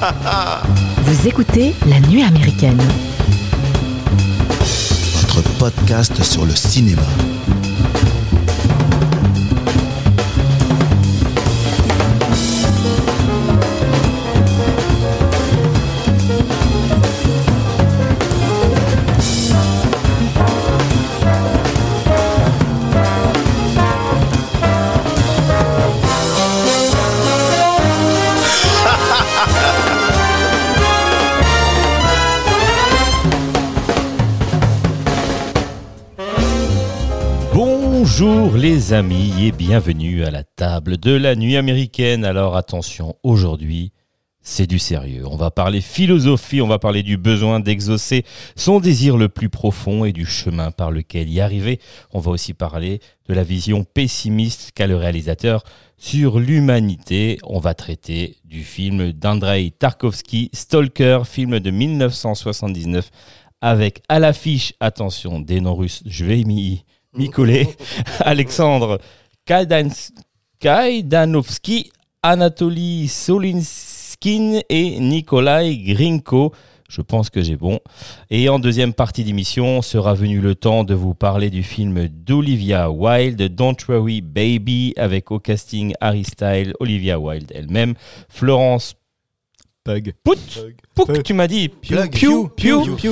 Vous écoutez La Nuit américaine. Votre podcast sur le cinéma. Les amis et bienvenue à la table de la nuit américaine. Alors attention, aujourd'hui, c'est du sérieux. On va parler philosophie, on va parler du besoin d'exaucer son désir le plus profond et du chemin par lequel y arriver. On va aussi parler de la vision pessimiste qu'a le réalisateur sur l'humanité. On va traiter du film d'Andrei Tarkovsky, Stalker, film de 1979 avec à l'affiche, attention, des noms russes, je vais m'y coller, Alexandre Kaidanovski, Anatoly Solinskin et Nikolai Grinko. Je pense que j'ai bon. Et en deuxième partie d'émission, sera venu le temps de vous parler du film d'Olivia Wilde, Don't Worry Baby, avec au casting Harry Styles, Olivia Wilde elle-même, Florence Pug. Pout, Pouk, tu m'as dit, Piu, Plug. Piu, Piu, Piu.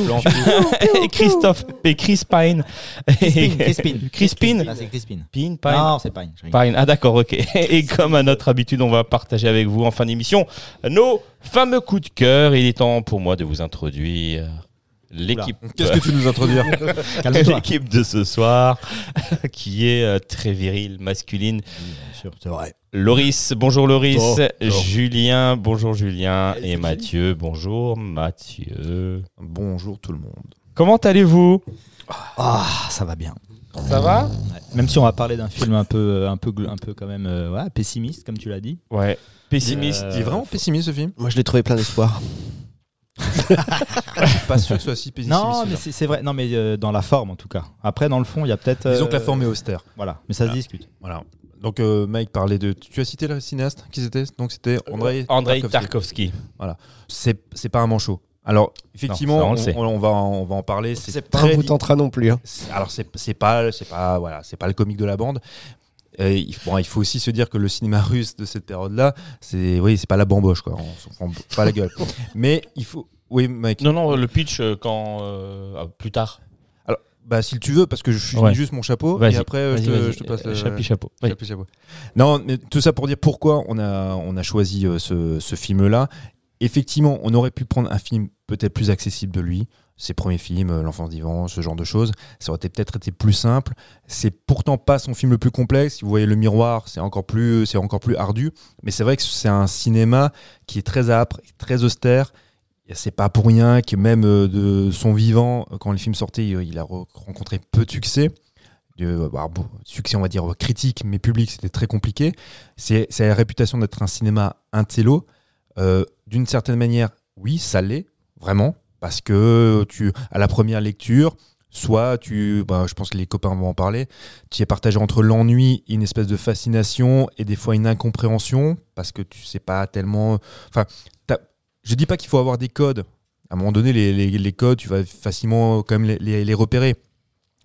et Christophe, et Chris Pine. Crispin, Crispin. Crispin. Pine, Pine. Non, c'est Pine. Pine. Ah d'accord, ok. Et comme à notre habitude, on va partager avec vous en fin d'émission nos fameux coups de cœur. Il est temps pour moi de vous introduire l'équipe. Qu'est-ce que tu nous introduis. L'équipe de ce soir, qui est euh, très virile, masculine. Bien sûr, c'est vrai. Loris, bonjour Loris. Oh, oh. Julien, bonjour Julien. Et Mathieu, bonjour Mathieu. Bonjour tout le monde. Comment allez-vous? Ah, ça va bien. Ça va? Ouais. Même si on va parler d'un film un peu, un peu, un peu quand même euh, ouais, pessimiste, comme tu l'as dit. Ouais. Pessimiste. Euh, Il est vraiment pessimiste ce film? Moi, je l'ai trouvé plein d'espoir. Je suis pas sûr que ce soit si pessimiste. Non, mais c'est c'est vrai. Non, mais euh, dans la forme en tout cas. Après, dans le fond, il y a peut-être. Disons que la euh, forme est austère. Voilà, mais ça se discute. Voilà. Donc euh, Mike parlait de. Tu as cité le cinéaste? Qui c'était? Donc c'était Andrei. Andrei Tarkovsky. Tarkovsky. C'est c'est pas un manchot. Alors effectivement, Non, ça, on on, on- on va en- on va en parler. C'est C'est pas un bout en train non plus. hein. C'est- Alors c'est c'est pas c'est pas voilà c'est pas le comique de la bande. Euh, il, faut- bon, il faut aussi se dire que le cinéma russe de cette période-là, c'est oui c'est pas la bamboche quoi. On s'en prend pas la gueule. Mais il faut oui Mike. Non, non, le pitch euh, quand euh, ah, plus tard. Bah si tu veux parce que je finis Ouais. juste mon chapeau et après je, te, vas-y. je te passe Euh, le chapeau, chapeau. Oui. chapeau, chapeau. Non mais tout ça pour dire pourquoi on a on a choisi ce, ce film-là. Effectivement, on aurait pu prendre un film peut-être plus accessible de lui. Ses premiers films, euh, L'enfance d'Ivan, ce genre de choses, ça aurait peut-être été plus simple. C'est pourtant pas son film le plus complexe. Si vous voyez Le Miroir, c'est encore plus, c'est encore plus ardu. Mais c'est vrai que c'est un cinéma qui est très âpre, très austère. C'est pas pour rien que même euh, de son vivant, euh, quand les films sortaient, euh, il a re- rencontré peu de succès. De, bah, succès, on va dire, critique, mais public, c'était très compliqué. C'est la réputation d'être un cinéma intello. D'une certaine manière, oui, ça l'est, vraiment, parce que tu, à la première lecture, soit tu, bah, je pense que les copains vont en parler, tu es partagé entre l'ennui, une espèce de fascination et des fois une incompréhension, parce que tu sais pas tellement. Enfin, je dis pas qu'il faut avoir des codes. À un moment donné, les, codes, tu vas facilement quand même les repérer.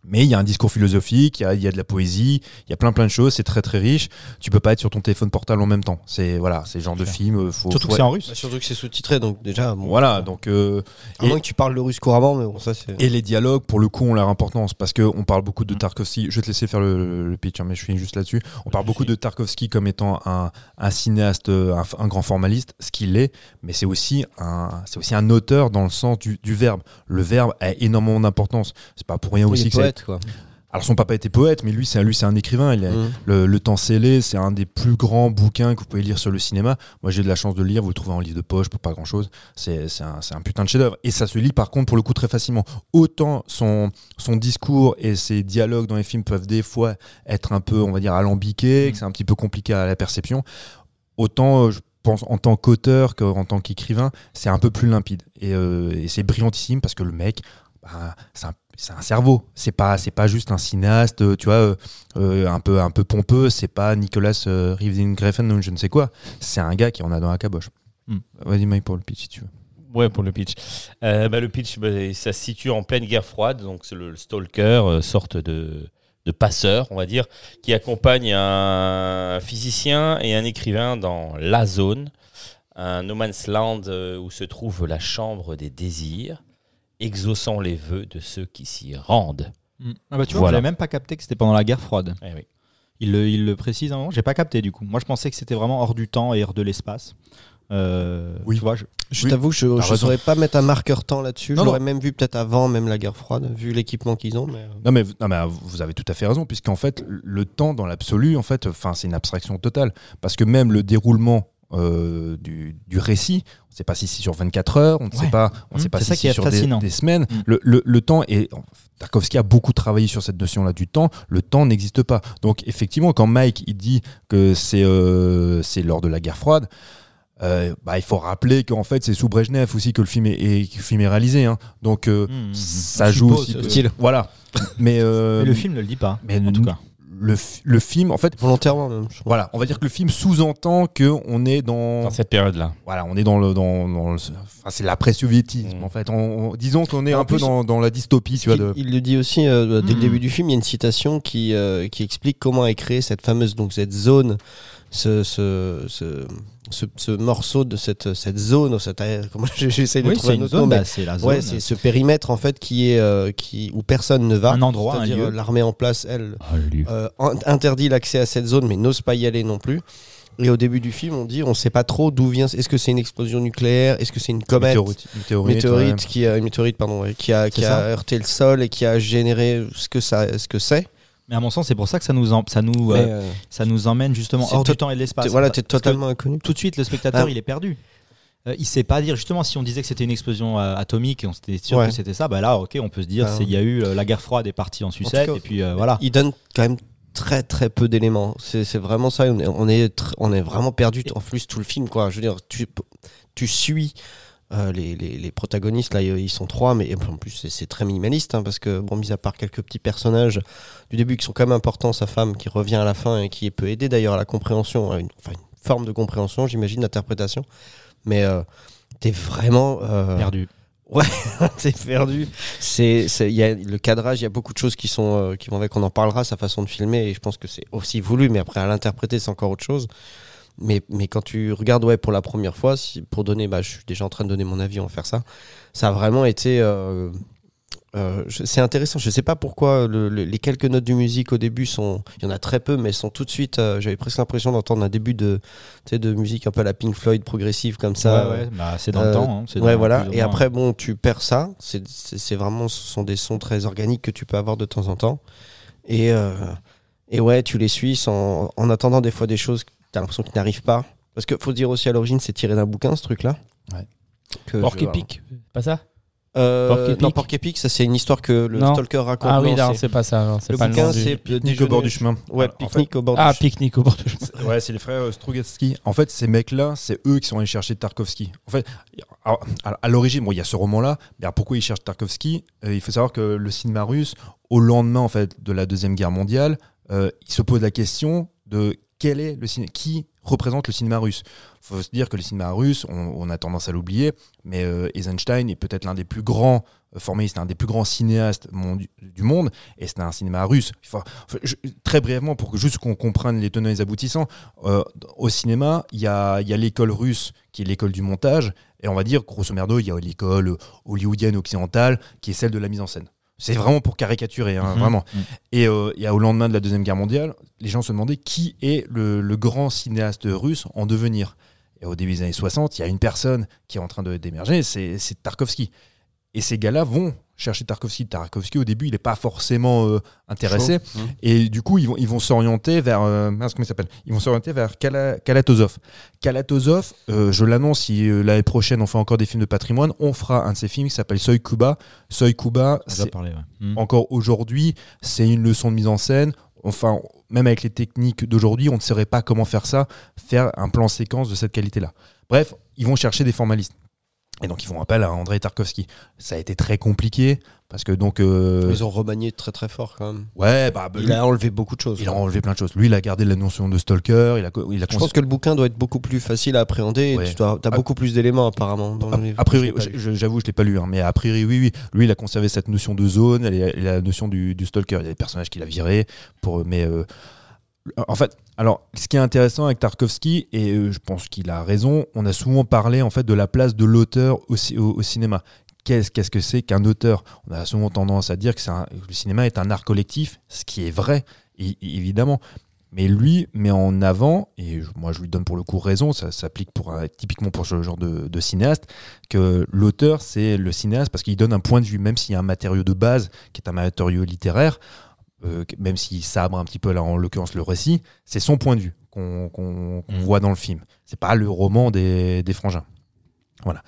Mais il y a un discours philosophique, il y a, il y a de la poésie, il y a plein plein de choses, c'est très très riche. Tu peux pas être sur ton téléphone portable en même temps. C'est voilà, c'est le genre de film. euh, Faut, Surtout faut- que c'est en russe. Bah, surtout que c'est sous-titré, donc déjà. bon, Voilà, donc euh, À moins que tu parles le russe couramment, mais bon, ça c'est. et les dialogues pour le coup ont leur importance parce que on parle beaucoup Mm. de Tarkovsky. Je vais te laisser faire le, le pitch, hein, mais je finis juste là-dessus. On parle beaucoup de Tarkovsky comme étant un, un cinéaste, euh, un, un grand formaliste, ce qu'il est, mais c'est aussi un, c'est aussi un auteur dans le sens du, du verbe. Le verbe a énormément d'importance. C'est pas pour rien aussi que ça- poète, quoi. Alors son papa était poète, mais lui c'est un, lui c'est un écrivain. Il a- Mm. le, le temps scellé, c'est un des plus grands bouquins que vous pouvez lire sur le cinéma. Moi, j'ai de la chance de le lire. Vous le trouvez en livre de poche pour pas grand chose. C'est c'est un, un putain de chef-d'œuvre. Et ça se lit, par contre, pour le coup, très facilement. Autant son, son discours et ses dialogues dans les films peuvent des fois être un peu, on va dire, alambiqués, que c'est un petit peu compliqué à la perception. Autant, euh, je pense, en tant qu'auteur qu'en tant qu'écrivain, c'est un peu plus limpide. Et, euh, et c'est brillantissime parce que le mec, bah, c'est un cerveau. C'est pas, c'est pas juste un cinéaste, euh, tu vois, euh, euh, un peu, un peu pompeux. C'est pas Nicolas euh, Reeves Greffen ou je ne sais quoi. C'est un gars qui en a dans la caboche. Vas-y, Mike, pour le pitch, si tu veux. Ouais, pour le pitch. Euh, bah, le pitch, bah, ça se situe en pleine guerre froide. Donc, c'est le, stalker, sorte de, de passeur, on va dire, qui accompagne un physicien et un écrivain dans la zone, un no man's land où se trouve la chambre des désirs, exaucant les vœux de ceux qui s'y rendent. Ah bah tu vois, Voilà. j'avais même pas capté que c'était pendant la guerre froide. Eh oui. Il le, il le précise un moment, j'ai pas capté du coup. Moi je pensais que c'était vraiment hors du temps et hors de l'espace. Euh, Oui. Tu vois, je- Je Oui, t'avoue, je ne saurais pas mettre un marqueur temps là-dessus. L'aurais même vu peut-être avant même la guerre froide, vu l'équipement qu'ils ont. Mais... euh, Non mais, non mais euh, vous avez tout à fait raison puisqu'en fait le temps dans l'absolu en fait enfin c'est une abstraction totale parce que même le déroulement euh, du, du récit on ne sait pas si c'est sur 24 heures on ne sait pas on Mmh, sait pas si c'est est sur des, semaines Mmh. le, le- le temps est Tarkovsky a beaucoup travaillé sur cette notion là du temps le temps n'existe pas donc effectivement quand Mike il dit que c'est euh, lors de la guerre froide euh, bah, il faut rappeler qu'en fait c'est sous Brejnev aussi que le film est, est- que le film est réalisé hein. donc euh, Mmh, mmh, ça joue aussi que- voilà mais, euh, Mais le film ne le dit pas. mais en tout cas. Le, fi- le film, en fait, Volontairement même. voilà, on va dire que le film sous-entend que on est dans, Dans cette période-là. voilà, on est dans le, dans, dans le- enfin, c'est l'après-soviétisme Mm. en fait. On- on- disons qu'on est En un peu dans, dans la dystopie, tu vois. Il, De... il le dit aussi euh, dès le Mhm. début du film. Il y a une citation qui, euh, qui explique comment est créée cette fameuse donc cette zone, ce, ce, ce, ce, ce morceau de cette, cette zone. Cette, comment j'essaie de Oui, trouver un une autre zone, bah, c'est la zone. Ouais, c'est ce périmètre en fait qui est euh, qui où personne ne va. un endroit, un C'est-à-dire lieu. euh, l'armée en place, elle, lui. euh, in- interdit l'accès à cette zone, mais n'ose pas y aller non plus. Et au début du film, on dit, on sait pas trop d'où vient. Est-ce que c'est une explosion nucléaire Est-ce que c'est une comète Météorite, météorite, météorite ouais. qui a météorite pardon qui a qui a heurté le sol et qui a généré ce que ça ce que c'est. Mais à mon sens, c'est pour ça que ça nous, en- ça nous, Mais, euh, euh, ça nous emmène justement hors du temps et de l'espace. voilà, t'es que totalement inconnu. Tout de suite, le spectateur, Ah. il est perdu. Euh, il sait pas dire justement si on disait que c'était une explosion euh, atomique et on était sûr Ouais. que c'était ça bah là ok on peut se dire Ah. il y a eu la guerre froide est partie en sucette cas, et puis voilà Il donne quand même très très peu d'éléments. C'est vraiment ça. On est on est, tr- on est vraiment perdu en plus tout le film quoi. Je veux dire, tu tu suis. Euh, les, les, les protagonistes, là, ils sont trois, mais en plus, c'est- très minimaliste, hein, parce que, bon, mis à part quelques petits personnages du début qui sont quand même importants, sa femme qui revient à la fin et qui peut aider d'ailleurs à la compréhension, à une, enfin, une forme de compréhension, j'imagine, d'interprétation. Mais euh, t'es vraiment. euh, perdu c'est perdu. C'est, y a le cadrage, il y a beaucoup de choses qui sont, euh, qui vont avec. On en parlera, sa façon de filmer, et je pense que c'est aussi voulu, mais après à l'interpréter, c'est encore autre chose. Mais, mais quand tu regardes, ouais, pour la première fois, si, pour donner, bah, je suis déjà en train de donner mon avis, on va faire ça. Ça a vraiment été. euh, euh, c'est intéressant. Je sais pas pourquoi le- le- les quelques notes de musique au début sont. Il y en a très peu, mais elles sont tout de suite. euh, J'avais presque l'impression d'entendre un début de, de musique un peu à la Pink Floyd progressive comme ça. ouais, ouais, bah, c'est dans le temps hein, Ouais, voilà. Et après, bon, tu perds ça. C'est vraiment, ce sont des sons très organiques que tu peux avoir de temps en temps. Et, et ouais, tu les suis sans, en attendant des fois des choses que tu as l'impression qu'ils n'arrivent pas. Parce qu'il faut dire aussi à l'origine, c'est tiré d'un bouquin, ce truc-là. Ouais. Que Porc je- épique, pas ça? Euh, Porc Non, Porc épique, ça c'est une histoire que le Non. stalker raconte. Ah oui, Non, c'est- pas ça. non, C'est le pas le bouquin, du- c'est Pique-nique au bord du chemin. Ouais, Alors, en pique-nique au bord Ah, du chemin. pique-nique au bord du chemin. Ouais, c'est les frères euh, Strugatsky. En fait, ces mecs-là, c'est eux qui sont allés chercher Tarkovsky. En fait, à, à- à l'origine, bon, il y a ce roman-là, mais alors pourquoi ils cherchent Tarkovsky? Euh, Il faut savoir que le cinéma russe, au lendemain en fait de la deuxième guerre mondiale, euh, il se pose la question de qui représente le cinéma russe. Il faut se dire que le cinéma russe, on, a tendance à l'oublier, mais euh, Eisenstein est peut-être l'un des plus grands euh, formés, c'est un des plus grands cinéastes du, monde, et c'est un cinéma russe. Très brièvement, pour juste qu'on comprenne les tenants et les aboutissants, euh, au cinéma, il y a, il y a l'école russe qui est l'école du montage, et on va dire, grosso merdo, il y a l'école hollywoodienne occidentale qui est celle de la mise en scène. C'est vraiment pour caricaturer, hein, Mhm. vraiment. Mhm. Et, euh, et au lendemain de la Deuxième Guerre mondiale, les gens se demandaient qui est le, le grand cinéaste russe en devenir. Et au début des années 60, il y a une personne qui est en train de- d'émerger, c'est Tarkovsky. Et ces gars-là vont chercher Tarkovsky. Tarkovsky, au début, il n'est pas forcément euh, intéressé. Chaud. Mhm. Et du coup, ils vont, ils vont s'orienter vers. euh, comment il s'appelle? Ils vont s'orienter vers Kala- Kalatozov. Kalatozov, euh, je l'annonce, si euh, l'année prochaine on fait encore des films de patrimoine, on fera un de ces films qui s'appelle Soy Kuba. Soy c'est parler, ouais. Hmm. encore aujourd'hui, c'est une leçon de mise en scène. Enfin, même avec les techniques d'aujourd'hui, on ne saurait pas comment faire ça, faire un plan séquence de cette qualité-là. Bref, ils vont chercher des formalistes. Et donc ils font appel à Andrei Tarkovsky. Ça a été très compliqué parce que donc euh, Ils ont remanié très très fort quand même. ouais bah Il lui, a enlevé beaucoup de choses. il a enlevé plein de choses. Lui il a gardé la notion de stalker. Il a co- il a Je pense que le bouquin doit être beaucoup plus facile à appréhender. Ouais. Tu as Ah. beaucoup plus d'éléments apparemment dans A, le livre. a priori, j'avoue, je l'ai pas lu, hein, mais a priori, oui, oui. Lui, il a conservé cette notion de zone et la notion du, du stalker. Il y a des personnages qu'il a virés, pour, mais euh, en fait, alors, ce qui est intéressant avec Tarkovsky, et euh, je pense qu'il a raison, on a souvent parlé en fait de la place de l'auteur au, ci- au- au cinéma. Qu'est-ce que c'est qu'un auteur? On a souvent tendance à dire que le cinéma est un art collectif, ce qui est vrai, évidemment. Mais lui met en avant, et moi je lui donne pour le coup raison, ça s'applique typiquement pour ce genre de cinéaste, que l'auteur c'est le cinéaste parce qu'il donne un point de vue, même s'il y a un matériau de base qui est un matériau littéraire, euh, même s'il sabre un petit peu là en l'occurrence le récit, c'est son point de vue qu'on Mm. voit dans le film. C'est pas le roman des, des frangins. Voilà.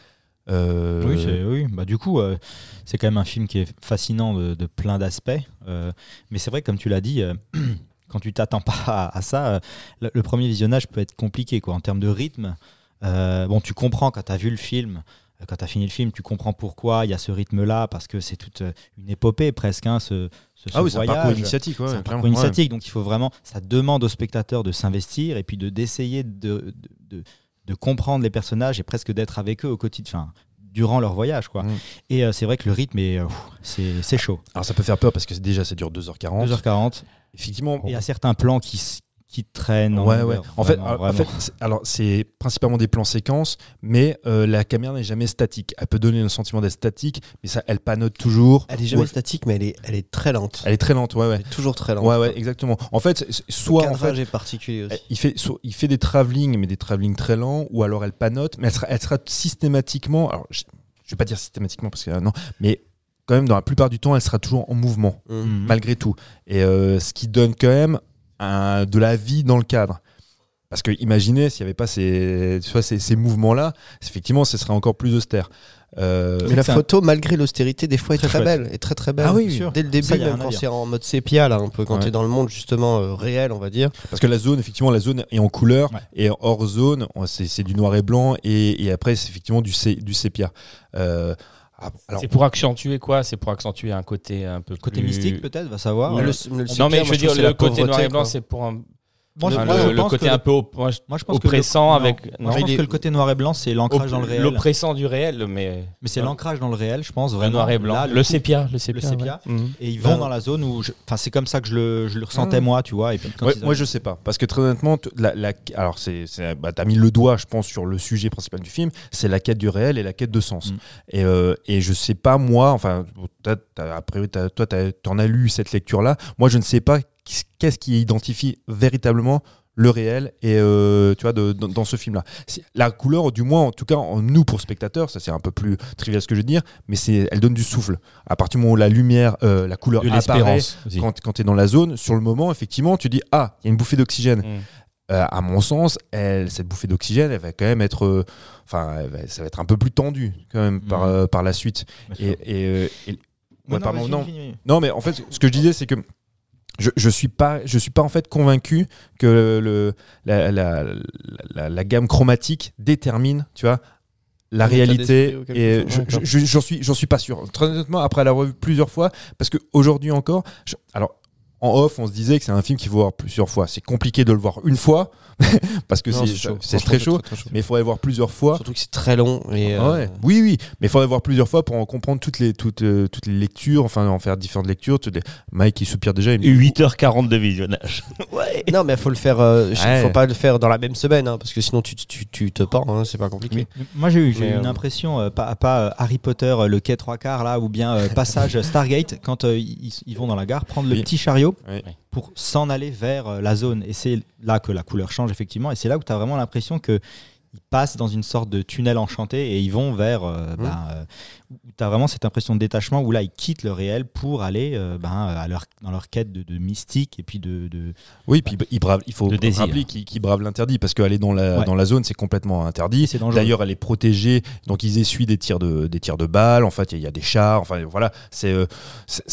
Euh, Oui. Bah, du coup, euh, c'est quand même un film qui est fascinant de, de plein d'aspects. mais c'est vrai, comme tu l'as dit, quand tu t'attends pas à, à ça, le, le premier visionnage peut être compliqué quoi, en termes de rythme. Bon, tu comprends quand tu as vu le film, quand tu as fini le film, tu comprends pourquoi il y a ce rythme-là, parce que c'est toute euh, une épopée presque, hein, ce, ce, ah oui, c'est un parcours initiatique. ouais, un parcours initiatique, donc il faut vraiment, ça demande au spectateur de s'investir et puis de d'essayer de, de, de- de comprendre les personnages et presque d'être avec eux au quotidien, enfin, durant leur voyage, quoi. Mm. Et euh, c'est vrai que le rythme est, euh, c'est chaud. Alors ça peut faire peur parce que déjà ça dure 2h40. 2h40. Effectivement. Et il y a certains plans qui, qui traînent. Ouais, ouais. longueur, En fait, en fait, c'est- alors c'est principalement des plans séquences, mais euh, la caméra n'est jamais statique. Elle peut donner le sentiment d'être statique, mais ça, elle panote toujours. Elle est jamais Ouais. statique, mais elle est, elle est très lente. Elle est très lente, ouais, ouais. Elle est toujours très lente. Ouais, ouais, exactement. En fait, Le soit en fait, est particulier aussi. il fait, soit- il fait des travelling, mais des travelling très lents, ou alors elle panote, mais elle sera, elle sera systématiquement. Alors, je, je vais pas dire systématiquement parce que euh, non, mais quand même, dans la plupart du temps, elle sera toujours en mouvement Mm. Mhm. malgré tout. Et euh, ce qui donne quand même un- de la vie dans le cadre. Parce que imaginez s'il n'y avait pas ces, tu vois, ces, ces mouvements-là, effectivement, ce serait encore plus austère. Euh, Mais la un- photo, malgré l'austérité, des fois est Très belle. Est très très belle. Ah oui, sûr. Dès le début, Ça, même quand c'est en mode sépia, là, un peu, quand Ouais. tu es dans le monde justement euh, réel, on va dire. parce que la zone, effectivement, la zone est en couleur Ouais. et hors zone, on- c'est c'est du noir et blanc et, et après, c'est effectivement du, sé- du sépia. Euh, ah, C'est pour accentuer quoi? C'est pour accentuer un côté un peu Côté plus- mystique, peut-être, va savoir. Mais le- le Non mais je veux dire le côté noir et blanc c'est pour un moi, je, enfin, moi, le, je le pense côté que un le- peu op- moi, je- moi, je pense que le- oppressant non. avec Moi, non, je pense il est- que le côté noir et blanc, c'est l'ancrage dans le réel. l'oppressant du réel mais Mais c'est l'ancrage dans le réel, je pense, le vraiment. noir et blanc Là, le, coup- sépia le sépia, sépia. ouais. Mhm. Et ils vont dans la zone où. je- Enfin, c'est comme ça que je le, je le ressentais, Ah. moi, tu vois. Et puis quand Ouais, ils moi je sais pas parce que très honnêtement la, la- alors c'est bah, t'as mis le doigt je pense sur le sujet principal du film c'est la quête du réel et la quête de sens Mm. et, euh, et je sais pas moi enfin t'as- t'as- a priori t'as- toi t'en as lu cette lecture là moi je ne sais pas qu'est-ce qui identifie véritablement le réel et euh, tu vois de- dans, dans ce film là la couleur du moins en tout cas en nous pour spectateurs ça c'est un peu plus trivial ce que je veux dire mais c'est elle donne du souffle à partir du moment où la lumière euh, la couleur apparaît aussi. quand, quand tu es dans la zone, sur le moment, effectivement, tu dis Ah, il y a une bouffée d'oxygène. Mhm. Euh, à mon sens, elle, cette bouffée d'oxygène, elle va quand même être. Enfin, ça va être un peu plus tendu, quand même, par, euh, par la suite. Bien Et, sûr. et, et- Ouais, ouais, non, pardon. Non, mais en fait, ce que je disais, c'est que je, je suis pas, je suis pas en fait convaincu que le, la, la, la- la gamme chromatique détermine, tu vois, la réalité. Et chose. je- je- j'en suis, j'en suis pas sûr. Très honnêtement, après l'avoir vu plusieurs fois, parce que aujourd'hui encore, je- alors. En off, on se disait que c'est un film qu'il faut voir plusieurs fois. C'est compliqué de le voir une fois, parce que c'est très chaud, mais il faudrait le voir plusieurs fois. Surtout que c'est très long. Et, Ah euh, ouais. Oui, oui, mais il faudrait voir plusieurs fois pour en comprendre toutes les, toutes, euh, toutes les lectures, enfin en faire différentes lectures. Toutes les... Mike, il soupire déjà. Il me dit, 8h40 de visionnage. Non, mais il faut le faire. euh, Ouais. faut pas le faire dans la même semaine, hein, parce que sinon tu, tu, tu te pends. hein, c'est pas compliqué. Mais Moi j'ai eu, une euh, impression, euh, pas, pas euh, Harry Potter, euh, le quai trois quarts là, ou bien euh, passage Stargate, quand euh, ils, ils vont dans la gare prendre le Oui. petit chariot Oui. pour s'en aller vers euh, la zone. Et c'est là que la couleur change effectivement, et c'est là où tu as vraiment l'impression que ils passent dans une sorte de tunnel enchanté et ils vont vers. euh, ben, euh, où tu as vraiment cette impression de détachement où là ils quittent le réel pour aller euh, ben, à leur, dans leur quête de, de mystique et puis de. de- Oui, puis il, brave, il faut rappeler qu'il qu'il brave l'interdit parce qu'aller dans la, Ouais. dans la zone, c'est complètement interdit. C'est dangereux. D'ailleurs, elle est protégée, donc ils essuient des tirs de, des tirs de balles. En fait, il y, a des chars. Enfin, voilà, c'est euh,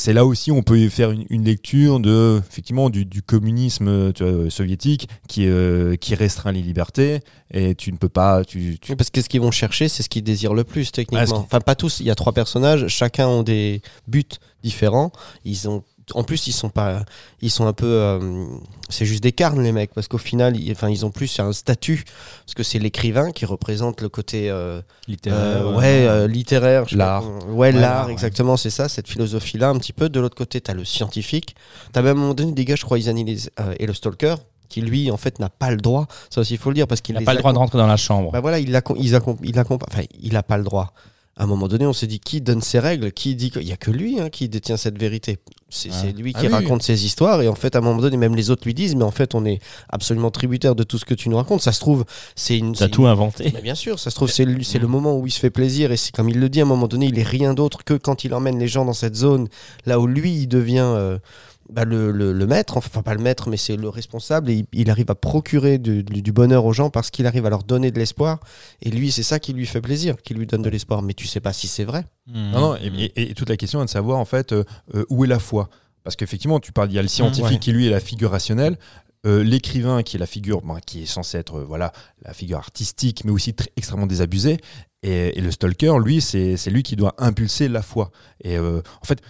là aussi où on peut faire une, une lecture de effectivement du, du communisme euh, tu vois, soviétique qui euh, qui restreint les libertés et tu ne peux pas. Tu, Parce que ce qu'ils vont chercher, c'est ce qu'ils désirent le plus ce techniquement. Enfin, pas tous. Il y a trois personnages, chacun ont des buts différents. Ils ont, en plus, ils sont pas, ils sont un peu, euh, c'est juste des carnes les mecs, parce qu'au final, ils, enfin, ils ont plus un statut, parce que c'est l'écrivain qui représente le côté, euh, Littéraire. euh, ouais, euh, littéraire, L'art. Ouais, Ouais, l'art, ouais. exactement, c'est ça, cette philosophie-là, un petit peu. De l'autre côté, t'as le scientifique. T'as même à un moment donné des gars, je crois, ils et le stalker, qui lui, en fait, n'a pas le droit. Ça aussi, il faut le dire, parce qu'il Il n'a pas le droit de rentrer dans la chambre. bah voilà, il a, il a, il a, enfin, il a pas le droit. À un moment donné, on s'est dit qui donne ses règles, qui dit qu'il y a que lui hein, qui détient cette vérité. C'est Ouais. lui Ah qui oui. raconte ses histoires et en fait, à un moment donné, même les autres lui disent, mais en fait, on est absolument tributaire de tout ce que tu nous racontes. Ça se trouve, c'est une. T'as tout inventé. mais bien sûr, ça se trouve, c'est le, le moment où il se fait plaisir et c'est comme il le dit à un moment donné, il est rien d'autre que quand il emmène les gens dans cette zone, là où lui, il devient euh, bah, le, le- le maître, enfin pas le maître, mais c'est le responsable et il, il arrive à procurer du, du- du bonheur aux gens parce qu'il arrive à leur donner de l'espoir. Et lui, c'est ça qui lui fait plaisir, qui lui donne de l'espoir. Mais tu sais pas si c'est vrai. Hmm. Non, non, et, et- et toute la question est de savoir en fait euh, euh, où est la foi? Parce qu'effectivement, tu parles, il y a le scientifique ouais. qui lui est la figure rationnelle, euh, l'écrivain qui est la figure, ben, qui est censé être euh, voilà la figure artistique, mais aussi très- extrêmement désabusée, et, et le stalker, lui, c'est c'est lui qui doit impulser la foi. Et euh, en fait.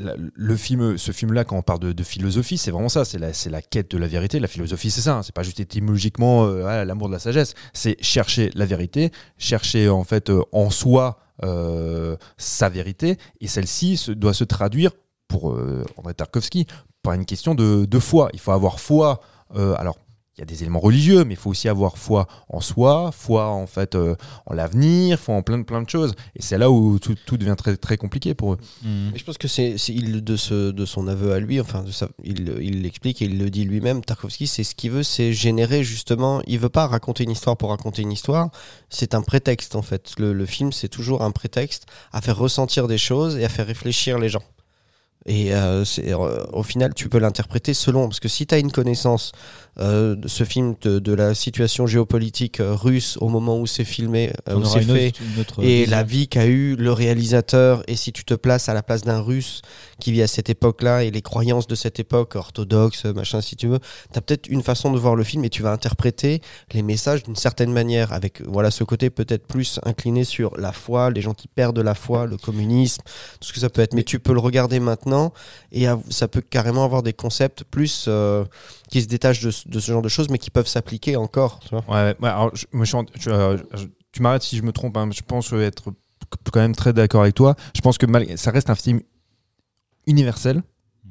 Le film, ce film-là, quand on parle de, philosophie, c'est vraiment ça. C'est la, c'est la quête de la vérité. La philosophie, c'est ça. hein. C'est pas juste étymologiquement euh, l'amour de la sagesse. C'est chercher la vérité, chercher en fait euh, en soi euh, sa vérité, et celle-ci doit se traduire pour André Tarkovsky par une question de, de foi. Il faut avoir foi. alors, il y a des éléments religieux, mais il faut aussi avoir foi en soi, foi en fait euh, en l'avenir, foi en plein de plein de choses. Et c'est là où tout, tout devient très très compliqué pour eux. Et je pense que c'est il de ce de son aveu à lui, enfin de sa- il il l'explique et il le dit lui-même. Tarkovsky, c'est ce qu'il veut, c'est générer justement. Il veut pas raconter une histoire pour raconter une histoire. C'est un prétexte en fait. Le, le film, c'est toujours un prétexte à faire ressentir des choses et à faire réfléchir les gens. Et euh, euh, au final, tu peux l'interpréter selon. Parce que si tu as une connaissance euh, de ce film, de, de la situation géopolitique euh, russe au moment où c'est filmé, euh, où c'est fait, autre et vision. la vie qu'a eu le réalisateur, et si tu te places à la place d'un russe qui vit à cette époque-là, et les croyances de cette époque, orthodoxe, machin, si tu veux, tu as peut-être une façon de voir le film et tu vas interpréter les messages d'une certaine manière, avec voilà ce côté peut-être plus incliné sur la foi, les gens qui perdent la foi, le communisme, tout ce que ça peut être. Mais tu peux le regarder maintenant, et ça peut carrément avoir des concepts plus euh, qui se détachent de, ce- de ce genre de choses, mais qui peuvent s'appliquer encore. Tu vois Ouais, ouais, alors, je- moi, je je- euh, je- tu m'arrêtes si je me trompe, hein, je pense être quand même très d'accord avec toi. Je pense que mal- ça reste un film universel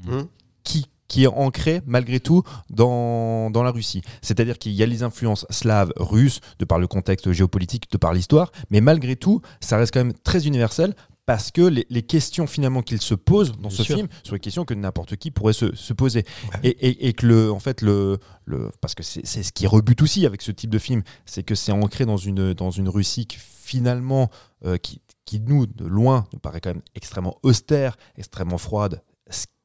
Hmm qui, qui est ancré malgré tout dans, dans la Russie. C'est-à-dire qu'il y a les influences slaves, russes, de par le contexte géopolitique, de par l'histoire, mais malgré tout, ça reste quand même très universel parce que les, les questions finalement qu'il se pose dans Bien ce sûr. film sont des questions que n'importe qui pourrait se, se poser. Et, et- et que le, en fait, le, le, parce que c'est ce qui rebute aussi avec ce type de film, c'est que c'est ancré dans une, dans une Russie qui finalement, euh, qui, qui nous, de loin, nous paraît quand même extrêmement austère, extrêmement froide,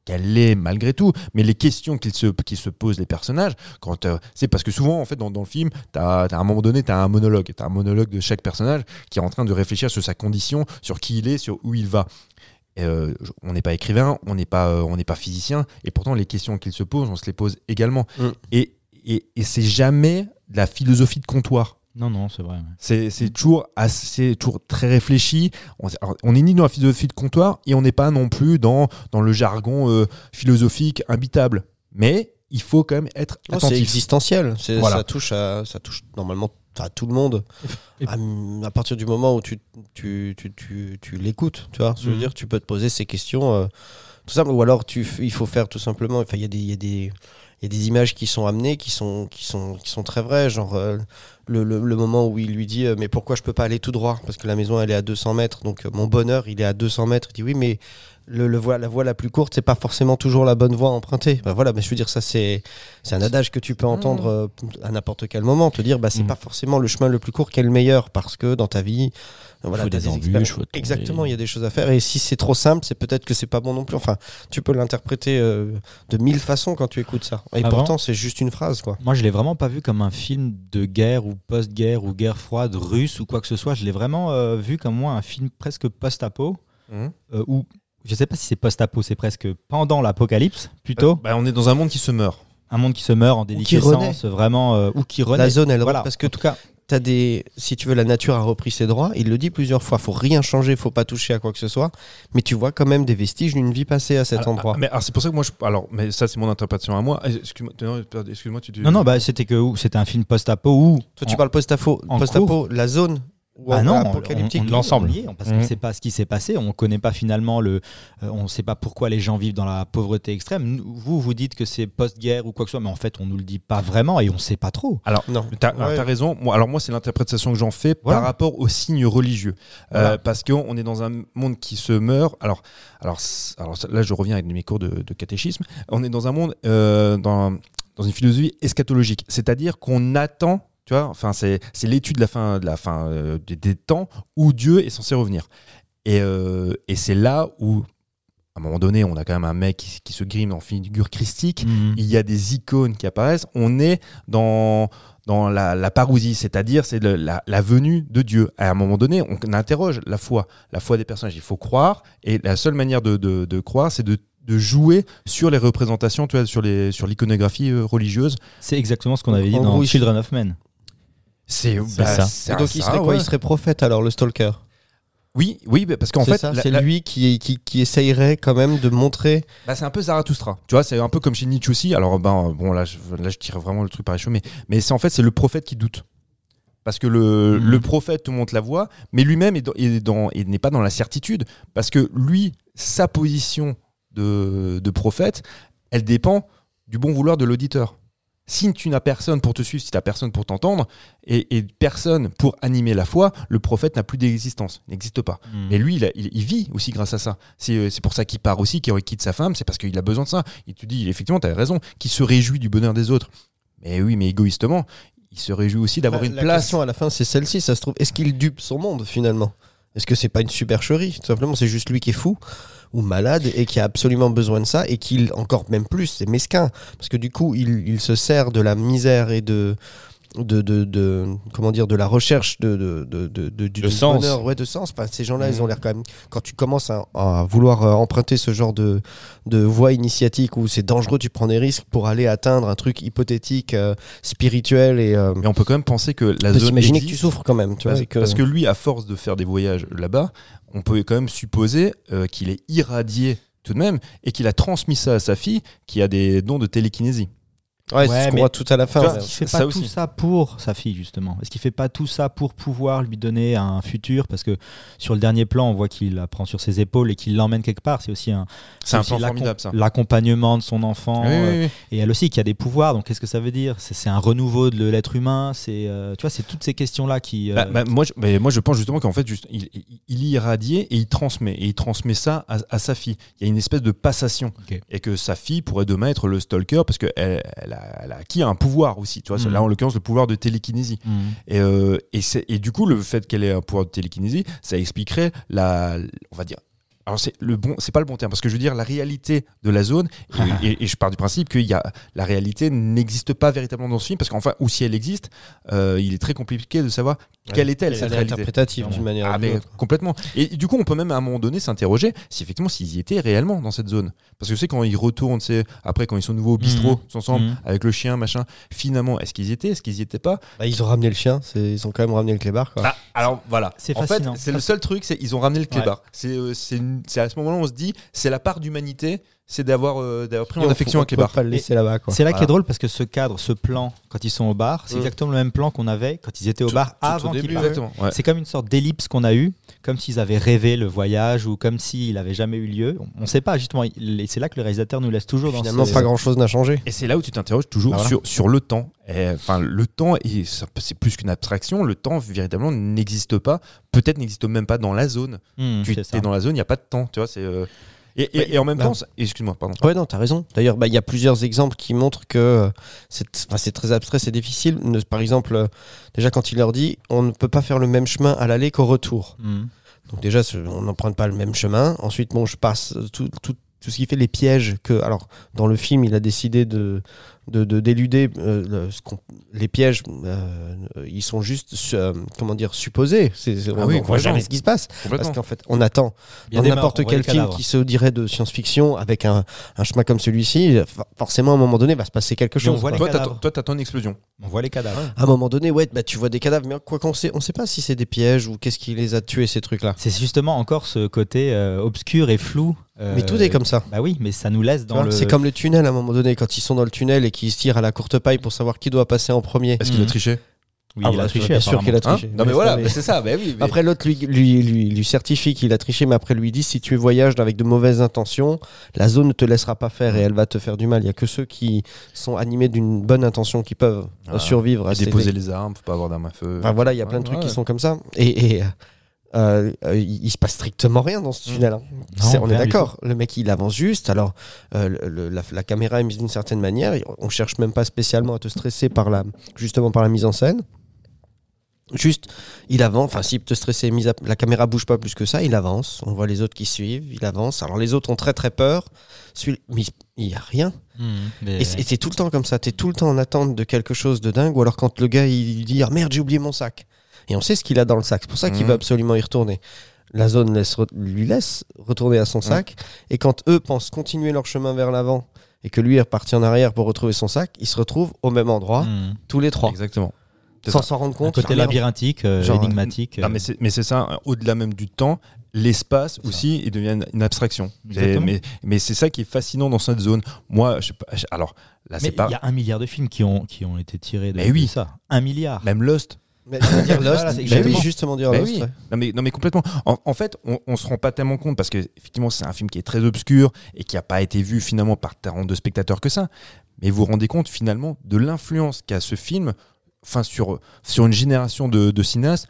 qu'elle est malgré tout, mais les questions qu'ils se, posent les personnages, quand euh, c'est parce que souvent en fait dans, dans le film, t'as, à un moment donné, tu as un monologue, tu as un monologue de chaque personnage qui est en train de réfléchir sur sa condition, sur qui il est, sur où il va. Euh, on n'est pas écrivain, on n'est pas, euh, on n'est pas physicien, et pourtant les questions qu'il se pose, on se les pose également. Mm. Et, et, et c'est jamais de la philosophie de comptoir. Non, non, c'est vrai. ouais. C'est c'est toujours, assez, toujours très réfléchi. On, alors, on est ni dans la philosophie de comptoir et on n'est pas non plus dans, dans le jargon euh, philosophique imbitable. Mais il faut quand même être c'est attentif. existentiel. C'est- Voilà. Ça touche à, ça touche normalement à tout le monde. Et- À, à partir du moment où tu, tu, tu, tu, tu l'écoutes, tu vois, je veux Mhm. dire, tu peux te poser ces questions. euh, tout ça, ou alors tu, il faut faire tout simplement. Enfin, il y a des, il y a des, il y a des images qui sont amenées, qui sont, qui sont, qui sont très vraies. Genre euh, le, le, le moment où il lui dit, euh, mais pourquoi je peux pas aller tout droit? Parce que la maison elle est à 200 mètres, donc euh, mon bonheur il est à 200 mètres. Il dit oui, mais le, le voie, la voie la plus courte, c'est pas forcément toujours la bonne voie empruntée. Bah voilà, mais je veux dire, ça c'est c'est un adage que tu peux entendre euh, à n'importe quel moment, te dire bah c'est Mm. pas forcément le chemin le plus court qui est le meilleur parce que dans ta vie, euh, voilà, faut t'as des embûches, faut. Exactement, il y a des choses à faire et si c'est trop simple, c'est peut-être que c'est pas bon non plus. Enfin, tu peux l'interpréter euh, de mille façons quand tu écoutes ça. Et Ah, pourtant, c'est juste une phrase quoi. Moi, je l'ai vraiment pas vu comme un film de guerre ou post-guerre ou guerre froide russe ou quoi que ce soit. Je l'ai vraiment euh, vu comme moi un film presque post-apo Mhm. euh, où je sais pas si c'est post-apo, c'est presque pendant l'apocalypse plutôt. Bah, on est dans un monde qui se meurt. Un monde qui se meurt en qui déliquescence, vraiment euh, ou qui renaît. La zone, elle Voilà. parce que en tout cas, des, si tu veux, la nature a repris ses droits. Il le dit plusieurs fois. Faut rien changer, faut pas toucher à quoi que ce soit. Mais tu vois quand même des vestiges d'une vie passée à cet Alors, endroit. ah, Mais alors, c'est pour ça que moi, je, alors, mais ça, c'est mon interprétation à moi. Eh, Excuse-moi, tu. tu- Non, non, bah, c'était que où c'était un film post-apo où. Toi, tu en- parles post-apo, en post-apo, la zone. Ou Ah non, apocalyptique. on- on- l'ensemble. Parce qu'on ne sait pas ce qui s'est passé, on ne connaît pas finalement le. euh, on ne sait pas pourquoi les gens vivent dans la pauvreté extrême. Vous, vous dites que c'est post-guerre ou quoi que ce soit, mais en fait, on nous le dit pas vraiment et on ne sait pas trop. Alors, Non. T'as Ouais. t'as raison. Moi, alors moi, c'est l'interprétation que j'en fais Voilà. par rapport aux signes religieux, Euh, parce qu'on est dans un monde qui se meurt. Alors, alors, alors là, je reviens avec mes cours de, de catéchisme. On est dans un monde euh, dans, dans une philosophie eschatologique, c'est-à-dire qu'on attend. Tu vois, enfin, c'est l'étude de la fin, de la fin euh, des, des temps où Dieu est censé revenir. Et, euh, et c'est là où, à un moment donné, on a quand même un mec qui, qui se grime en figure christique il y a des icônes qui apparaissent, on est dans, dans la, la parousie, c'est-à-dire c'est la, la venue de Dieu. À un moment donné, on interroge la foi, la foi des personnages. Il faut croire, et la seule manière de, de- de croire, c'est de, de jouer sur les représentations, tu vois, sur les sur l'iconographie euh, religieuse. C'est exactement ce qu'on avait dit En dans Children of Men. C'est ça. c'est Et donc, il ça, serait quoi? Ouais. Il serait prophète alors, le stalker? Oui, oui, bah, parce qu'en fait, ça, c'est la- lui qui, qui, qui essayerait quand même de montrer. Bah, c'est un peu Zarathustra. Tu vois, c'est un peu comme chez Nietzsche aussi. Alors, ben, bon, là, je, là, je tire vraiment le truc par les cheveux, mais, mais c'est en fait, c'est le prophète qui doute. Parce que le, Mhm. le prophète te montre la voie, mais lui-même est dans- est dans- est- n'est pas dans la certitude. Parce que lui, sa position de, de prophète, elle dépend du bon vouloir de l'auditeur. Si tu n'as personne pour te suivre, si tu n'as personne pour t'entendre, et, et personne pour animer la foi, le prophète n'a plus d'existence, n'existe pas. Mais lui, il, a- il- il vit aussi grâce à ça. C'est euh, pour ça qu'il part aussi, qu'il quitte sa femme, c'est parce qu'il a besoin de ça. Il te dit, effectivement, tu as raison, qu'il se réjouit du bonheur des autres. Mais oui, mais égoïstement, il se réjouit aussi d'avoir La- une la place. question à la fin, c'est celle-ci, ça se trouve. Est-ce qu'il dupe son monde finalement? Est-ce que c'est pas une supercherie? Tout simplement, c'est juste lui qui est fou ou malade et qui a absolument besoin de ça et qu'il, encore même plus, c'est mesquin. Parce que du coup, il, il se sert de la misère et de. De, de, de- comment dire de la recherche de de, de, de, de- du De sens. bonheur ouais de sens Enfin, ces gens-là ils Mhm. ont l'air quand même quand tu commences à, à vouloir euh, emprunter ce genre de de voie initiatique où c'est dangereux tu prends des risques pour aller atteindre un truc hypothétique euh, spirituel et euh, Mais on peut quand même penser que la zone. s'imaginer que tu existe. souffres quand même, tu. Parce, que- parce que lui, à force de faire des voyages là-bas, on peut quand même supposer euh, qu'il est irradié tout de même et qu'il a transmis ça à sa fille qui a des dons de télékinésie. Ouais, c'est Ouais, ce qu'on mais- voit tout à la fin. Vois, qu'il fait Ça pas aussi. tout ça pour sa fille justement Est-ce qu'il fait pas tout ça pour pouvoir lui donner un futur? Parce que sur le dernier plan, on voit qu'il la prend sur ses épaules et qu'il l'emmène quelque part. C'est aussi un, C'est un aussi plan formidable, ça. L'accompagnement de son enfant. Oui, euh, oui. Et elle aussi qui a des pouvoirs. Donc qu'est-ce que ça veut dire? C'est c'est un renouveau de l'être humain. C'est euh, tu vois, c'est toutes ces questions là qui. euh, Bah, bah, moi, je, mais moi, je pense justement qu'en fait, juste, il, il, il y irradié et il transmet. Et il transmet ça à, à sa fille. Il y a une espèce de passation. Et que sa fille pourrait demain être le stalker parce qu'elle elle a, elle a acquis un pouvoir aussi. Tu vois, Mhm. Là, en l'occurrence, le pouvoir de télékinésie. hmm. Et, euh, et, et du coup, le fait qu'elle ait un pouvoir de télékinésie, ça expliquerait la, on va dire. Alors c'est le bon, c'est pas le bon terme parce que je veux dire la réalité de la zone et, et- et je pars du principe que y a, la réalité n'existe pas véritablement dans ce film parce qu'enfin ou si elle existe, euh, il est très compliqué de savoir quelle est-elle Elle cette est réalité. interprétative d'une manière Ah, ou d'une mais autre. complètement. Et du coup, on peut même à un moment donné s'interroger si effectivement s'ils y étaient réellement dans cette zone. Parce que c'est quand ils retournent, c'est après quand ils sont nouveau au bistrot, tous ensemble, Mhm. avec le chien, machin. Finalement, est-ce qu'ils y étaient, est-ce qu'ils y étaient pas? Bah, ils ont ramené le chien, ils ont quand même ramené le clébard. Quoi. Ah, alors voilà. C'est en fait, fascinant. c'est le seul truc, c'est ils ont ramené le clébard. C'est euh, c'est une- c'est à ce moment-là on se dit, c'est la part d'humanité, c'est d'avoir euh, d'avoir pris en on- affection on un peut clébard. pas le laisser là-bas. quoi. C'est là qui Voilà. est drôle parce que ce cadre, ce plan, quand ils sont au bar, c'est Mm. exactement le même plan qu'on avait quand ils étaient au Tout- bar tout avant qu'ils partent. Ouais. C'est comme une sorte d'ellipse qu'on a eue, comme s'ils avaient rêvé le voyage ou comme s'il n'avait jamais eu lieu. On ne sait pas, justement. Et c'est là que le réalisateur nous laisse toujours dans Finalement, ce- pas grand-chose n'a changé. Et c'est là où tu t'interroges toujours Bah voilà. sur, sur le temps. Et, Enfin, le temps, c'est plus qu'une abstraction. Le temps, véritablement, n'existe pas. Peut-être n'existe même pas dans la zone. Hmm, tu ça. es dans la zone, il n'y a pas de temps. Tu vois, c'est. euh, Et, et- en même bah- temps, excuse-moi, pardon. Ouais, non, t'as raison. D'ailleurs, bah, il y a plusieurs exemples qui montrent que euh, c'est enfin, très abstrait, c'est difficile. Ne- Par exemple, euh, déjà quand il leur dit on ne peut pas faire le même chemin à l'aller qu'au retour. Hmm. Donc déjà, on n'emprunte pas le même chemin. Ensuite, bon, je passe tout, tout, tout ce qui fait les pièges que... Alors, dans le film, il a décidé de, de de- d'éluder euh, le- les pièges. euh, ils sont juste, euh, comment dire, supposés. C'est, c'est- Ah on oui, ne voit jamais ce qui se passe. Parce qu'en fait, on attend Il y a dans n'importe quel film qui se dirait de science-fiction avec un, un chemin comme celui-ci, for- forcément à un moment donné, il va se passer quelque Mais on chose. voit les Toi, t'attends- une explosion. On voit les cadavres. À un moment donné, ouais, bah, tu vois des cadavres, mais quoi qu'on sait, on sait pas si c'est des pièges ou qu'est-ce qui les a tués ces trucs-là. C'est justement encore ce côté euh, obscur et flou. euh, Mais tout est comme ça. Bah oui, mais ça nous laisse dans le. C'est comme le tunnel à un moment donné, quand ils sont dans le tunnel et qu'ils se tirent à la courte paille pour savoir qui doit passer en premier. Est-ce qu'il a Mhm. triché Oui, Ah, il a bah, triché. bien sûr qu'il a triché. Non mais Mais voilà, mais c'est ça, bah oui. mais- Après, l'autre lui, lui, lui, lui certifie qu'il a triché, mais après lui dit si tu voyages avec de mauvaises intentions, la zone ne te laissera pas faire et elle va te faire du mal. Il y a que ceux qui sont animés d'une bonne intention qui peuvent euh, Ah. survivre à déposer les armes, faut pas avoir d'armes à feu. Enfin, voilà, il y a plein de Ouais, trucs qui sont comme ça. Et, et, euh, euh, il, il se passe strictement rien dans ce tunnel. hein. Non, on est d'accord. Le mec, il avance juste. Alors, euh, le- la, la caméra est mise d'une certaine manière. On cherche même pas spécialement à te stresser par la, justement par la mise en scène. Juste, il avance. Enfin, peut te stresser, mise à- la caméra bouge pas plus que ça. Il avance. On voit les autres qui suivent. Il avance. Alors, les autres ont très très peur. Mais il y a rien. Mhm, mais- Et c'est et c'est tout le temps comme ça. T'es tout le temps en attente de quelque chose de dingue. Ou alors quand le gars il dit ah merde j'ai oublié mon sac. Et on sait ce qu'il a dans le sac. C'est pour ça qu'il Mhm. veut absolument y retourner. La zone laisse re- lui laisse retourner à son sac. Et quand eux pensent continuer leur chemin vers l'avant et que lui est reparti en arrière pour retrouver son sac, ils se retrouvent au même endroit Mhm. tous les trois, Exactement. Sans s'en rendre Un compte. côté Ah, merde. labyrinthique, euh, Genre, énigmatique. Non, euh, mais c'est mais c'est ça, au-delà même du temps, l'espace ça. aussi, il devient une- abstraction. Mais, mais c'est ça qui est fascinant dans cette zone. Moi, je sais pas, alors là, c'est pas. il y a un milliard de films qui ont, qui ont été tirés de, Mais oui. de ça. Un milliard. Même Lost. Mais je veux dire Lost. Voilà, c'est bah exactement. oui, justement dire Bah Lost. oui. ouais. Non mais, non mais complètement. En, en fait, on, on se rend pas tellement compte parce que effectivement c'est un film qui est très obscur et qui a pas été vu finalement par tant de spectateurs que ça. Mais vous vous rendez compte finalement de l'influence qu'a ce film, enfin sur sur une génération de, de cinéastes,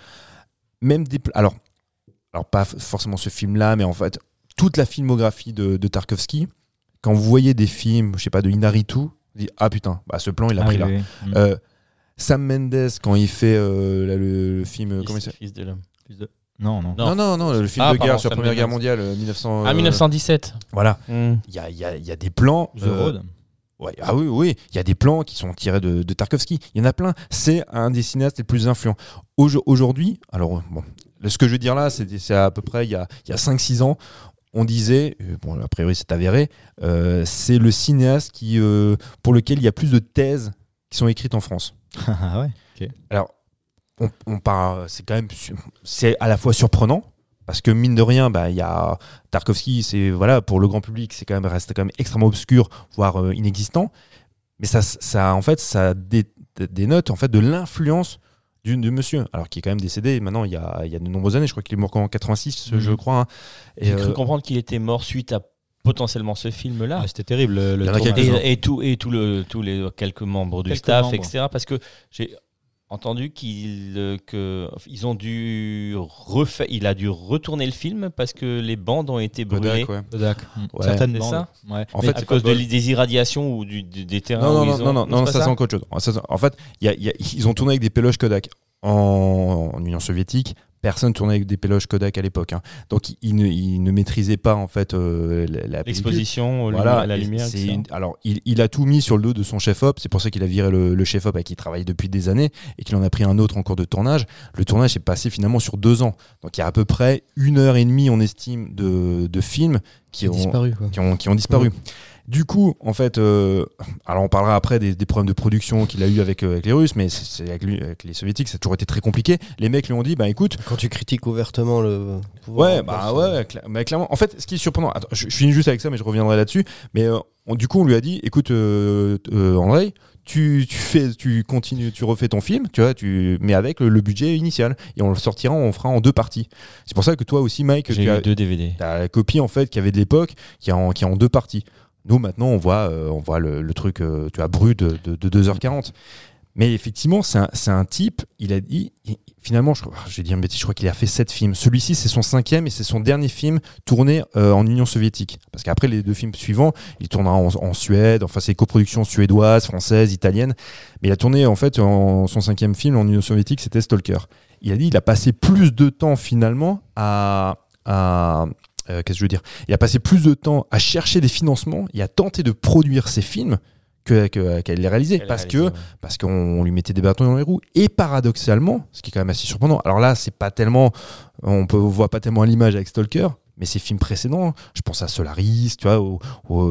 même des alors alors pas forcément ce film-là, mais en fait toute la filmographie de, de Tarkovsky. Quand vous voyez des films, je sais pas de Inaritu, vous dites ah putain, bah ce plan il a Ah pris oui, là. oui. Euh, Sam Mendes quand il fait euh, là, le, le film Fils- comment il s'appelle Fils de l'homme. Non, non. Non. non, non, non, le film Ah, de guerre sur la Première Guerre mondiale, euh, 1900. Ah, euh, 1917. Voilà. Hmm. Il y a, il y a- il y a des plans. The euh, Road. ouais, ah oui, oui. Il y a des plans qui sont tirés de, de Tarkovsky. Il y en a plein. C'est un des cinéastes les plus influents. Aujo- Aujourd'hui, alors, euh, bon, ce que je veux dire là, c'est c'est à peu près il y a, il y a 5-6 ans. On disait, euh, bon, a priori c'est avéré, euh, c'est le cinéaste qui, euh, pour lequel il y a plus de thèses qui sont écrites en France. Ah ouais. Alors, on, on part, c'est quand même, c'est à la fois surprenant parce que mine de rien, bah il y a Tarkovsky, c'est voilà pour le grand public, c'est quand même reste quand même extrêmement obscur, voire euh, inexistant. Mais ça, ça en fait, ça dé- dénote en fait de l'influence du, du monsieur, alors qui est quand même décédé maintenant il y a, il y a de nombreuses années. Je crois qu'il est mort en 86, Mhm. je crois. hein. J'ai cru euh, comprendre qu'il était mort suite à potentiellement ce film-là. Ah, C'était terrible. Le, le. Et, et tout, et tout le, tous les quelques membres du Quelques staff, membres. etc. Parce que j'ai entendu qu'ils que ils ont dû refaire, il a dû retourner le film parce que les bandes ont été brûlées Kodak, ouais. Mhm. Ouais. Certaines C'est bandes. ça Ouais. En Mais fait, à c'est cause de, des irradiations ou du, des terrains. Non, où non, ils non, ont- non, non, c'est non, pas ça c'est encore autre chose. Ça, c'est- En fait, y a- y a- ils ont tourné avec des péloches Kodak en, en Union soviétique. Personne tournait avec des péloches Kodak à l'époque. hein. Donc ils ne, ils ne maîtrisaient pas en fait euh, la, la pellicule. l'exposition, Voilà, la lumière. une- alors il, il a tout mis sur le dos de son chef-op, c'est pour ça qu'il a viré le, le chef-op avec qui il travaille depuis des années et qu'il en a pris un autre en cours de tournage. Le tournage est passé finalement sur deux ans. Donc il y a à peu près une heure et demie, on estime, de, de films qui Il ont, disparu. qui ont, qui ont disparu. Du coup, en fait, euh, alors on parlera après des, des problèmes de production qu'il a eu avec, euh, avec les Russes, mais c'est- avec, lui- avec les Soviétiques, ça a toujours été très compliqué. Les mecs lui ont dit, bah écoute, Quand tu critiques ouvertement le pouvoir Ouais, bah place, ouais, cla- mais clairement. En fait, ce qui est surprenant, attends, je, je finis juste avec ça, mais je reviendrai là-dessus. Mais euh, on- du coup, on lui a dit, écoute, euh, euh, André, tu, tu fais, tu continues, tu refais ton film, tu vois, tu, mais avec le, le budget initial, et on le sortira, on fera en deux parties. C'est pour ça que toi aussi, Mike, J'ai tu as, eu deux DVD. la copie en fait qu'il y avait de l'époque, qui est en, qui est en deux parties. Nous maintenant, on voit, euh, on voit le, truc, euh, tu as brut de, de, de 2h40. Mais effectivement, c'est un, un type, il a dit, finalement, je, je vais dire une je crois qu'il a fait sept films. Celui-ci, c'est son cinquième et c'est son dernier film tourné euh, en Union soviétique. Parce qu'après les deux films suivants, il tournera en, Suède, enfin c'est coproduction suédoise, française, italienne. Mais il a tourné en fait son cinquième film en Union soviétique, c'était Stalker. Il a dit, il a passé plus de temps finalement à euh, qu'est-ce que je veux dire? Il a passé plus de temps à chercher des financements et à tenter de produire ses films que- que- qu'elle les réalisait. Parce que réalisé, ouais. parce qu'on lui mettait des bâtons dans les roues. Et paradoxalement, ce qui est quand même assez surprenant, alors là, c'est pas tellement, on peut on voit pas tellement l'image avec Stalker, mais ces films précédents, je pense à Solaris, tu vois,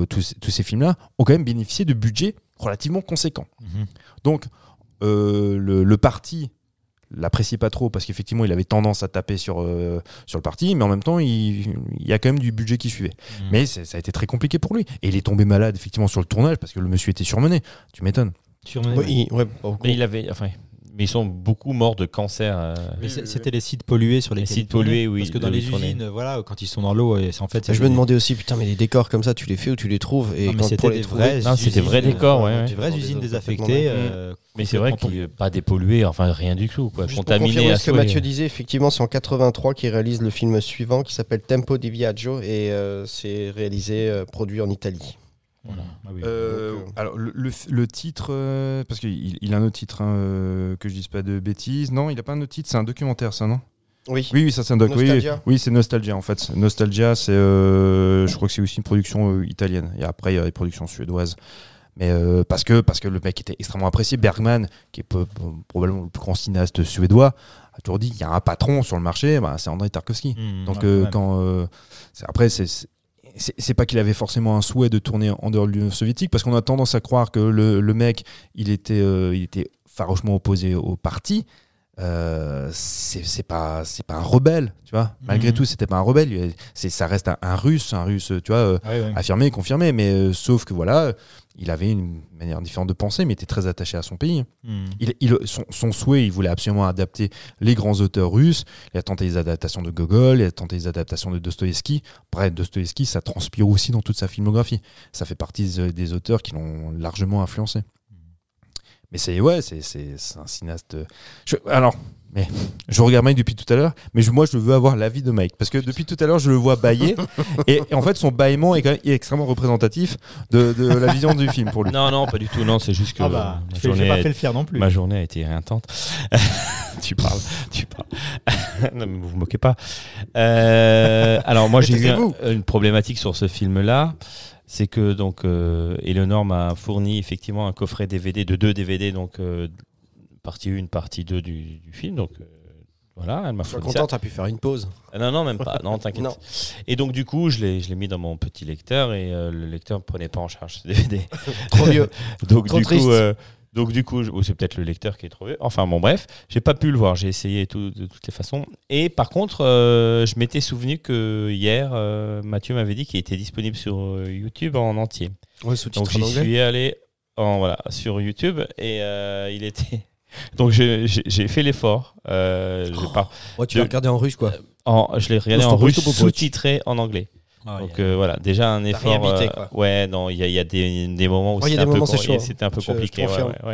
tous, tous ces films-là, ont quand même bénéficié de budgets relativement conséquents. Mhm. Donc, euh, le, le parti l'appréciait pas trop parce qu'effectivement il avait tendance à taper sur, euh, sur le parti mais en même temps il, il y a quand même du budget qui suivait. Mhm. mais ça a été très compliqué pour lui. Et il est tombé malade effectivement sur le tournage parce que le monsieur était surmené. Tu m'étonnes. Surmené, Oui, ouais, beaucoup. Mais il avait, enfin, mais ils sont beaucoup morts de cancer. euh, c'était les sites pollués sur Les lesquels sites pollués, oui, Parce que dans les usines, voilà, quand ils sont dans l'eau, c'est en fait. je me demandais aussi, putain, mais les décors comme ça, tu les fais ou tu les trouves Et Non, c'était pour les des trouver, vrais Non, c'était vrais euh, décors, ouais. Des vraies usines désaffectées. euh, Mais c'est vrai qu'il pas dépollué, enfin rien du tout, quoi. Contaminé ce que. Mathieu disait, effectivement, c'est en 83 qu'il réalise le film suivant qui s'appelle Tempo di Viaggio et euh, c'est réalisé, euh, produit en Italie. Voilà. Ah oui. Euh, Donc, euh, alors le, le- le titre euh, parce qu'il il a un autre titre hein, que je dise pas de bêtises. Non il a pas un autre titre c'est un documentaire ça non? Oui. oui oui ça c'est un doc oui, Nostalgia. oui c'est Nostalgia en fait. Nostalgia c'est euh, je crois que c'est aussi une production euh, italienne. Et après il y a des productions suédoises. Mais euh, parce que parce que le mec était extrêmement apprécié. Bergman qui est peu- probablement le plus grand cinéaste suédois a toujours dit il y a un patron sur le marché bah, c'est André Tarkovsky. Mhm, donc ouais, euh, quand euh, après c'est c'est- pas qu'il avait forcément un souhait de tourner en dehors de l'Union soviétique parce qu'on a tendance à croire que le, le mec il était euh, il était farouchement opposé au parti euh, c'est pas c'est pas un rebelle tu vois malgré Mhm. tout c'était pas un rebelle c'est ça reste un, un russe un russe tu vois euh, Ouais, ouais. affirmé confirmé mais euh, sauf que voilà il avait une manière différente de penser mais était très attaché à son pays il, il- son, son souhait, il voulait absolument adapter les grands auteurs russes. Il a tenté les adaptations de Gogol, il a tenté les adaptations de Dostoïevski. Bref, Dostoïevski, ça transpire aussi dans toute sa filmographie. Ça fait partie des, auteurs qui l'ont largement influencé. Mais c'est ouais, c'est un cinéaste. je- alors, mais je regarde Mike depuis tout à l'heure, mais je- moi je veux avoir l'avis de Mike parce que depuis tout à l'heure je le vois bailler et, et en fait son bâillement est, quand même- est extrêmement représentatif de, de la vision du film pour lui. Non, non, pas du tout. Non, c'est juste que Ah bah, ma, je fais- j'ai journée pas a, fait le faire non plus. ma journée a été réintente. tu parles, tu parles. non, mais vous vous moquez pas. Euh, alors moi j'ai eu un- une problématique sur ce film-là. C'est que donc euh, Eleanor m'a fourni effectivement un coffret DVD de deux DVD, donc euh, partie 1, partie 2 du, du film. Donc euh, voilà, elle m'a ça. content, t'as pu faire une pause. Ah Non, non, même pas. Non, t'inquiète. Et donc, du coup, je l'ai, je l'ai mis dans mon petit lecteur et euh, le lecteur ne prenait pas en charge ce DVD. Trop vieux. donc, Trop du triste. coup, euh, donc, du coup, ou c'est peut-être le lecteur qui est trop vieux. Enfin, bon, bref, j'ai pas pu le voir. J'ai essayé tout, de toutes les façons. Et par contre, euh, je m'étais souvenu que hier, euh, Mathieu m'avait dit qu'il était disponible sur euh, YouTube en entier. Ouais, Donc, j'y suis allé en, voilà, sur YouTube et euh, il était. Donc, j'ai fait l'effort. Euh, pas- Ouais, tu l'as regardé en russe, quoi. en- je l'ai regardé en russe sous-titré en anglais. Ah, Donc a- euh, voilà, déjà un effort. réhabilité, euh, ouais, non, il y a, il y a des, des moments où c'était un, peu hein. un Je- je compliqué. ouais, confirme. ouais,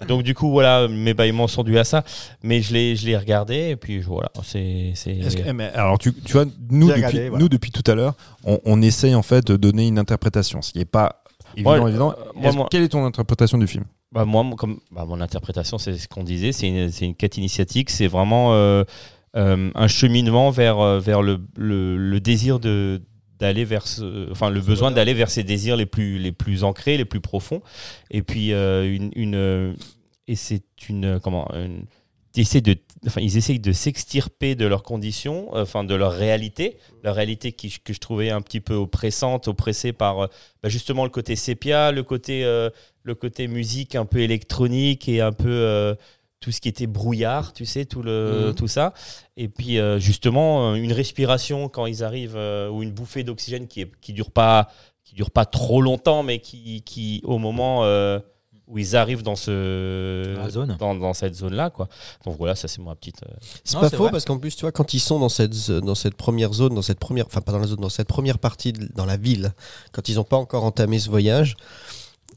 ouais. Donc du coup, voilà, mes bâillements sont dus à ça. Mais je l'ai, je l'ai regardé et puis voilà, c'est, eh, alors tu, tu vois, nous depuis, regardé, voilà. nous depuis tout à l'heure, on, on essaye en fait de donner une interprétation, ce qui n'est pas évident. Ouais, évident. euh, moi, Est-ce- moi- Quelle est ton interprétation du film? Bah, moi, mon- comme bah, mon interprétation, c'est ce qu'on disait, c'est une, une quête initiatique, c'est vraiment euh, euh, un cheminement vers, euh, vers le, le, le désir de d'aller vers ce- enfin le besoin d'aller vers ses désirs les plus les plus ancrés les plus profonds. Et puis une, une et c'est une comment une, de enfin ils essayent de s'extirper de leurs conditions euh, enfin de leur réalité leur réalité qui, que je trouvais un petit peu oppressante oppressée par euh, bah, justement le côté sépia le côté euh, le côté musique un peu électronique et un peu euh, tout ce qui était brouillard, tu sais, tout, le, Mhm. tout ça. Et puis euh, justement, euh, une respiration quand ils arrivent, euh, ou une bouffée d'oxygène qui ne qui dure, pas, qui dure pas trop longtemps, mais qui, qui au moment euh, où ils arrivent dans, ce, la zone. dans, dans cette zone-là. quoi. Donc voilà, ça c'est ma petite... euh, C'est pas faux vrai. parce qu'en plus, tu vois, quand ils sont dans cette, dans cette première zone, dans cette première, enfin pas dans la zone, dans cette première partie, de- dans la ville, quand ils n'ont pas encore entamé ce voyage,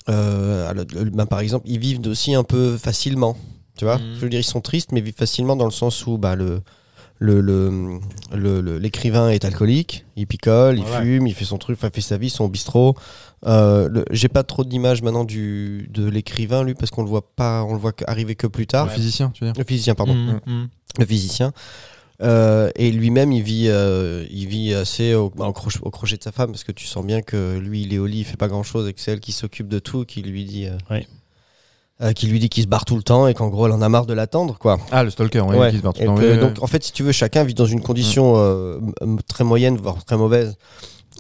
euh, ben, par exemple, ils vivent aussi un peu facilement. Tu vois, Mhm. je veux dire, ils sont tristes, mais vivent facilement dans le sens où bah, le le- le- le- le- l'écrivain est alcoolique, il picole, il Ouais, fume, il fait son truc, il fait sa vie, son bistrot. Euh, J'ai pas trop d'images maintenant du, de l'écrivain, lui, parce qu'on le voit pas, on le voit arriver que plus tard. Le physicien, tu veux dire? Le physicien, pardon Mhm, mhm. le physicien. Euh, et lui-même, il vit, euh, il vit assez au, au, crochet, au crochet de sa femme parce que tu sens bien que lui, il est au lit, il fait pas grand-chose et que c'est elle qui s'occupe de tout, qui lui dit, euh, qui lui dit qu'il se barre tout le temps et qu'en gros, elle en a marre de l'attendre, quoi. Ah, le stalker, oui, Ouais. qui se barre tout le temps. que, donc, en fait, si tu veux, chacun vit dans une condition euh, m- très moyenne, voire très mauvaise,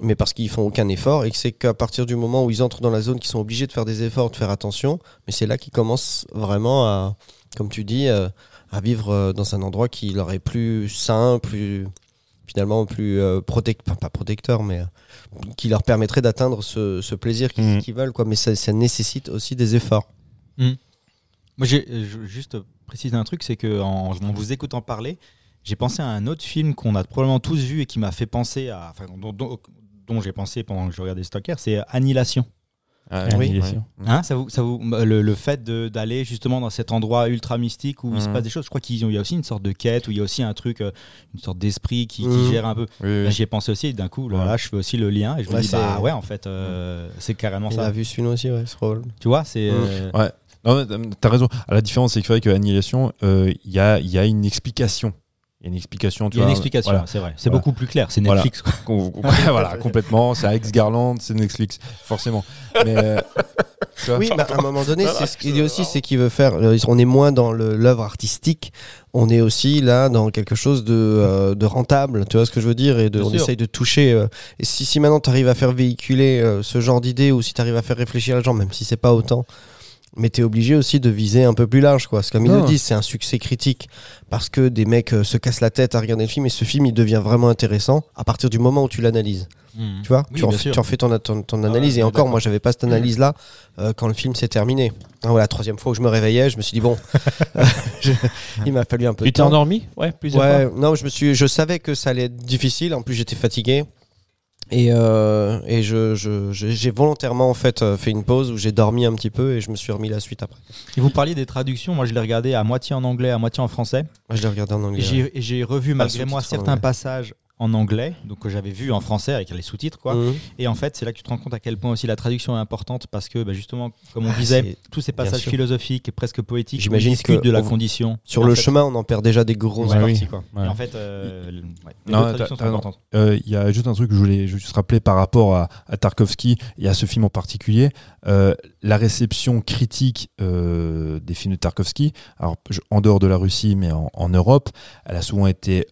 mais parce qu'ils font aucun effort, et que c'est qu'à partir du moment où ils entrent dans la zone, qu'ils sont obligés de faire des efforts, de faire attention, mais c'est là qu'ils commencent vraiment à, comme tu dis, à vivre euh, dans un endroit qui leur est plus sain, plus finalement plus euh, protect, enfin, pas protecteur, mais euh, qui leur permettrait d'atteindre ce, ce plaisir qu'ils Mhm. qu'ils veulent, quoi. Mais ça, ça nécessite aussi des efforts. Moi, j'ai juste préciser un truc, c'est que en, en vous écoutant parler, j'ai pensé à un autre film qu'on a probablement tous vu et qui m'a fait penser à, enfin, dont, dont- dont j'ai pensé pendant que je regardais Stalker, c'est Annihilation. Ah, Oui. ouais. Hein, ça vous, ça vous, le, le fait de- d'aller justement dans cet endroit ultra mystique où il se Mhm. passe des choses, je crois qu'il y a aussi une sorte de quête, où il y a aussi un truc, euh, une sorte d'esprit qui, qui gère un peu. Oui, oui. Là, J'y ai pensé aussi, et d'un coup, là, Ouais. là, je fais aussi le lien et je me Ouais, dis, c'est- bah ouais, en fait, euh, c'est carrément Il ça. a vu celui-là aussi, ouais, ce rôle. Tu vois, c'est. Mhm. euh, Non, mais t'as- raison. À la différence, c'est que c'est vrai que Annihilation, euh, il y, a, il y a une explication. Il y a une explication. Tu Il y a une vois, explication, voilà. c'est vrai. C'est Voilà. beaucoup plus clair. C'est. Netflix. voilà, complètement. C'est Alex Garland, c'est Netflix, forcément. Mais euh, Oui, mais à un moment donné, c'est ce qu'il dit aussi, c'est qu'il veut faire. euh, On est moins dans l'œuvre artistique, on est aussi là dans quelque chose de, euh, de rentable, tu vois ce que je veux dire, et de, on sûr. essaye de toucher. euh, et si, si maintenant tu arrives à faire véhiculer euh, ce genre d'idée, ou si tu arrives à faire réfléchir les gens, même si c'est pas autant. Mais t'es obligé aussi de viser un peu plus large, quoi. Parce que comme ils Non. le disent, c'est un succès critique. Parce que des mecs euh, se cassent la tête à regarder le film, et ce film, il devient vraiment intéressant à partir du moment où tu l'analyses. Tu vois, Oui, tu, en tu en fais ton, ton, ton Ah analyse. et encore, moi, j'avais pas cette analyse-là euh, quand le film s'est terminé. Ah, voilà, troisième fois où je me réveillais, je me suis dit, bon, je- il m'a fallu un peu Tu de t'es endormi? Ouais, plusieurs fois. Ouais, non, je, me suis, je savais que ça allait être difficile. En plus, j'étais fatigué. Et, euh, et je, je- je- j'ai volontairement en fait euh, fait une pause où j'ai dormi un petit peu et je me suis remis la suite après. Et vous parliez des traductions. Moi, je l'ai regardé à moitié en anglais, à moitié en français. Moi, je l'ai regardé en Et anglais. ouais. j'ai et j'ai revu malgré moi certains passages en anglais, donc que j'avais vu en français avec les sous-titres, quoi. Mhm. Et en fait, c'est là que tu te rends compte à quel point aussi la traduction est importante parce que, bah, justement, comme on Ah, disait, tous ces passages philosophiques, presque poétiques, J'imagine discutent que de la on- condition. Sur le fait- chemin, on en perd déjà des grosses Ouais, oui. parties. Quoi. Ouais. Et en fait, euh. Euh, Il y a juste un truc que je voulais juste rappeler par rapport à, à Tarkovsky et à ce film en particulier. Euh, la réception critique euh, des films de Tarkovsky, alors je- en dehors de la Russie, mais en, en Europe, elle a souvent été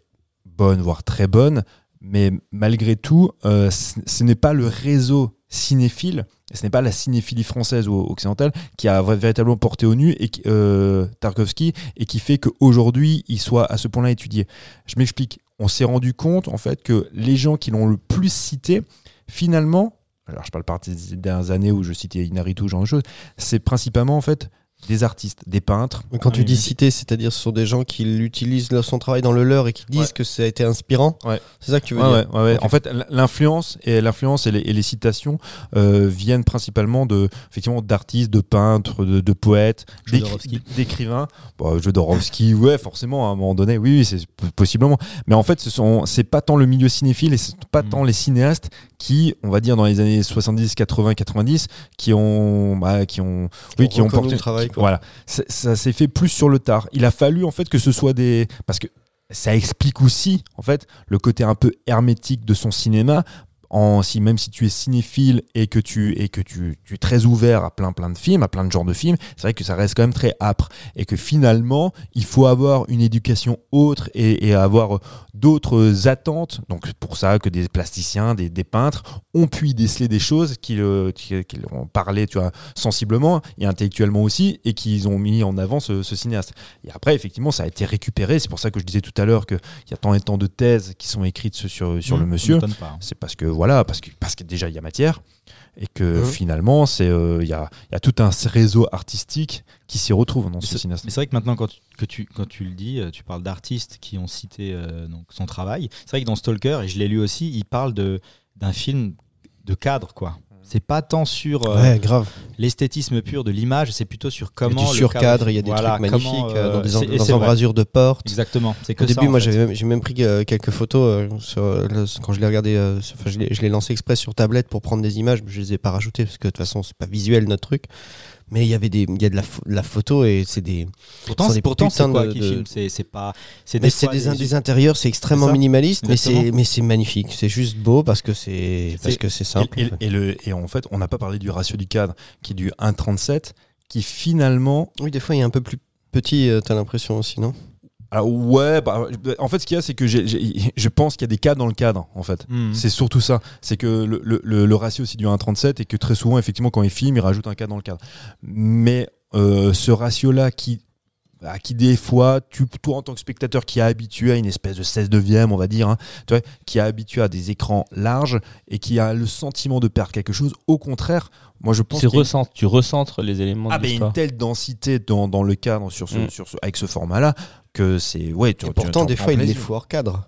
bonne, voire très bonne. Mais malgré tout, euh, ce n'est pas le réseau cinéphile, ce n'est pas la cinéphilie française ou occidentale qui a véritablement porté au nu et euh, Tarkovsky et qui fait qu'aujourd'hui il soit à ce point-là étudié. Je m'explique. On s'est rendu compte en fait que les gens qui l'ont le plus cité, finalement, alors je parle par des dernières années où je citais Inaritu, genre de choses, c'est principalement en fait des artistes, des peintres. Mais Quand tu dis citer, c'est-à-dire ce sont des gens qui l'utilisent leur- son travail dans le leur et qui disent Ouais. que ça a été inspirant. Ouais. C'est ça que tu veux Ouais, dire. ouais, ouais, ouais. Ok. En fait, l'influence et l'influence et les, et les citations euh, viennent principalement de effectivement d'artistes, de peintres, de, de poètes, d'écrivains. Bon, Jodorowsky, ouais, forcément, à un moment donné, oui, oui, c'est possiblement. Mais en fait, ce sont, c'est pas tant le milieu cinéphile et c'est pas Mm. tant les cinéastes qui, on va dire, dans les années 70, 80, 90, qui ont, bah, qui ont, oui, qui ont porté le travail. Voilà, ça s'est fait plus sur le tard. Il a fallu en fait que ce soit des, parce que ça explique aussi en fait le côté un peu hermétique de son cinéma. En, si, même si tu es cinéphile et que tu et que tu, tu es très ouvert à plein plein de films, à plein de genres de films, c'est vrai que ça reste quand même très âpre et que finalement il faut avoir une éducation autre et, et avoir d'autres attentes. Donc pour ça que des plasticiens, des, des peintres ont pu y déceler des choses qui, le- qui, qui ont parlé, tu vois, sensiblement et intellectuellement aussi, et qu'ils ont mis en avant ce, ce cinéaste. Et après, effectivement, ça a été récupéré. C'est pour ça que je disais tout à l'heure qu'il y a tant et tant de thèses qui sont écrites sur, sur, Mmh, le monsieur. pas. C'est parce que voilà, parce que parce que déjà il y a matière et que Mhm. finalement c'est euh, il y, a, y a tout un réseau artistique qui s'y retrouve dans ce cinéaste. Mais c'est vrai que maintenant, quand tu, que tu, quand tu le dis, euh, tu parles d'artistes qui ont cité euh, donc son travail. C'est vrai que dans Stalker, et je l'ai lu aussi, il parle de- d'un film de cadre, quoi. C'est pas tant sur euh, Ouais, grave. l'esthétisme pur de l'image, c'est plutôt sur Il y comment. a du surcadre, il y a des voilà, trucs magnifiques comment, euh, dans des, euh, en- dans vrai. embrasures de portes. Exactement. C'est que Au début, moi, même- j'ai même pris quelques photos sur, le- quand je l'ai regardé. enfin, je l'ai lancé exprès sur tablette pour prendre des images, mais je les ai pas rajoutées parce que de toute façon, c'est pas visuel notre truc. Mais il y avait des, il y a de la, de la photo et c'est des, Pourtant, c'est pourtant c'est quoi de- qui filme? C'est pas. C'est des c'est des, intérieurs, c'est extrêmement minimaliste, mais c'est, mais c'est magnifique. C'est juste beau parce que c'est, parce que c'est simple. Et, et- et le, et en fait, on n'a pas parlé du ratio du cadre qui est du 1,37, qui finalement. Oui, des fois, il est un peu plus petit, euh, t'as l'impression aussi, non? Alors, ouais, bah, en fait, ce qu'il y a, c'est que je pense qu'il y a des cadres dans le cadre, en fait. Mhm. C'est surtout ça. C'est que le, le- ratio, c'est du 1,37 et que très souvent, effectivement, quand ils filment, ils rajoutent un cadre dans le cadre. Mais euh, ce ratio-là qui. bah, qui des fois, tu, toi en tant que spectateur qui est habitué à une espèce de 16 neuvième, on va dire, hein, tu vois, qui est habitué à des écrans larges et qui a le sentiment de perdre quelque chose, au contraire, moi je pense Tu, une- recentres, tu recentres les éléments ah de ben une telle densité dans, dans le cadre sur ce, Mm. sur ce, avec ce format-là que c'est ouais. Tu, Et pourtant, tu des fois, il les fout hors cadre.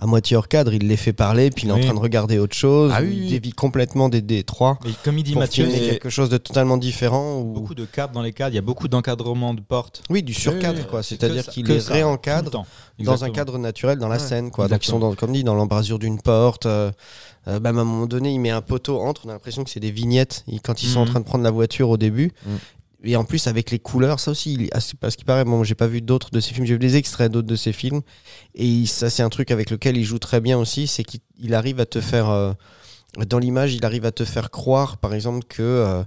À moitié hors cadre, il les fait parler, puis il est Oui. en train de regarder autre chose. Ah ou oui, il oui. dévie complètement des, des trois. Mais comme il dit Mathieu, quelque chose de totalement différent. Ou... beaucoup de cadres dans les cadres. Il y a beaucoup d'encadrement de portes. Oui, du surcadre, quoi. C'est C'est-à-dire qu'il les réencadre dans un Exactement. cadre naturel dans la Ouais. scène, quoi. Donc ils sont, Exactement. dans, comme dit, dans l'embrasure d'une porte. euh, euh, bah, à un moment donné, il met un poteau entre. On a l'impression que c'est des vignettes il- quand ils sont en Mhm. train de prendre la voiture au début. Mhm. Et en plus, avec les couleurs, ça aussi, parce qu'il paraît, bon, j'ai pas vu d'autres de ses films, j'ai vu des extraits d'autres de ses films. Et ça, c'est un truc avec lequel il joue très bien aussi, c'est qu'il il arrive à te faire, euh, dans l'image, il arrive à te faire croire, par exemple, que, euh,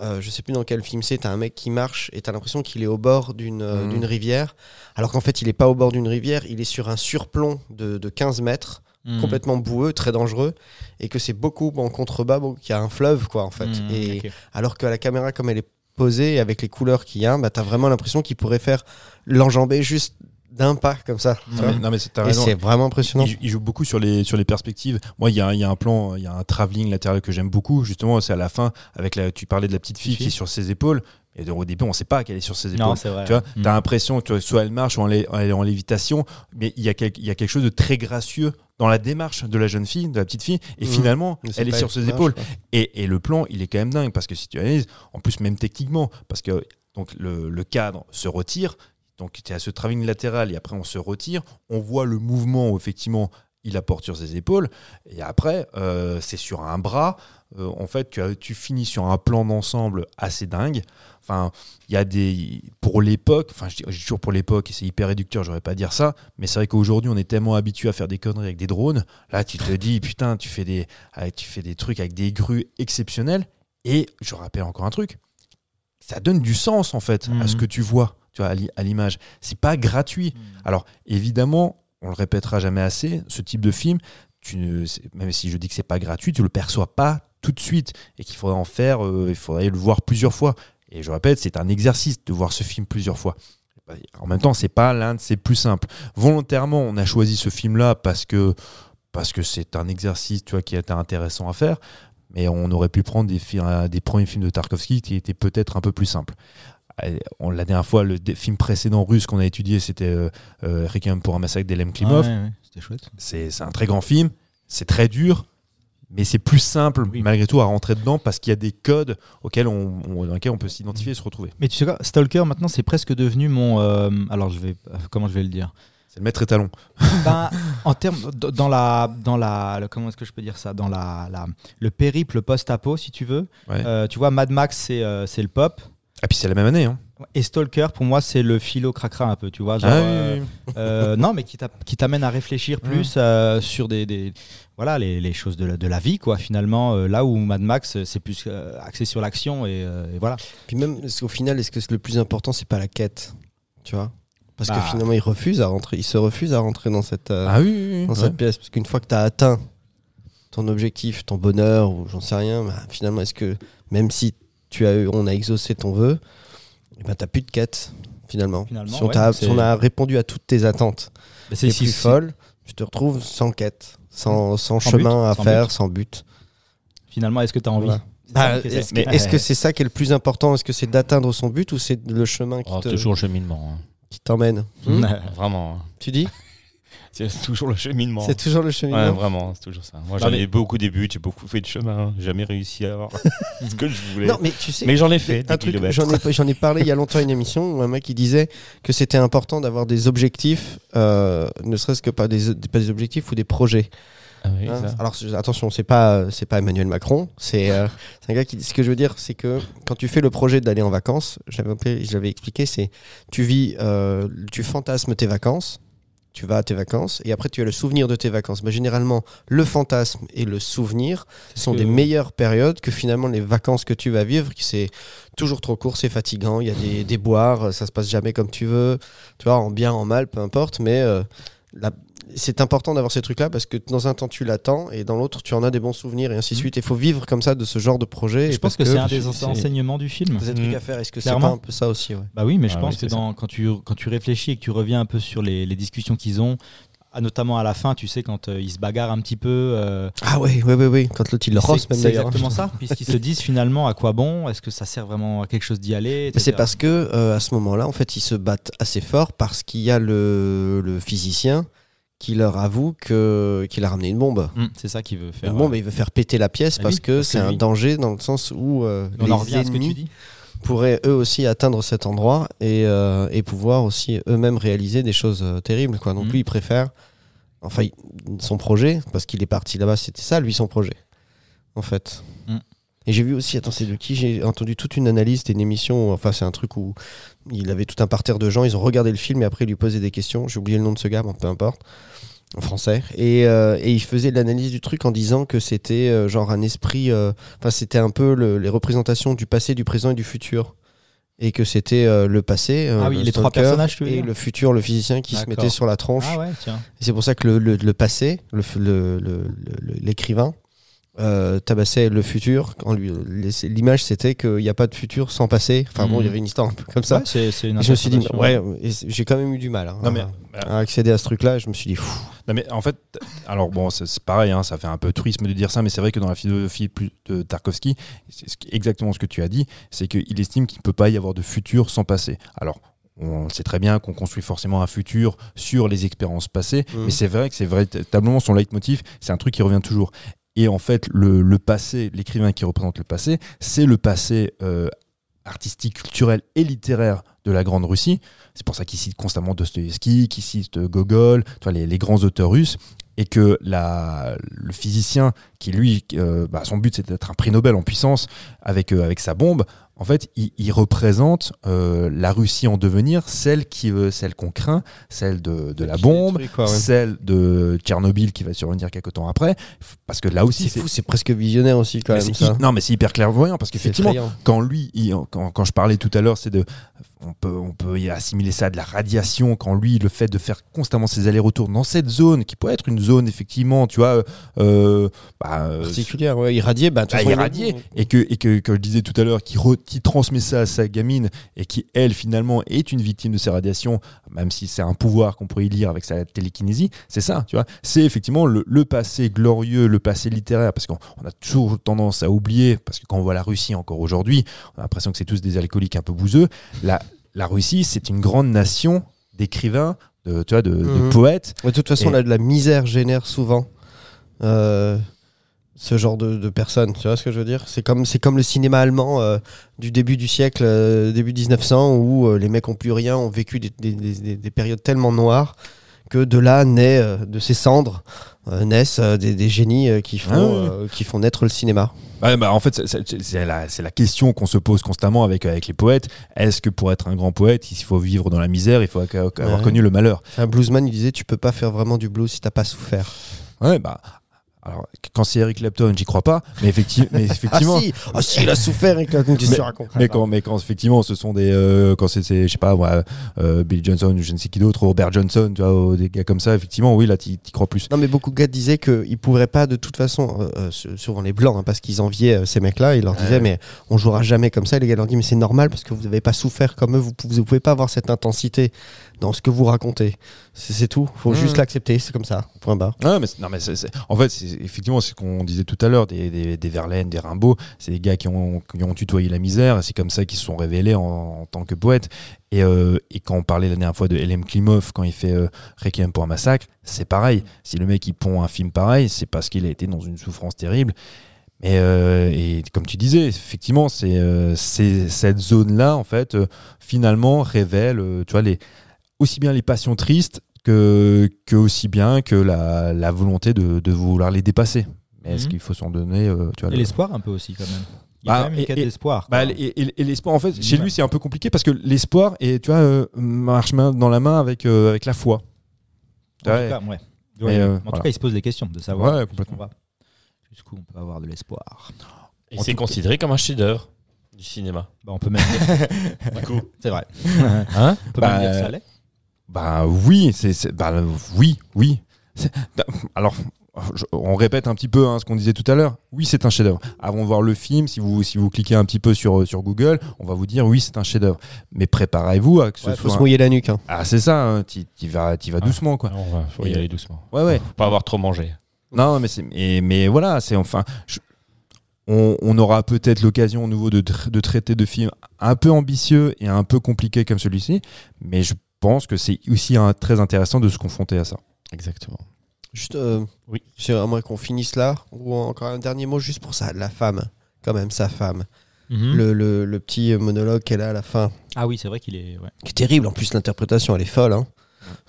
euh, je sais plus dans quel film c'est, t'as un mec qui marche et t'as l'impression qu'il est au bord d'une euh, Mhm. d'une rivière, alors qu'en fait, il est pas au bord d'une rivière, il est sur un surplomb de, de 15 mètres, Mhm. complètement boueux, très dangereux, et que c'est beaucoup en contrebas, bon, qu'il y a un fleuve, quoi, en fait. Mhm, Et, alors que la caméra, comme elle est posée, avec les couleurs qu'il y a, bah, t'as vraiment l'impression qu'il pourrait faire l'enjamber juste d'un pas, comme ça. tu Non, mais, non, mais c'est- vraiment impressionnant. Il, il joue beaucoup sur les, sur les perspectives. Moi, il y a, un- il y a un plan, il y a un travelling latéral que j'aime beaucoup. Justement, c'est à la fin, avec la, tu parlais de la petite fille qui est sur ses épaules. Et donc, au début, on ne sait pas qu'elle est sur ses épaules. Non, c'est vrai. Tu vois, Mhm. t'as l'impression que tu soit elle marche, soit elle est, en lévitation, mais il y, a quel- y a quelque chose de très gracieux dans la démarche de la jeune fille, de la petite fille, et Mhm. finalement, Mais elle est sur ses épaules. Et, et le plan, il est quand même dingue, parce que si tu analyses, en plus, même techniquement, parce que donc, le, le cadre se retire, donc tu as ce travelling latéral, et après on se retire, on voit le mouvement où effectivement il apporte sur ses épaules, et après, euh, c'est sur un bras. Euh, en fait, tu, as- tu finis sur un plan d'ensemble assez dingue. Enfin, il y a des. Pour l'époque, enfin, je dis, toujours pour l'époque, et c'est hyper réducteur, j'aurais pas dire ça, mais c'est vrai qu'aujourd'hui, on est tellement habitué à faire des conneries avec des drones. Là, tu te dis, putain, tu fais des, ah, tu fais des trucs avec des grues exceptionnelles. Et je rappelle encore un truc, ça donne du sens, en fait, à Mhm. ce que tu vois, tu vois, à l'i- à l'image. C'est pas gratuit. Alors, évidemment, on le répétera jamais assez, ce type de film, tu ne, c'est- même si je dis que c'est pas gratuit, tu le perçois pas tout de suite et qu'il faudrait en faire, euh, il faudrait le voir plusieurs fois. Et je répète, c'est un exercice de voir ce film plusieurs fois. En même temps, c'est pas l'un de ses plus simples. Volontairement, on a choisi ce film-là parce que parce que c'est un exercice, tu vois, qui était intéressant à faire. Mais on aurait pu prendre des, des premiers films de Tarkovsky qui étaient peut-être un peu plus simples. Euh, on- La dernière fois, le film précédent russe qu'on a étudié, c'était euh, euh, Requiem pour un massacre d'Elem Klimov. Ouais, ouais, C'était chouette. C'est un très grand film, c'est très dur, mais c'est plus simple Oui. malgré tout à rentrer dedans parce qu'il y a des codes auxquels on, on- dans lesquels on peut s'identifier et se retrouver. Mais tu sais quoi, Stalker maintenant c'est presque devenu mon. euh, alors je vais, euh, comment je vais le dire? C'est le maître étalon. Ben, En termes dans la dans la le- comment est-ce que je peux dire ça? Dans la, la- le périple post-apo si tu veux. Ouais. Euh, tu vois Mad Max c'est euh, le pop Ah, puis c'est la même année. Hein. et Stalker pour moi c'est le philo cracra un peu tu vois. genre, Ah, oui, euh, non mais qui t'a- qui t'amène à réfléchir plus euh, sur des, des- voilà les, les choses de la, de la vie quoi finalement euh, là où Mad Max euh, c'est plus euh, axé sur l'action et, euh, et voilà. Puis même, qu'au final, est-ce que le plus important, c'est pas la quête Tu vois? Parce Bah. que finalement, il refuse à rentrer, il se refuse à rentrer dans cette, Ah oui, oui, oui. dans Ouais. cette pièce. Parce qu'une fois que tu as atteint ton objectif, ton bonheur, ou j'en sais rien, bah, finalement, est-ce que même si tu as on a exaucé ton vœu, eh ben, t'as plus de quête, finalement. Finalement, si, on ouais, si a répondu à toutes tes attentes, Mais c'est plus folle, tu te retrouves sans quête, sans, sans Sans chemin but, à sans faire, but. sans but. Finalement est-ce que tu as envie Voilà. Bah, est-ce que- que c'est ça qui est le plus important? Est-ce que c'est d'atteindre son but ou c'est le chemin qui Oh, te- toujours le cheminement. hein. qui t'emmène? Hmm Vraiment. hein. Tu dis? C'est toujours le cheminement. C'est toujours le Ouais, cheminement. vraiment, c'est toujours ça. Moi, j'en mais- ai beaucoup des buts, j'ai beaucoup fait de chemin, jamais réussi à avoir ce que je voulais. Non, mais tu sais, mais j'en ai fait. un truc, j'en ai, j'en ai parlé il y a longtemps à une émission où un mec il disait que c'était important d'avoir des objectifs, euh, ne serait-ce que pas des, pas des objectifs ou des projets. Ah oui, Hein, alors attention, c'est pas c'est pas Emmanuel Macron, c'est euh, un gars qui. Ce que je veux dire, c'est que quand tu fais le projet d'aller en vacances, j'avais je l'avais expliqué, c'est tu vis, euh, tu fantasmes tes vacances. Tu vas à tes vacances et après tu as le souvenir de tes vacances. Mais généralement, le fantasme et le souvenir sont que- des meilleures périodes que finalement les vacances que tu vas vivre. qui C'est toujours trop court, c'est fatigant. Il y a des, des boires, ça se passe jamais comme tu veux. Tu vois, en bien, en mal, peu importe. Mais euh, la- c'est important d'avoir ces trucs-là parce que dans un temps tu l'attends et dans l'autre tu en as des bons souvenirs et ainsi de Mhm. suite. Il faut vivre comme ça de ce genre de projet. Je pense que c'est un des enseignements du film. Vous avez des trucs Mhm. à faire. Est-ce que c'est un peu ça aussi ouais? Bah oui, mais je Ah pense oui, que dans, quand, tu, quand tu réfléchis et que tu reviens un peu sur les, les discussions qu'ils ont, ah, notamment à la fin, tu sais, quand euh, ils se bagarrent un petit peu. euh, Ah oui, oui, oui, oui. Quand l'autre il le rosse même C'est exactement ça, puisqu'ils se disent finalement à quoi bon, est-ce que ça sert vraiment à quelque chose d'y aller C'est parce que euh, à ce moment-là, en fait, ils se battent assez fort parce qu'il y a le, le physicien qui leur avoue que qu'il a ramené une bombe. Hum, c'est ça qu'il veut faire. Une bombe, et il veut faire péter la pièce Ah parce oui, que c'est un danger dans le sens où euh, les en revient à ce que tu ennemis dis. pourraient eux aussi atteindre cet endroit et, euh, et pouvoir aussi eux-mêmes réaliser des choses euh, terribles. Quoi. Donc Mhm. lui, il préfère, enfin, il- son projet, parce qu'il est parti là-bas, c'était ça, lui, son projet, en fait. Mhm. Et j'ai vu aussi, attends, c'est de qui J'ai entendu toute une analyse, c'était une émission, enfin, c'est un truc où il avait tout un parterre de gens, ils ont regardé le film et après, ils lui posaient des questions. J'ai oublié le nom de ce gars, bon, peu importe. En français. Et, euh, et il faisait de l'analyse du truc en disant que c'était euh, genre un esprit. euh, Enfin, c'était un peu le- les représentations du passé, du présent et du futur. Et que c'était le passé. Ah oui, le les trois personnages, tu veux Et le futur, le physicien qui se mettait sur la tronche. Ah ouais, c'est pour ça que le, le- le passé, l'écrivain, euh, tabassait le futur. L'image, c'était qu'il n'y a pas de futur sans passé. Enfin bon, Mhm. il y avait une histoire un peu comme ça. Ouais, une je me suis dit, ouais, j'ai quand même eu du mal hein, Non, mais, à, à accéder à ce truc-là. Je me suis dit, Pfff, Non mais en fait, alors bon, c'est pareil, hein, ça fait un peu truisme de dire ça, mais c'est vrai que dans la philosophie de Tarkovsky, c'est exactement ce que tu as dit, c'est qu'il estime qu'il ne peut pas y avoir de futur sans passé. Alors, on sait très bien qu'on construit forcément un futur sur les expériences passées, Mhm. mais c'est vrai que c'est véritablement son leitmotiv, c'est un truc qui revient toujours. Et en fait, le, le passé, l'écrivain qui représente le passé, c'est le passé euh, artistique, culturel et littéraire de la Grande Russie. C'est pour ça qu'il cite constamment Dostoïevski, qu'il cite Gogol, les, les grands auteurs russes. Et que la, le physicien, qui lui, euh, bah, son but c'est d'être un prix Nobel en puissance avec, euh, avec sa bombe, en fait, il, il représente euh, la Russie en devenir, celle qui, euh, celle qu'on craint, celle de, de la bombe, détruit, quoi, ouais. celle de Tchernobyl qui va survenir quelques temps après. Parce que là aussi, c'est fou, c'est presque visionnaire aussi quand mais même. Ça. non, mais c'est hyper clairvoyant parce C'est qu'effectivement, quand lui, il- quand, quand je parlais tout à l'heure, c'est de, on peut, on peut y assimiler ça à de la radiation. Quand lui, le fait de faire constamment ses allers-retours dans cette zone, qui pourrait être une zone effectivement, tu vois, euh, bah, euh, particulière, ouais, irradié, bah, de toute ah, façon, il est- irradié, et que, et que, comme je disais tout à l'heure, qui, re- qui transmet ça à sa gamine et qui, elle, finalement, est une victime de ces radiations, même si c'est un pouvoir qu'on pourrait y lire avec sa télékinésie, c'est ça, tu vois. C'est effectivement le, le passé glorieux, le passé littéraire, parce qu'on on a toujours tendance à oublier, parce que quand on voit la Russie encore aujourd'hui, on a l'impression que c'est tous des alcooliques un peu bouseux. La, la Russie, c'est une grande nation d'écrivains, de, tu vois, de, de Mhm. poètes. Ouais, de toute façon, Et- la, la misère génère souvent euh, ce genre de, de personnes. Tu vois ce que je veux dire? C'est comme, c'est comme le cinéma allemand euh, du début du siècle, euh, début 1900, où euh, les mecs ont plus rien, ont vécu des, des- des- des- des périodes tellement noires que de là naît, euh, de ces cendres, naissent euh, des, des génies euh, qui, font, Ah euh, qui font naître le cinéma. Ouais, bah, en fait, c'est- la, la question qu'on se pose constamment avec, avec les poètes. Est-ce que pour être un grand poète, il faut vivre dans la misère, il faut avoir Ouais. connu le malheur? Un bluesman, il disait Tu peux pas faire vraiment du blues si t'as pas souffert. Ouais, bah. Alors, quand c'est Eric Clapton, j'y crois pas, mais, effecti- mais effectivement. Ah si, ah, si, il a souffert, que tu racontes Mais quand, mais quand effectivement ce sont des euh, quand c'est je sais pas moi euh, Billy Johnson je ne sais qui d'autre Robert Johnson tu vois des gars comme ça effectivement oui là t'y crois plus Non, mais beaucoup de gars disaient qu'ils ne pourraient pas, de toute façon, euh, euh, sou- souvent les blancs, hein, parce qu'ils enviaient ces mecs-là, ils leur disaient, mais on jouera jamais comme ça. Et les gars leur disaient, mais c'est normal parce que vous n'avez pas souffert comme eux, vous ne pouvez pas avoir cette intensité dans ce que vous racontez. C'est tout. Faut Mmh. juste l'accepter. C'est comme ça. Point barre. Mais c'est- non, mais c'est- en fait, effectivement, c'est ce qu'on disait tout à l'heure, des, des, des Verlaine, des Rimbaud, c'est des gars qui ont, qui ont tutoyé la misère, et c'est comme ça qu'ils se sont révélés en, en tant que poètes. Et, euh, et quand on parlait la dernière fois de L.M. Klimov, quand il fait euh, Requiem pour un massacre, c'est pareil. Si le mec il pond un film pareil, c'est parce qu'il a été dans une souffrance terrible. Et, euh, et comme tu disais, effectivement, c'est euh, cette zone-là, en fait, euh, finalement, révèle, tu vois, les, aussi bien les passions tristes que, que aussi bien que la, la volonté de, de vouloir les dépasser. Mais est-ce Mhm. qu'il faut s'en donner euh, tu vois, Et le- l'espoir un peu aussi quand même. Il y a Bah, quand même une et- quête et- d'espoir. bah, et, et- et l'espoir, en fait, chez lui, c'est un peu compliqué parce que l'espoir, et tu vois, euh, marche main dans la main avec, euh, avec la foi. En tout cas, ouais. Euh, en voilà. tout cas, il se pose des questions de savoir Ouais, jusqu'où on va. Jusqu'où on peut avoir de l'espoir. Et c'est considéré comme un chef-d'œuvre du cinéma. Bah, on peut même dire. Du coup. C'est vrai. Hein On peut Bah, même dire que ça l'est. Bah oui, c'est bah, oui, oui. Bah, Alors, je- on répète un petit peu hein, ce qu'on disait tout à l'heure. Oui, c'est un chef-d'œuvre. Avant de voir le film, si vous si vous cliquez un petit peu sur sur Google, on va vous dire oui, c'est un chef-d'œuvre. Mais préparez-vous à que ce Il faut soit. se un- mouiller la nuque. hein. Ah, c'est ça. hein, t'y vas, Ah. doucement, quoi. On va, faut y aller doucement. Ouais, ouais. Faut pas avoir trop mangé. Non, mais c'est mais, mais voilà, c'est enfin. je- on, on aura peut-être l'occasion au nouveau de, de traiter de films un peu ambitieux et un peu compliqués comme celui-ci, mais je pense que c'est aussi un- très intéressant de se confronter à ça. Exactement. Juste, euh, Oui. j'aimerais qu'on finisse là. Ou encore un dernier mot juste pour ça. La femme. Quand même, sa femme. Mhm. Le, le- le petit monologue qu'elle a à la fin. Ah oui, c'est vrai qu'il est. ouais. Qui est terrible. En plus, l'interprétation, elle est folle. Hein.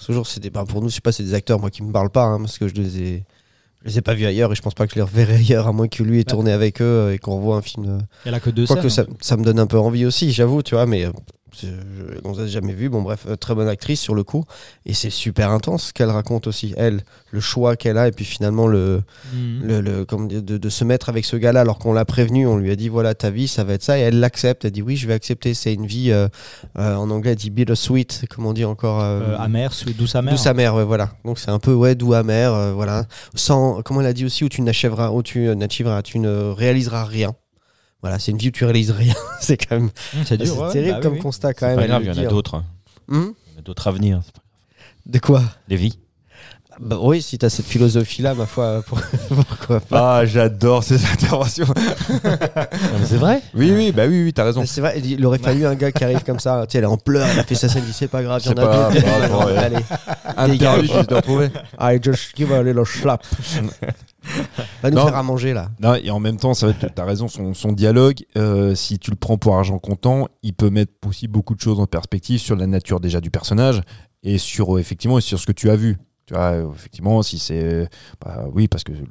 Toujours, c'est des, bah, pour nous, je sais pas, c'est des acteurs, moi, qui me parlent pas. hein, parce que je les ai. Je les ai pas vus ailleurs et je pense pas que je les reverrai ailleurs à moins que lui ait Bah. tourné avec eux et qu'on voit un film. euh, Elle a que deux Quoique ça, hein. ça me donne un peu envie aussi, j'avoue, tu vois, mais euh, on l'a jamais vu. Bon, bref, euh, très bonne actrice sur le coup. Et c'est super intense ce qu'elle raconte aussi. Elle, le choix qu'elle a, et puis finalement, le, Mhm. le, le- comment dire, de, de se mettre avec ce gars-là alors qu'on l'a prévenu, on lui a dit voilà, ta vie, ça va être ça. Et elle l'accepte. Elle dit oui, je vais accepter. C'est une vie, euh, euh, en anglais, elle dit bittersweet, comme on dit encore. euh, amère, douce amère. Douce amère, ouais, voilà. Donc c'est un peu ouais, doux amer, voilà. Sans, comment elle a dit aussi, où tu n'achèveras, où tu n'achèveras, tu ne réaliseras rien. Voilà, c'est une vie où tu réalises rien. c'est quand même, Hum, c'est c'est dur. ouais, terrible bah comme oui. constat quand C'est même. pas grave, il y en a d'autres. hein. Hum Il y en a d'autres à venir. De quoi? Des vies. Bah oui, si t'as cette philosophie-là, ma foi, pour- pourquoi pas? Ah, j'adore ces interventions. c'est vrai oui, oui, bah oui, oui, t'as raison. Mais C'est vrai, il aurait fallu un gars qui arrive comme ça, tu sais, elle est en pleurs, elle a fait sa scène, il dit c'est pas grave, il y en C'est a pas d'autres. grave. Allez, Un Dégage. perdu, je de retrouver. I just give a little slap. Va nous Non. faire à manger là. Non, et en même temps, ça va être- t'as raison, son, son dialogue, euh, si tu le prends pour argent comptant, il peut mettre aussi beaucoup de choses en perspective sur la nature déjà du personnage et sur euh, effectivement sur ce que tu as vu. Tu vois, euh, effectivement, si c'est, bah, oui, parce que le,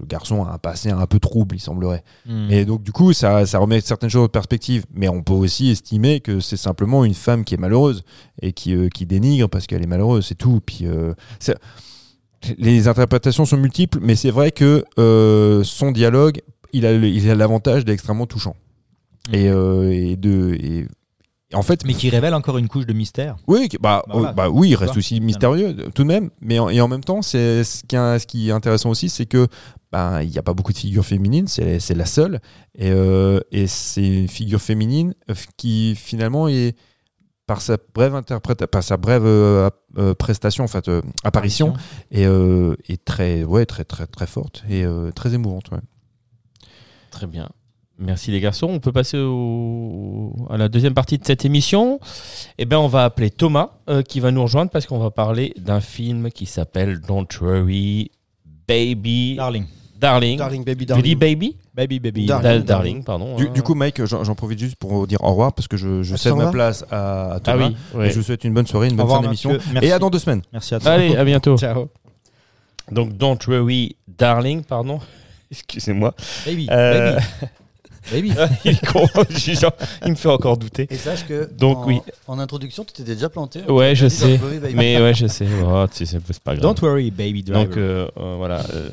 le garçon a un passé un peu trouble, il semblerait. Mhm. Et donc du coup, ça, ça remet certaines choses en perspective. Mais on peut aussi estimer que c'est simplement une femme qui est malheureuse et qui, euh, qui dénigre parce qu'elle est malheureuse, c'est tout. Puis euh, c'est- les interprétations sont multiples, mais c'est vrai que euh, son dialogue, il a, il a l'avantage d'être extrêmement touchant. Et, euh, et de, et, en fait, Mais qui révèle encore une couche de mystère. oui, bah, Bah voilà. euh, bah oui, il reste aussi mystérieux tout de même. Mais en, et en même temps, c'est ce qui, est- ce qui est intéressant aussi, c'est que bah, il n'y a pas beaucoup de figures féminines, c'est la seule, et, euh, et c'est une figure féminine qui finalement est par sa brève interprétation, par sa brève euh, euh, prestation, en fait, euh, apparition, et euh, est très, ouais, très, très, très forte et euh, très émouvante. ouais. Très bien. Merci les garçons. On peut passer au- à la deuxième partie de cette émission. Eh bien, on va appeler Thomas euh, qui va nous rejoindre parce qu'on va parler d'un film qui s'appelle Don't Worry Baby Darling. Darling. Darling, baby, Tu dis darling. baby? Baby, baby. Darling. Da- Darling, pardon. Du, hein. du coup, Mike, j'en profite juste pour dire au revoir parce que je, je Ah, cède ma place à, à ah Thomas. oui. Et ouais. je vous souhaite une bonne soirée, une bonne revoir, fin d'émission. Et à dans deux semaines. Merci à toi. Allez, à bientôt. Ciao. Donc Don't Worry Darling, pardon. Excusez-moi. Baby. Euh, Baby. Baby. il, est con, je suis genre- il me fait encore douter. Et sache que Donc, en, oui. en introduction, tu t'étais déjà planté. Ouais, je sais. Don't worry, baby. Mais ouais, je sais. Oh, tu sais, c'est c'est pas grave. Don't worry, baby driver. Donc euh, euh, voilà, euh,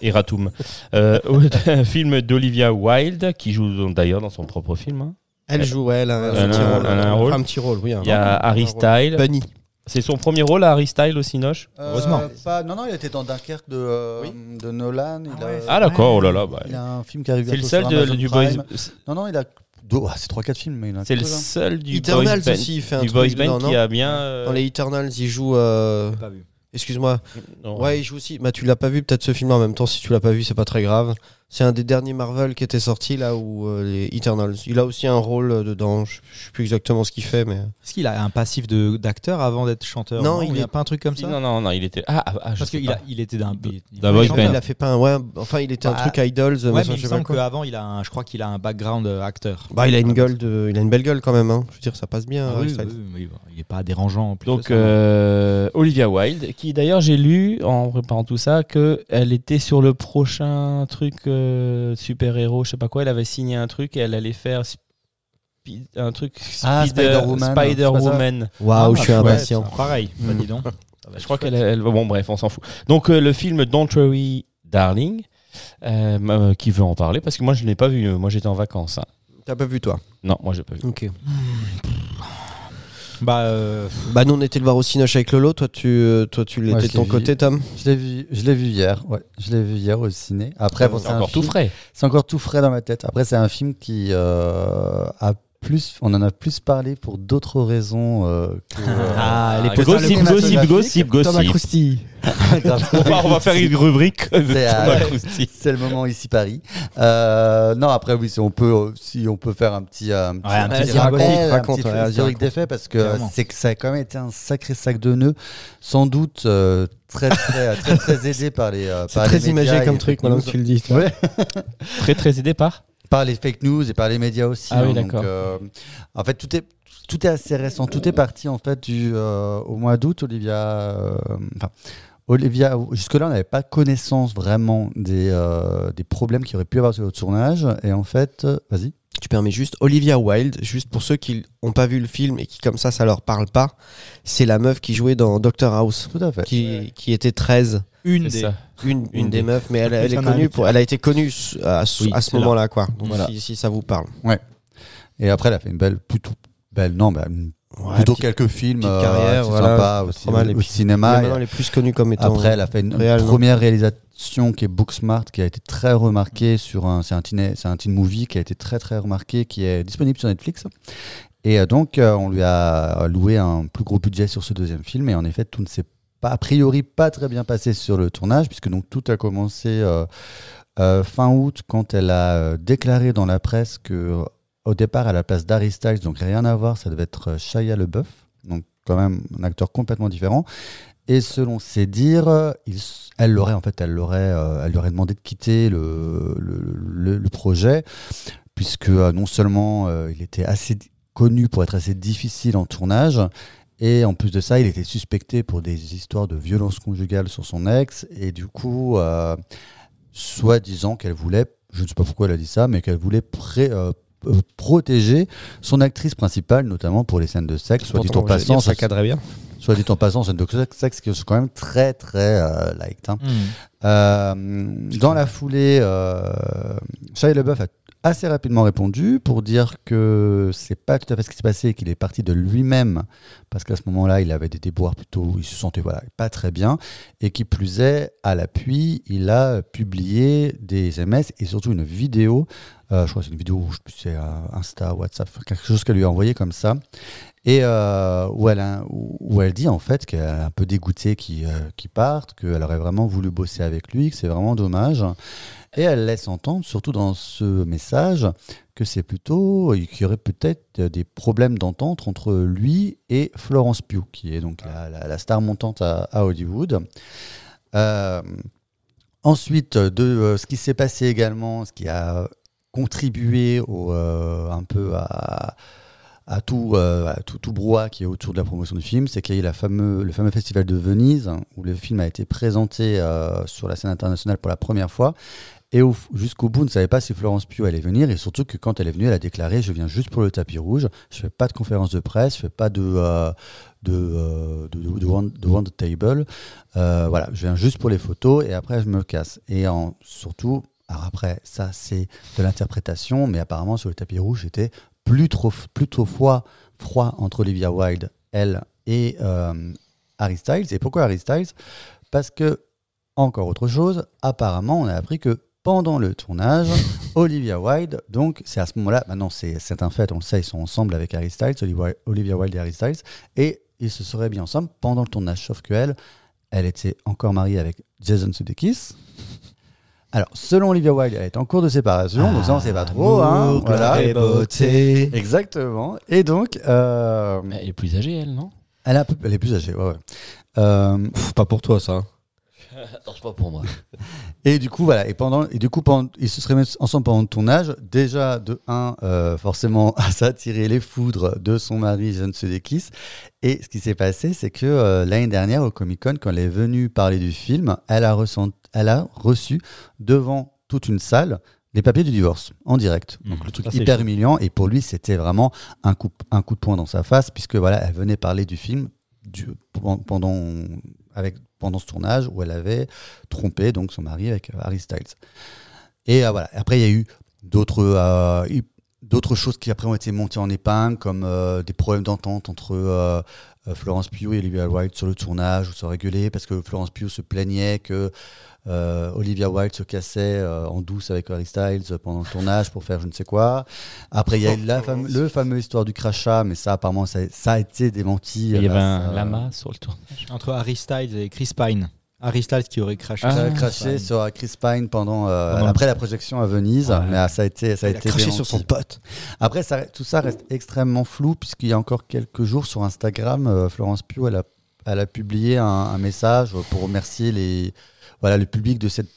Eratum. Euh, un film d'Olivia Wilde qui joue d'ailleurs dans son propre film. hein. Elle joue, ouais, elle un- un rôle. Un petit rôle, oui. Il y a Harry rôle. Style. Bunny. C'est son premier rôle à Harry Style au Cinoche Euh, Heureusement. pas- non, non, il était dans Dunkerque de, euh, de Nolan. Il, a, Ah d'accord, oh là là. bah, il a un film qui arrive c'est le seul de- du Boys. Non, non, il a deux- ah, c'est 3-4 films, mais il a C'est le hein. seul du Eternals boys band, aussi, il fait un du truc boys band qui a bien. euh, Dans les Eternals, il joue. euh, Pas vu. Excuse-moi. Ouais, il joue aussi. Bah, tu l'as pas vu, peut-être ce film en même temps. Si tu l'as pas vu, c'est pas très grave. C'est un des derniers Marvel qui était sorti là où euh, les Eternals. Il a aussi un rôle euh, dedans. Je, je sais plus exactement ce qu'il fait, mais. Est-ce qu'il a un passif de- d'acteur avant d'être chanteur? Non, il n'y a pas un truc comme ça? Non, non, non, il était. Ah, ah, ah, je Parce qu'il il était d'un. il- il- il a fait pas un. Ouais, enfin, il était un Bah, truc Idols. Ouais, mais je il me semble qu'avant, il a un, je crois qu'il a un background euh, acteur. Bah, il a une gueule de, il a une belle gueule quand même. Hein. Je veux dire, ça passe bien. Ah oui, oui, oui, il n'est pas dérangeant. plus que Donc ça. euh, Olivia Wilde, qui d'ailleurs j'ai lu en préparant tout ça que elle était sur le prochain truc euh, super héros, je sais pas quoi. Elle avait signé un truc et elle allait faire un truc Ah, Spider- Spider-Woman. Waouh, Ah, je suis impatient. Pareil, bah, dis donc. Je crois qu'elle, elle- bon bref, on s'en fout. Donc euh, le film Don't Worry Darling, euh, euh, qui veut en parler parce que moi je l'ai pas vu. Moi j'étais en vacances. hein. T'as pas vu toi? Non, moi j'ai pas vu. Ok. Bah, euh, Bah, nous on était le voir au Cinoche avec Lolo. Toi, tu, euh, toi, tu l'étais Ouais, de ton vu. côté, Tom? Je l'ai vu, je l'ai vu hier. Ouais, je l'ai vu hier au ciné. Après, bon, C'est encore tout film- frais. C'est encore tout frais dans ma tête. Après, c'est un film qui euh, a plus, on en a plus parlé pour d'autres raisons euh, que. euh, Ah, les Ah, gossip, le gossip, gossip, gossip. on, va, on va faire une rubrique de C'est, Thomas euh. C'est le moment ici Paris. Euh, non, après oui, si on peut, si on peut faire un petit, un petit, Ouais, un petit rappel, raconte, un raconte, petit ouais, historique raconte. des faits, parce que c'est que ça a quand même été un sacré sac de nœuds, sans doute euh, très très très très aidé par les, euh, C'est très les médias imagé comme truc, maintenant que tu le dis. Ouais. Très très aidé par. Par les fake news et par les médias aussi. Ah oui, hein, d'accord. donc, euh, en fait, tout est tout est assez récent. Tout est parti en fait du euh, au mois d'août. Olivia, euh, enfin, Olivia, jusque-là, on n'avait pas connaissance vraiment des, euh, des problèmes qu'il aurait pu avoir sur le tournage. Et en fait, euh, vas-y. Tu permets juste Olivia Wilde, juste pour ceux qui n'ont pas vu le film et qui comme ça ça leur parle pas, c'est la meuf qui jouait dans Doctor House, Tout à fait. qui, qui était 13, une des. une, Une des meufs, mais elle, elle est connue pour, elle a été connue à, ce- Oui, à ce moment-là quoi. Donc Voilà. si, si ça vous parle. Et après, elle a fait une belle, plutôt belle, non, bah, une- Ouais, plutôt petite- quelques films petite euh, carrière, voilà, pas aussi mal. au, cinéma. Mais elle est plus connue comme étant. Après, elle a fait une, première réalisation qui est Booksmart, qui a été très remarquée sur un, c'est un teen, c'est un teen movie qui a été très très remarqué, qui est disponible sur Netflix. Et euh, donc, euh, on lui a loué un plus gros budget sur ce deuxième film. Et en effet, tout ne s'est a priori, pas très bien passé sur le tournage, puisque donc tout a commencé euh, euh, fin août quand elle a euh, déclaré dans la presse que au départ, à la place d'Harry donc rien à voir, ça devait être Shia LeBeouf, donc quand même un acteur complètement différent. Et selon ses dires, elle l'aurait en fait, elle l'aurait, elle lui aurait demandé de quitter le, le, le- projet, puisque non seulement il était assez connu pour être assez difficile en tournage, et en plus de ça, il était suspecté pour des histoires de violence conjugale sur son ex, et du coup, euh, soi-disant qu'elle voulait, je ne sais pas pourquoi elle a dit ça, mais qu'elle voulait pré- euh, euh, protéger son actrice principale, notamment pour les scènes de sexe, soit dit en passant, ça cadrait bien. soit dit en passant, scènes de sexe qui sont quand même très très euh, light. hein. Hmm. Euh, dans la foulée, Shia LaBeouf a assez rapidement répondu pour dire que c'est pas tout à fait ce qui s'est passé, qu'il est parti de lui-même parce qu'à ce moment-là, il avait des déboires plutôt, il se sentait voilà pas très bien et qui plus est, à l'appui, il a publié des SMS et surtout une vidéo. euh, je crois que c'est une vidéo, je sais Insta, WhatsApp, quelque chose qu'elle lui a envoyé comme ça, et euh, où, elle où elle dit en fait qu'elle est un peu dégoûtée qu'il euh, parte, qu'elle aurait vraiment voulu bosser avec lui, que c'est vraiment dommage. Et elle laisse entendre, surtout dans ce message, que c'est plutôt qu'il y aurait peut-être des problèmes d'entente entre lui et Florence Pugh, qui est donc la, star montante à, Hollywood. Euh, ensuite, de euh, ce qui s'est passé également, ce qui a contribué euh, un peu à, tout, euh, tout, tout brouhaha qui est autour de la promotion du film, c'est qu'il y a eu la fameux, le fameux festival de Venise, où le film a été présenté euh, sur la scène internationale pour la première fois. Et au- jusqu'au bout, on ne savait pas si Florence Pugh allait venir. Et surtout que quand elle est venue, elle a déclaré Je viens juste pour le tapis rouge. Je fais pas de conférence de presse. Je fais pas de, euh, de, euh, de, de, de table. Euh, voilà, je viens juste pour les photos et après, je me casse. Et en, surtout, alors après, ça, c'est de l'interprétation. Mais apparemment, sur le tapis rouge, c'était plus trop, plus trop froid, froid entre Olivia Wilde, elle, et euh, Harry Styles. Et pourquoi Harry Styles? Parce que, encore autre chose, apparemment, on a appris que pendant le tournage, Olivia Wilde, donc c'est à ce moment-là, maintenant c'est c'est un fait, on le sait, ils sont ensemble avec Harry Styles, Olivia, Wilde et Harry Styles, et ils se seraient mis ensemble pendant le tournage, sauf qu'elle, elle était encore mariée avec Jason Sudeikis. Alors, selon Olivia Wilde, elle est en cours de séparation, donc ça on sait pas trop. Hein, voilà. et beauté. Exactement. Et donc, euh, Mais Elle est plus âgée, elle, non? elle, est elle plus âgée, ouais. ouais. Euh, Pff, pas pour toi, ça. C'est pas pour moi. Et du coup, voilà. Et pendant, et du coup, pendant, ils se seraient mis ensemble pendant le tournage. Déjà, de un, euh, forcément, a attiré les foudres de son mari, Jeanne Sudeikis. Et ce qui s'est passé, c'est que euh, l'année dernière, au Comic Con, quand elle est venue parler du film, elle a, ressent- elle a reçu devant toute une salle les papiers du divorce en direct. Donc Mmh. le truc hyper humiliant. Et pour lui, c'était vraiment un coup, un coup de poing dans sa face, puisque voilà, elle venait parler du film du- pendant, avec, pendant ce tournage où elle avait trompé donc son mari avec euh, Harry Styles. Et euh, voilà. Après, il y a eu d'autres euh, eu- d'autres choses qui après ont été montées en épingle, comme euh, des problèmes d'entente entre euh, euh, Florence Pugh et Olivia Wilde sur le tournage, où se réguler parce que Florence Pugh se plaignait que euh, Olivia Wilde se cassait euh, en douce avec Harry Styles pendant le tournage pour faire je ne sais quoi. Après, il y a eu la fame- le fameux histoire du crachat, mais ça, apparemment, ça, ça a été démenti. Il y avait un lama sur le tournage. Entre Harry Styles et Chris Pine. Harry Styles qui aurait craché. Ah, Ça a sur craché sur Chris Pine pendant, euh, après la projection à Venise, Ouais. mais ah, ça a été ça a Il a été craché sur son pote. Après, ça, tout ça reste extrêmement flou, puisqu'il y a encore quelques jours sur Instagram, euh, Florence Pugh, elle a, elle a publié un, un message pour remercier les, voilà, le public de cette.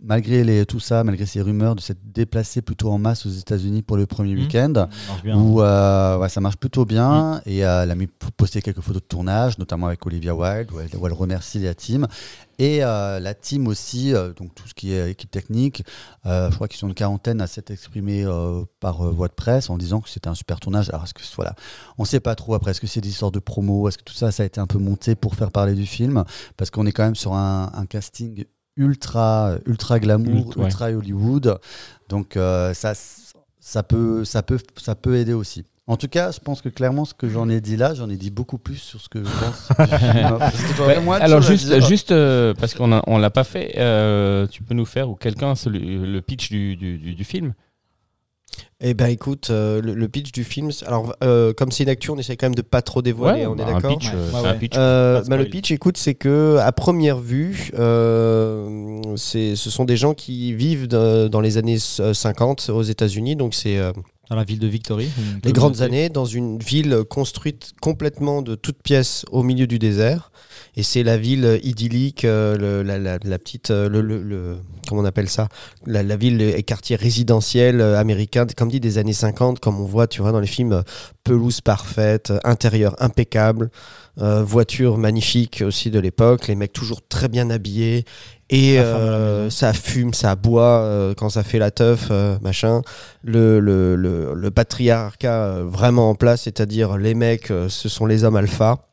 Malgré les, tout ça, malgré ces rumeurs, de s'être déplacé plutôt en masse aux États-Unis pour le premier Mhm. week-end, où euh, ouais, ça marche plutôt bien. Et euh, elle a mis, posté quelques photos de tournage, notamment avec Olivia Wilde, où elle, où elle remercie la team. Et euh, la team aussi, donc tout ce qui est équipe technique, je crois qu'ils sont une quarantaine à s'être exprimés par voie de presse en disant que c'était un super tournage. Alors, est-ce que voilà, on sait pas trop après, est-ce que c'est des histoires de promo, est-ce que tout ça, ça a été un peu monté pour faire parler du film? Parce qu'on est quand même sur un, un casting ultra, ultra glamour, ouais. ultra Hollywood. Donc, euh, ça, ça, peut, ça, peut, ça peut aider aussi. En tout cas, je pense que clairement, ce que j'en ai dit là, j'en ai dit beaucoup plus sur ce que je pense. que Ouais, alors juste, juste euh, parce qu'on a- on l'a pas fait, euh, tu peux nous faire ou quelqu'un celui- le pitch du, du, du- du film Eh ben écoute, euh, le, le pitch du film, alors euh, comme c'est une actu, on essaie quand même de pas trop dévoiler, on bah, est un d'accord Ouais, euh, ouais, c'est un ouais. pitch. Euh, bah, le pitch, écoute, c'est que à première vue, euh, c'est, ce sont des gens qui vivent de- dans les années euh, 50 aux États-Unis, donc c'est euh, Dans la ville de Victory. les grandes années, dans une ville construite complètement de toutes pièces au milieu du désert. Et c'est la ville idyllique, euh, le- la, la- la petite, euh, le, le- le- comment on appelle ça, la, la ville et quartier résidentiel euh, américain, comme dit des années 50, comme on voit, tu vois, dans les films, euh, pelouse parfaite, euh, intérieur impeccable, euh, voiture magnifique aussi de l'époque, les mecs toujours très bien habillés. Et euh, ça fume, ça boit euh, quand ça fait la teuf, euh, machin. Le, le, le, le patriarcat euh, vraiment en place, c'est-à-dire les mecs, euh, ce sont les hommes alpha,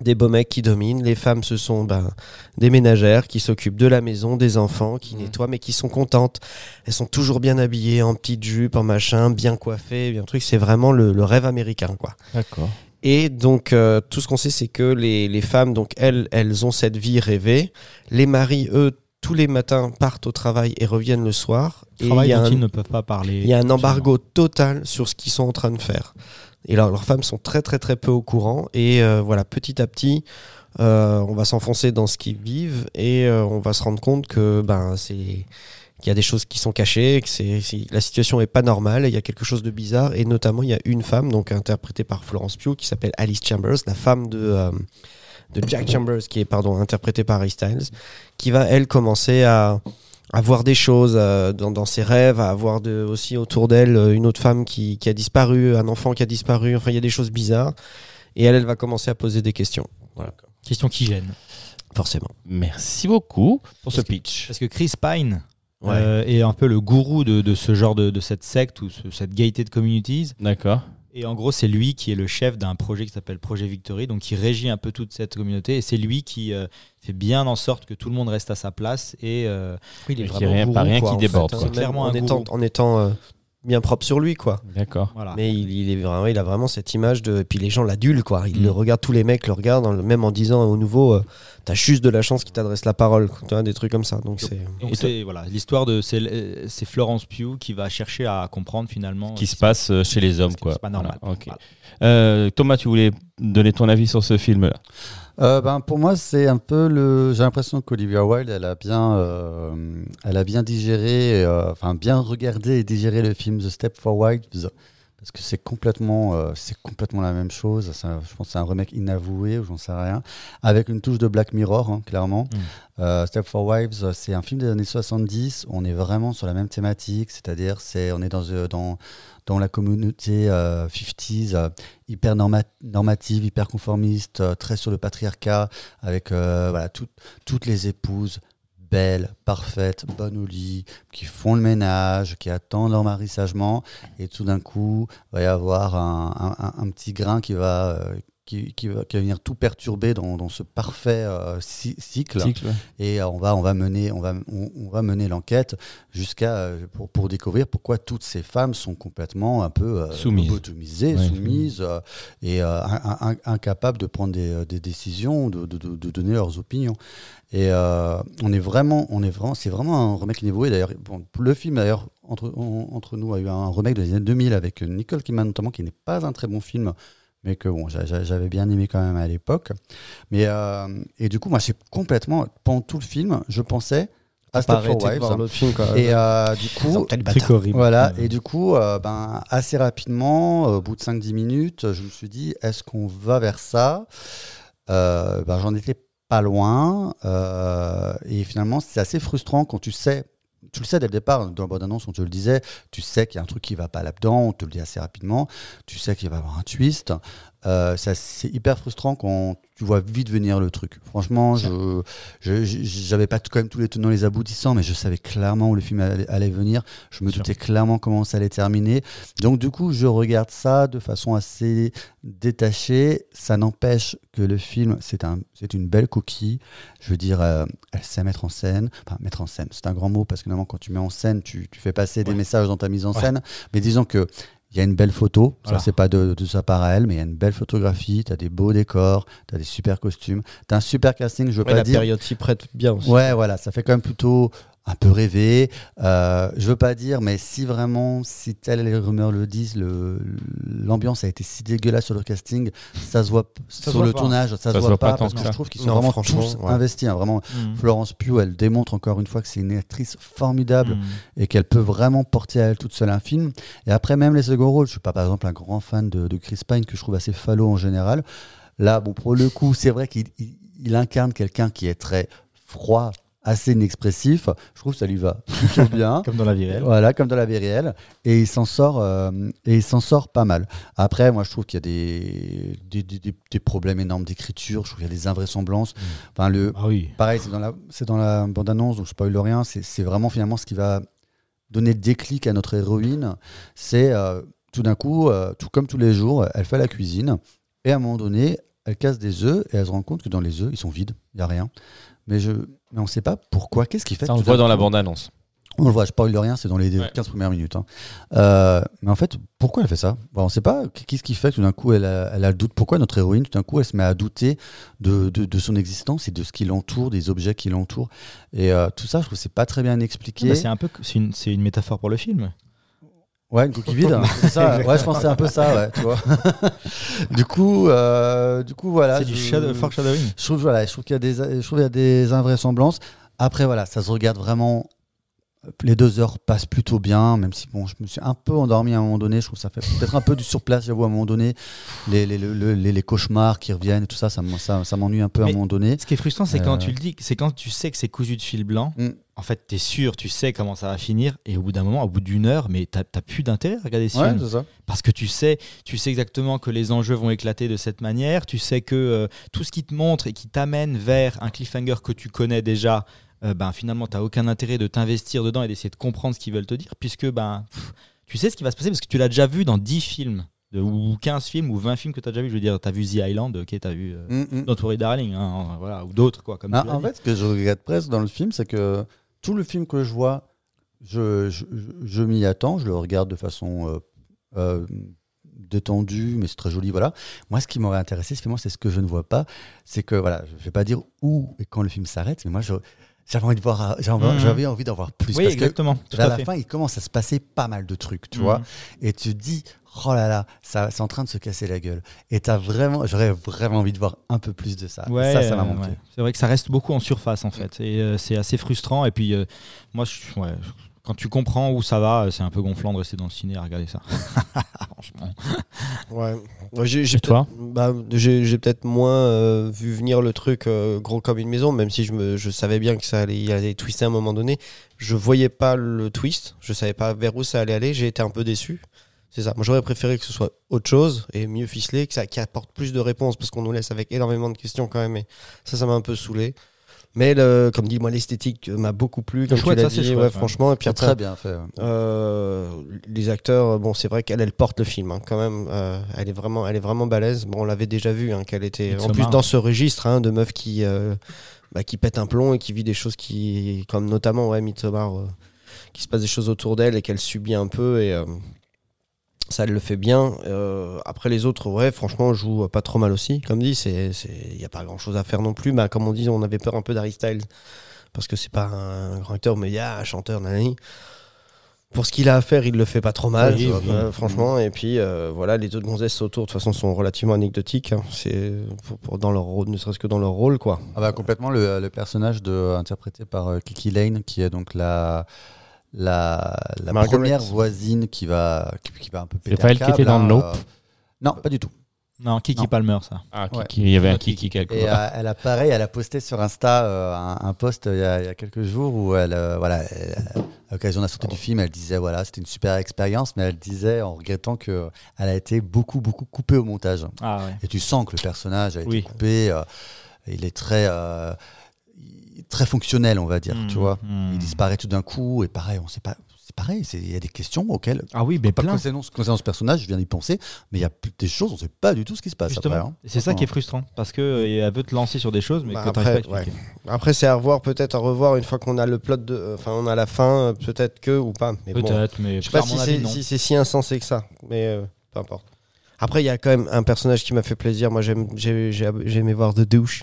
des beaux mecs qui dominent, les femmes, ce sont ben, des ménagères qui s'occupent de la maison, des enfants, qui Mhm. nettoient, mais qui sont contentes. Elles sont toujours bien habillées, en petites jupes, en machin, bien coiffées, bien truc. C'est vraiment le, le rêve américain, quoi. D'accord. Et donc, euh, tout ce qu'on sait, c'est que les, les femmes, donc elles, elles ont cette vie rêvée. Les maris, eux, tous les matins partent au travail et reviennent le soir. Et Travail il y a dont un- ils ne peuvent pas parler. il y a un embargo total sur ce qu'ils sont en train de faire. Et là, leurs femmes sont très très très peu au courant. Et euh, voilà, petit à petit, euh, on va s'enfoncer dans ce qu'ils vivent et euh, on va se rendre compte que ben c'est qu'il y a des choses qui sont cachées, que c'est, la situation est pas normale, il y a quelque chose de bizarre. Et notamment, il y a une femme, donc interprétée par Florence Pugh, qui s'appelle Alice Chambers, la femme de de Jack Chambers, qui est pardon interprétée par Harry Styles, qui va elle commencer à à voir des choses euh, dans, dans ses rêves, à avoir de, aussi autour d'elle euh, une autre femme qui, qui a disparu, un enfant qui a disparu, enfin il y a des choses bizarres. Et elle, elle va commencer à poser des questions. Voilà, Question qui gêne. forcément. Merci beaucoup pour ce que- pitch. Parce que Chris Pine Ouais. euh, est un peu le gourou de, de ce genre de, de cette secte ou ce- cette gated communities. D'accord. Et en gros, c'est lui qui est le chef d'un projet qui s'appelle Projet Victory, donc qui régit un peu toute cette communauté. Et c'est lui qui euh, fait bien en sorte que tout le monde reste à sa place. Et euh, Oui, il est Et vraiment rien- pas gourou, rien quoi, qui déborde, fait, quoi. Même Clairement en un étant, gourou. en étant euh, bien propre sur lui, quoi. D'accord. Voilà. Mais il, il est vraiment, il a vraiment cette image de. Et puis les gens l'adulent, quoi. Ils Mm. le regardent, tous les mecs le regardent, en- même en disant au nouveau, euh, t'as juste de la chance qu'il t'adresse la parole, quoi. Tu des trucs comme ça. Donc c'est. Donc c'est voilà l'histoire de c'est c'est Florence Pugh qui va chercher à comprendre finalement Qui euh, se passe euh, chez les hommes, ce quoi. C'est pas normal. Voilà, ok. Voilà. Euh, Thomas, tu voulais donner ton avis sur ce film-là? Euh, ben, pour moi, c'est un peu le. J'ai l'impression qu'Olivia Wilde, elle a bien, euh, elle a bien digéré, euh, enfin bien regardé et digéré le film The Step for Wives, parce que c'est complètement, c'est complètement la même chose. Je pense que c'est un remake inavoué ou j'en sais rien, avec une touche de Black Mirror, hein, clairement. Mm. Step for Wives, c'est un film des années 70. On est vraiment sur la même thématique, c'est-à-dire, c'est, on est dans, dans, dans la communauté euh, 50s, euh, hyper norma- normative, hyper conformiste, euh, très sur le patriarcat, avec euh, toutes les épouses belles, parfaites, bonnes au lit, qui font le ménage, qui attendent leur mari sagement, et tout d'un coup, il va y avoir un, petit grain qui va, euh, qui, qui va, qui va venir tout perturber dans, dans ce parfait euh, cy- cycle et euh, on va on va mener on va on, on va mener l'enquête jusqu'à euh, pour, pour découvrir pourquoi toutes ces femmes sont complètement un peu Soumises. Ouais. soumises et in- in- incapables de prendre des, des décisions de, de, de- de donner leurs opinions et on est vraiment on est vraiment c'est vraiment un remake inavoué d'ailleurs bon, le film d'ailleurs entre en- entre nous a eu un remake des années 2000 avec Nicole Kidman notamment qui n'est pas un très bon film mais que bon, j'a- j'a- j'avais bien aimé quand même à l'époque. Mais euh, et du coup, moi, j'ai complètement pendant tout le film, je pensais à Step Pas for Wives. film, quoi. Et euh, du coup, voilà. Ouais. Et du coup, euh, ben assez rapidement, euh, au bout de 5-10 minutes, je me suis dit, est-ce qu'on va vers ça? Euh, ben, J'en étais pas loin. euh, et finalement, c'est assez frustrant quand tu sais. Tu le sais dès le départ, dans la bande-annonce, on te le disait, tu sais qu'il y a un truc qui va pas là-dedans, on te le dit assez rapidement, tu sais qu'il va y avoir un twist. Euh, c'est hyper frustrant quand tu vois vite venir le truc. Franchement, je j'avais pas quand même tous les tenants les aboutissants, mais je savais clairement où le film allait, allait venir. Je me doutais clairement comment ça allait terminer. Donc du coup, je regarde ça de façon assez détachée. Ça n'empêche que le film, c'est un, c'est une belle coquille. Je veux dire, euh, elle sait mettre en scène. Enfin, mettre en scène, c'est un grand mot parce que normalement, quand tu mets en scène, tu, tu fais passer des messages dans ta mise en Ouais. scène. Mais disons que il y a une belle photo, Voilà. ça c'est pas de, de sa part à elle, mais il y a une belle photographie, tu as des beaux décors, tu as des super costumes, tu as un super casting, je veux Ouais, pas la dire. période s'y prête bien aussi. Ouais, voilà, ça fait quand même plutôt un peu rêver. Euh, je veux pas dire, mais si vraiment, si telles les rumeurs le disent, le- l'ambiance a été si dégueulasse sur le casting, ça se voit se sur voit le pas. tournage, ça, se se voit, voit pas parce que que ça. je trouve qu'ils sont Non, vraiment tous ouais. investis. hein, vraiment, Mm. Florence Pugh, elle démontre encore une fois que c'est une actrice formidable Mm. et qu'elle peut vraiment porter à elle toute seule un film. Et après, même les seconds rôles, je suis pas par exemple un grand fan de, de Chris Pine que je trouve assez falot en général. Là, bon, pour le coup, c'est vrai qu'il il- il incarne quelqu'un qui est très froid, assez inexpressif. Je trouve que ça lui va plutôt bien. Comme dans la vie réelle. Voilà, comme dans la vie réelle. Et il s'en sort, euh, et il s'en sort pas mal. Après, moi, je trouve qu'il y a des, des, des- des- des problèmes énormes d'écriture. Je trouve qu'il y a des invraisemblances. Enfin, le, Ah oui. Pareil, c'est dans la, c'est dans la bande-annonce, donc je spoil rien. C'est, c'est vraiment finalement ce qui va donner le déclic à notre héroïne. C'est euh, tout d'un coup, euh, tout comme tous les jours, elle fait la cuisine et à un moment donné, elle casse des œufs et elle se rend compte que dans les œufs, ils sont vides, il n'y a rien. Mais, je, mais on ne sait pas pourquoi, qu'est-ce qui fait Ça, on le voit dans la bande-annonce. on le voit, je parle rien, c'est dans les Ouais. 15 premières minutes. hein. Euh, mais en fait, pourquoi elle fait ça? Bon, On ne sait pas. Qu'est-ce qui fait que tout d'un coup, elle a, elle a le doute Pourquoi notre héroïne, tout d'un coup, elle se met à douter de, de, de son existence et de ce qui l'entoure, des objets qui l'entourent? Et euh, tout ça, je trouve que c'est pas très bien expliqué. Bah, c'est un peu c'est une, c'est une métaphore pour le film. Ouais, une coquille vide. c'est ça. Ouais, je pense que c'est un peu ça, ouais, tu vois. du coup, euh, du coup, voilà. c'est du shadow, foreshadowing. je trouve, voilà, je trouve qu'il y a des, je trouve qu'il y a des invraisemblances. Après, voilà, ça se regarde vraiment. Les deux heures passent plutôt bien, même si bon, je me suis un peu endormi à un moment donné. Je trouve que ça fait peut-être un peu du surplace, j'avoue, à un moment donné. Les, les, le- les, les cauchemars qui reviennent et tout ça, ça, ça, ça m'ennuie un peu à un moment donné. Ce qui est frustrant, c'est Euh. quand tu le dis, c'est quand tu sais que c'est cousu de fil blanc. Mm. En fait, t'es sûr, tu sais comment ça va finir, et au bout d'un moment, au bout d'une heure, mais t'as t'as plus d'intérêt à regarder ce Ouais, film. c'est ça. Parce que tu sais, tu sais exactement que les enjeux vont éclater de cette manière. Tu sais que euh, tout ce qui te montre et qui t'amène vers un cliffhanger que tu connais déjà, euh, ben finalement, tu n'as aucun intérêt de t'investir dedans et d'essayer de comprendre ce qu'ils veulent te dire, puisque ben, pff, tu sais ce qui va se passer parce que tu l'as déjà vu dans 10 films, de- ou 15 films, ou 20 films que tu as déjà vu. Je veux dire, tu as vu The Island, ok, tu as vu euh, Mm, mm. Don't Worry Darling, hein, voilà, ou d'autres, quoi. Comme Ah, en fait, ce que je regrette presque dans le film, c'est que tout le film que je vois, je, je, je m'y attends, je le regarde de façon euh, euh, détendue, mais c'est très joli. Voilà. Moi, ce qui m'aurait intéressé, finalement, c'est ce que je ne vois pas. C'est que, voilà, je ne vais pas dire où et quand le film s'arrête, mais moi, je- j'avais envie de voir, j'avais Mhm. j'avais envie d'en voir plus. Oui, parce que exactement. À à la fait. fin, il commence à se passer pas mal de trucs, tu Mhm. vois. Et tu te dis, oh là là, ça, c'est en train de se casser la gueule. Et t'as vraiment, j'aurais vraiment envie de voir un peu plus de ça. Ouais, ça, ça m'a euh, manqué. ouais. C'est vrai que ça reste beaucoup en surface en fait, et euh, c'est assez frustrant. Et puis euh, moi, je, ouais, quand tu comprends où ça va, c'est un peu gonflant de rester dans le ciné à regarder ça. Franchement. Ouais. Ouais, J'ai j'ai Et toi peut-être bah, j'ai- j'ai peut-être moins euh, vu venir le truc euh, gros comme une maison, même si je, me, je savais bien que ça allait, il allait twister à un moment donné. Je voyais pas le twist, je savais pas vers où ça allait aller, j'ai été un peu déçu. C'est ça. Moi, j'aurais préféré que ce soit autre chose et mieux ficelé, que ça qui apporte plus de réponses parce qu'on nous laisse avec énormément de questions quand même. Et ça, ça m'a un peu saoulé. Mais le, comme dit, moi, l'esthétique m'a beaucoup plu, comme chouette, tu l'as dit, chouette, ouais, ouais. franchement. Et puis après, très bien fait. ouais. euh, les acteurs, bon, c'est vrai qu'elle elle porte le film hein, quand même. Euh, elle est vraiment, elle est vraiment balèze. Bon, on l'avait déjà vu hein, qu'elle était en plus dans ce registre hein, de meuf qui, euh, bah, qui pète un plomb et qui vit des choses qui, comme notamment ouais, Midsommar, euh, qui se passe des choses autour d'elle et qu'elle subit un peu et euh, ça elle le fait bien. Euh, après les autres, ouais, franchement, on joue pas trop mal aussi. Comme dit, c'est, il y a pas grand chose à faire non plus. Bah, comme on dit, on avait peur un peu d'Harry Styles parce que c'est pas un grand acteur, mais il y a un chanteur, nanani. Pour ce qu'il a à faire, il le fait pas trop mal, Oui, oui. euh, franchement. Et puis euh, voilà, les autres gonzesses autour, de toute façon, sont relativement anecdotiques. hein. C'est pour, pour- dans leur rôle, ne serait-ce que dans leur rôle, quoi. Ah bah, complètement le, le personnage de, interprété par Kiki Lane, qui est donc la, la, première voisine qui va, qui, qui va un peu péter C'est pas elle qui était dans hein, Nope euh, Non, pas du tout. Non, Kiki Non. Palmer, ça. Ah, Ouais. Il y avait un Kiki quelque Et part. euh, elle a pareil, elle a posté sur Insta euh, un, un post il y, a, il y a quelques jours où elle, euh, voilà, elle- à l'occasion de la sortie du film, elle disait voilà, c'était une super expérience, mais elle disait en regrettant que elle a été beaucoup beaucoup coupée au montage. Ah ouais. Et tu sens que le personnage a été Oui. coupé. euh, il est très euh, très fonctionnel, on va dire. Tu vois, mm. il disparaît tout d'un coup et pareil, on sait pas. C'est pareil, il y a des questions auxquelles Ah oui, mais pas plein. concernant, concernant ce personnage, je viens d'y penser, mais il y a des choses, on sait pas du tout ce qui se passe Justement. hein. C'est ça qui est frustrant parce que euh, elle veut te lancer sur des choses, mais Bah, que après, pas. Après, c'est à revoir, peut-être à revoir une fois qu'on a le plot de, euh, enfin, on a la fin, euh, peut-être que ou pas. Mais bon, Peut-être, mais je sais pas si c'est si, c'est si insensé que ça, mais euh, peu importe. Après, il y a quand même un personnage qui m'a fait plaisir. Moi, j'ai aimé voir The Douche,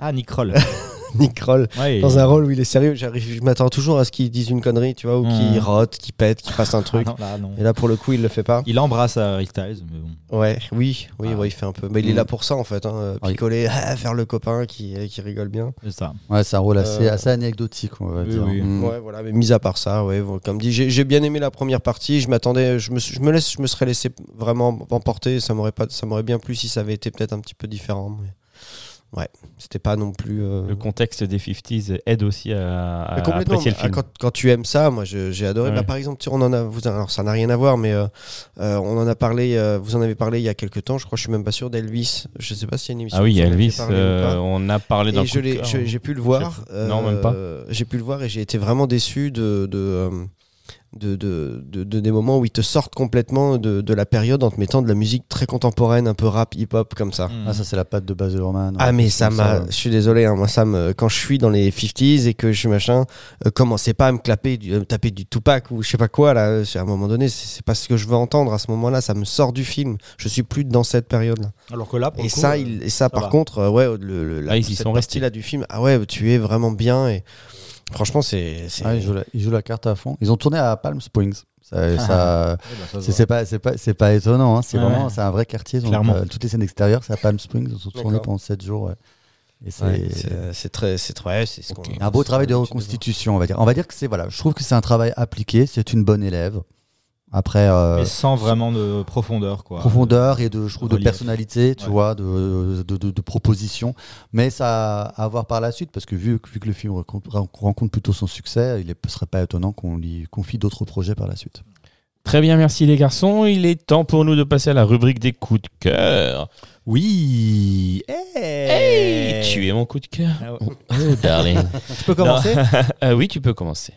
Ah, Nick Kroll. Nick Kroll, Ouais, dans un rôle où il est sérieux. J'arrive, je m'attends toujours à ce qu'il dise une connerie, tu vois, ou qu'il Mhm. rote, qu'il pète, qu'il fasse un Ah, truc. non, là, non. Et là, pour le coup, il le fait pas. Il embrasse Harry Styles, mais bon. Ouais, oui, oui, Ah. ouais, il fait un peu. Mais il est là pour ça, en fait, hein, euh, Oui. picoler, faire le copain qui, qui rigole bien. C'est ça. Ouais, c'est un rôle assez, Euh, assez anecdotique, on va oui, dire. oui. Mm. Ouais, voilà, mais mis à part ça, ouais, bon, comme dit, j'ai j'ai bien aimé la première partie. Je m'attendais, je me, suis- je me laisse, je me serais laissé vraiment emporter. Ça m'aurait pas, ça m'aurait bien plu si ça avait été peut-être un petit peu différent. Mais ouais, c'était pas non plus. euh, Le contexte des 50s aide aussi à, à apprécier le Ah, film. Quand, quand tu aimes ça, moi j'ai adoré. Ouais. Bah, par exemple, on en a, vous, alors ça n'a rien à voir, mais euh, euh, on en a parlé. vous en avez parlé il y a quelques temps. Je crois, je suis même pas sûr d'Elvis. Je sais pas s'il y a une émission. Ah oui, vous en aviez Elvis, on a parlé d'un je- j'ai pu le voir. Non, même pas. J'ai pu le voir et j'ai été vraiment déçu de, de, de, de- de- de- des moments où ils te sortent complètement de, de la période en te mettant de la musique très contemporaine, un peu rap, hip-hop comme ça. Ah, ça, c'est la patte de Baz Luhrmann. Ah mais ça m'a, je suis désolé, hein, moi ça me, quand je suis dans les 50s et que je suis machin, euh, commencez pas à me clapper, du, euh, taper du Tupac ou je sais pas quoi là. euh, À un moment donné, c'est pas ce que je veux entendre à ce moment-là. Ça me sort du film. Je suis plus dans cette période-là. Alors que là, pour Et le coup, ça, euh, il, et ça, par va. contre, euh, ouais, le, le- la, Ah, ils y sont restés. partie-là du film, ah ouais, tu es vraiment bien et franchement, c'est, c'est- Ah, ils, jouent la, ils jouent la carte à fond. Ils ont tourné à Palm Springs. Ça, ça- ouais, bah, c'est pas, c'est pas, c'est pas étonnant. hein. C'est Ouais, vraiment, ouais. c'est un vrai quartier. Donc, Clairement. euh, toutes les scènes extérieures, c'est à Palm Springs. Ils ont tourné D'accord. pendant 7 jours. ouais. Et c'est ouais, c'est, c'est très, c'est très, c'est ce qu'on- un beau travail de reconstitution, on va dire. On va dire que c'est voilà. Je trouve que c'est un travail appliqué. C'est une bonne élève. Après, euh, Mais sans vraiment de profondeur, quoi. profondeur et de, je trouve, de personnalité, tu Ouais. vois, de, de, de, de proposition. Mais ça a à voir par la suite, parce que vu, vu que le film rencontre, rencontre plutôt son succès, il ne serait pas étonnant qu'on lui confie d'autres projets par la suite. Très bien, merci les garçons. Il est temps pour nous de passer à la rubrique des coups de cœur. Oui. Hey, tu es mon coup de cœur. Ouais. Oh, darling. Tu peux commencer Euh, oui, tu peux commencer.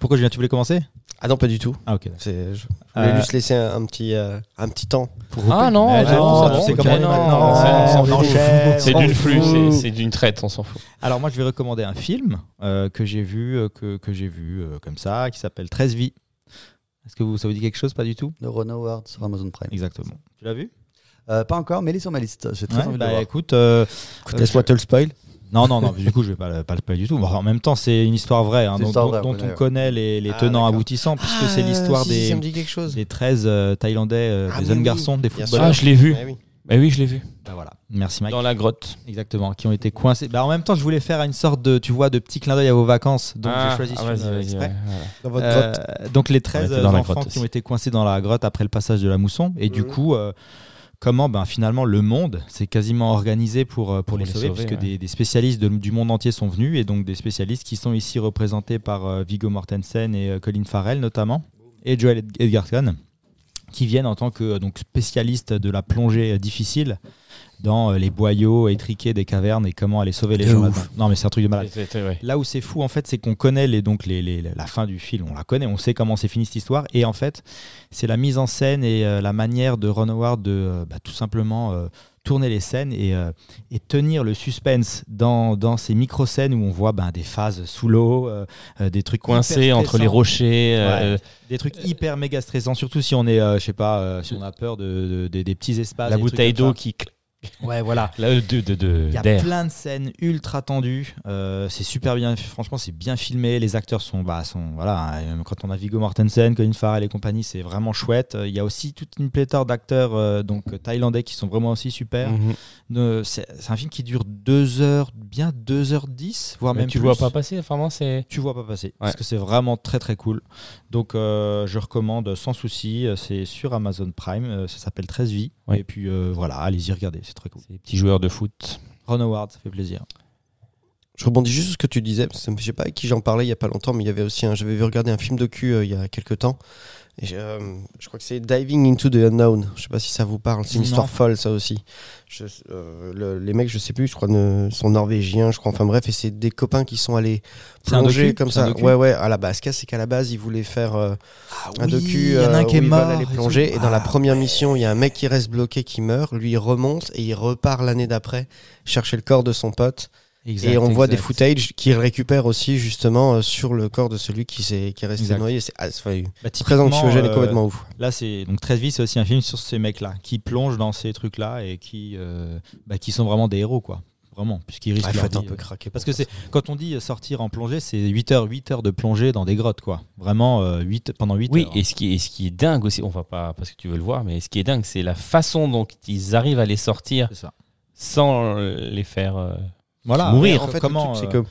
Pourquoi Julien, tu voulais commencer? Ah non, pas du tout. Ah ok. C'est- Je voulais Euh, juste laisser un, un petit, euh, un petit temps. Ah non, Ouais, non, non, tu sais ok, comment on est non, maintenant. c'est- Ouais, on on s'en fout. enchaîne, C'est on d'une s'en flux, fout. c'est- c'est d'une traite, on s'en fout. Alors moi je vais recommander un film euh, que j'ai vu, euh, que, que j'ai vu euh, comme ça, qui s'appelle 13 vies. Est-ce que vous, ça vous dit quelque chose Pas du tout? De Ron Howard sur Amazon Prime. Exactement. Tu l'as vu? Euh, pas encore, mais il est sur ma liste. J'ai très Ouais, envie de bah, le voir. écoute, euh, Écoute, Euh, Laisse-moi te le spoil. Non, non, non, du coup, je vais pas le, pas le spoiler du tout. Bon, en même temps, c'est une histoire vraie, hein, dont, histoire dont- vraie, dont on connaît, on ouais. connaît les, les Ah, tenants aboutissants, puisque c'est l'histoire Ah, si, me des, dit quelque chose. des 13 euh, Thaïlandais, euh, Ah, des jeunes oui, garçons, des footballeurs. Ah, je l'ai vu. Eh oui. Eh oui, je l'ai vu. Bah, voilà. Merci Mike. Dans la grotte. Exactement, qui ont été coincés. Bah, en même temps, je voulais faire une sorte de, tu vois, de petit clin d'œil à vos vacances, donc Ah, j'ai choisi ah, ce exprès. Dans votre Euh, grotte. donc les On 13 était dans la enfants qui ont été coincés dans la grotte après le passage de la mousson. Et du Mhm. coup, euh, comment ben, finalement le monde s'est quasiment organisé pour, euh, pour, Pour les, les sauver, sauver, puisque ouais. des, des spécialistes de- du monde entier sont venus, et donc des spécialistes qui sont ici représentés par euh, Viggo Mortensen et euh, Colin Farrell notamment, et Joel Ed- Edgerton, qui viennent en tant que donc, spécialistes de la plongée difficile dans euh, les boyaux étriqués des cavernes et comment aller sauver les gens. Non mais c'est un truc de malade. Ouais. Là où c'est fou, en fait, c'est qu'on connaît les, donc les, les- la fin du film, on la connaît, on sait comment c'est fini cette histoire. Et en fait, c'est la mise en scène et euh, la manière de Ron Howard de euh, bah, tout simplement euh, tourner les scènes et, euh, et tenir le suspense dans, dans ces micro-scènes où on voit ben, des phases sous l'eau, des trucs Coincé hyper entre les rochers. euh, Des trucs hyper méga stressants, surtout si on est, euh, je sais pas, euh, si on a peur de, de- de- des petits espaces. la bouteille d'eau qui. Ouais, voilà. Là, de, de, de- Il y a plein de scènes ultra tendues. Euh, c'est super bien. Franchement, c'est bien filmé. Les acteurs sont, bah, sont voilà. hein, Quand on a Viggo Mortensen, Colin Farrell et compagnie, c'est vraiment chouette. Euh, Il y a aussi toute une pléthore d'acteurs euh, donc thaïlandais qui sont vraiment aussi super. Mhm. Euh, c'est un film qui dure 2 heures, bien 2h10, voire Mais même tu plus. vois pas passer, vraiment, c'est. Tu vois pas passer. Parce que c'est vraiment très très cool. Donc euh, je recommande sans souci. Euh, C'est sur Amazon Prime. Euh, Ça s'appelle 13 vies. Ouais. Et puis euh, voilà, allez-y regarder. C'est très cool. C'est des petits joueurs de foot. Ron Howard, ça fait plaisir. Je rebondis juste sur ce que tu disais, parce que je sais pas avec qui j'en parlais il y a pas longtemps, mais il y avait aussi un, j'avais vu regarder un film docu euh, il y a quelques temps. Et euh, je crois que c'est Diving into the Unknown. Je sais pas si ça vous parle. C'est une Non. histoire folle, ça aussi. Je- euh, le- les mecs, je sais plus, je crois, ne, sont norvégiens, je crois. Enfin bref, et c'est des copains qui sont allés plonger docu comme ça. Ouais, ouais. À la base, c'est qu'à la base, ils voulaient faire euh, un oui, docu. il y en a un qui est ils mort veulent aller plonger. Et dans la Ah, première mission, il y a un mec qui reste bloqué, qui meurt. Lui, il remonte et il repart l'année d'après chercher le corps de son pote. Exact, Et on voit des exact. footages qui récupèrent aussi justement euh, sur le corps de celui qui, s'est, qui est resté Exact. noyé. C'est ah, Bah, très anxiogène et euh, complètement ouf. Là, c'est donc 13 vies, c'est aussi un film sur ces mecs-là qui plongent dans ces trucs-là et qui, euh, bah, qui sont vraiment des héros, quoi. Vraiment, puisqu'ils risquent faut leur être un vie, peu euh. craqué. Parce que c'est quand on dit sortir en plongée, c'est 8 heures, 8 heures de plongée dans des grottes, quoi. Vraiment, euh, 8, pendant 8 Oui, heures. et ce, qui est, et ce qui est dingue aussi, on va pas parce que tu veux le voir, mais ce qui est dingue, c'est la façon dont ils arrivent à les sortir sans les faire. Voilà. Mourir. ça. En fait, comment truc, euh, c'est que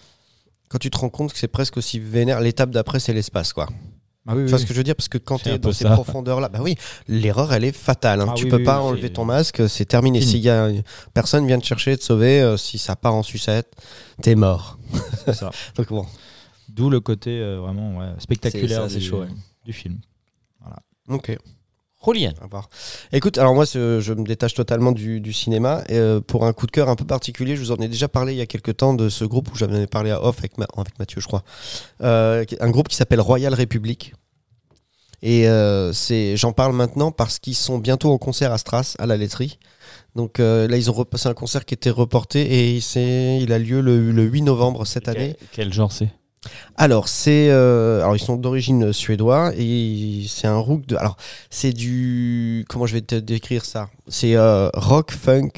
quand tu te rends compte que c'est presque aussi vénère, l'étape d'après, c'est l'espace, quoi. ah oui, Tu vois ce que je veux dire? Parce que quand C'est tu es dans ces ça. profondeurs-là, bah oui, l'erreur, elle est fatale. hein. Ah tu oui, peux pas enlever c'est- ton masque, c'est terminé. S'il y a personne vient te chercher, te sauver, euh, si ça part en sucette, t'es mort. C'est ça. Donc bon, D'où le côté euh, vraiment ouais, spectaculaire C'est- c'est du, chaud, ouais. du film. ok. Julian. À voir. Écoute, alors moi, je me détache totalement du, du cinéma. Et, euh, pour un coup de cœur un peu particulier, je vous en ai déjà parlé il y a quelques temps de ce groupe où j'avais parlé à off avec, Ma- avec Mathieu, je crois. Euh, un groupe qui s'appelle Royal République. Et euh, c'est, j'en parle maintenant parce qu'ils sont bientôt en concert à Stras, à la laiterie. Donc euh, là, ils ont repassé un concert qui était reporté et il a lieu le, le 8 novembre cette année. Quel, quel genre c'est? Alors, c'est. euh, alors, ils sont d'origine suédoise et c'est un rock de. Alors, c'est du. Comment je vais te décrire ça? C'est euh, rock, funk,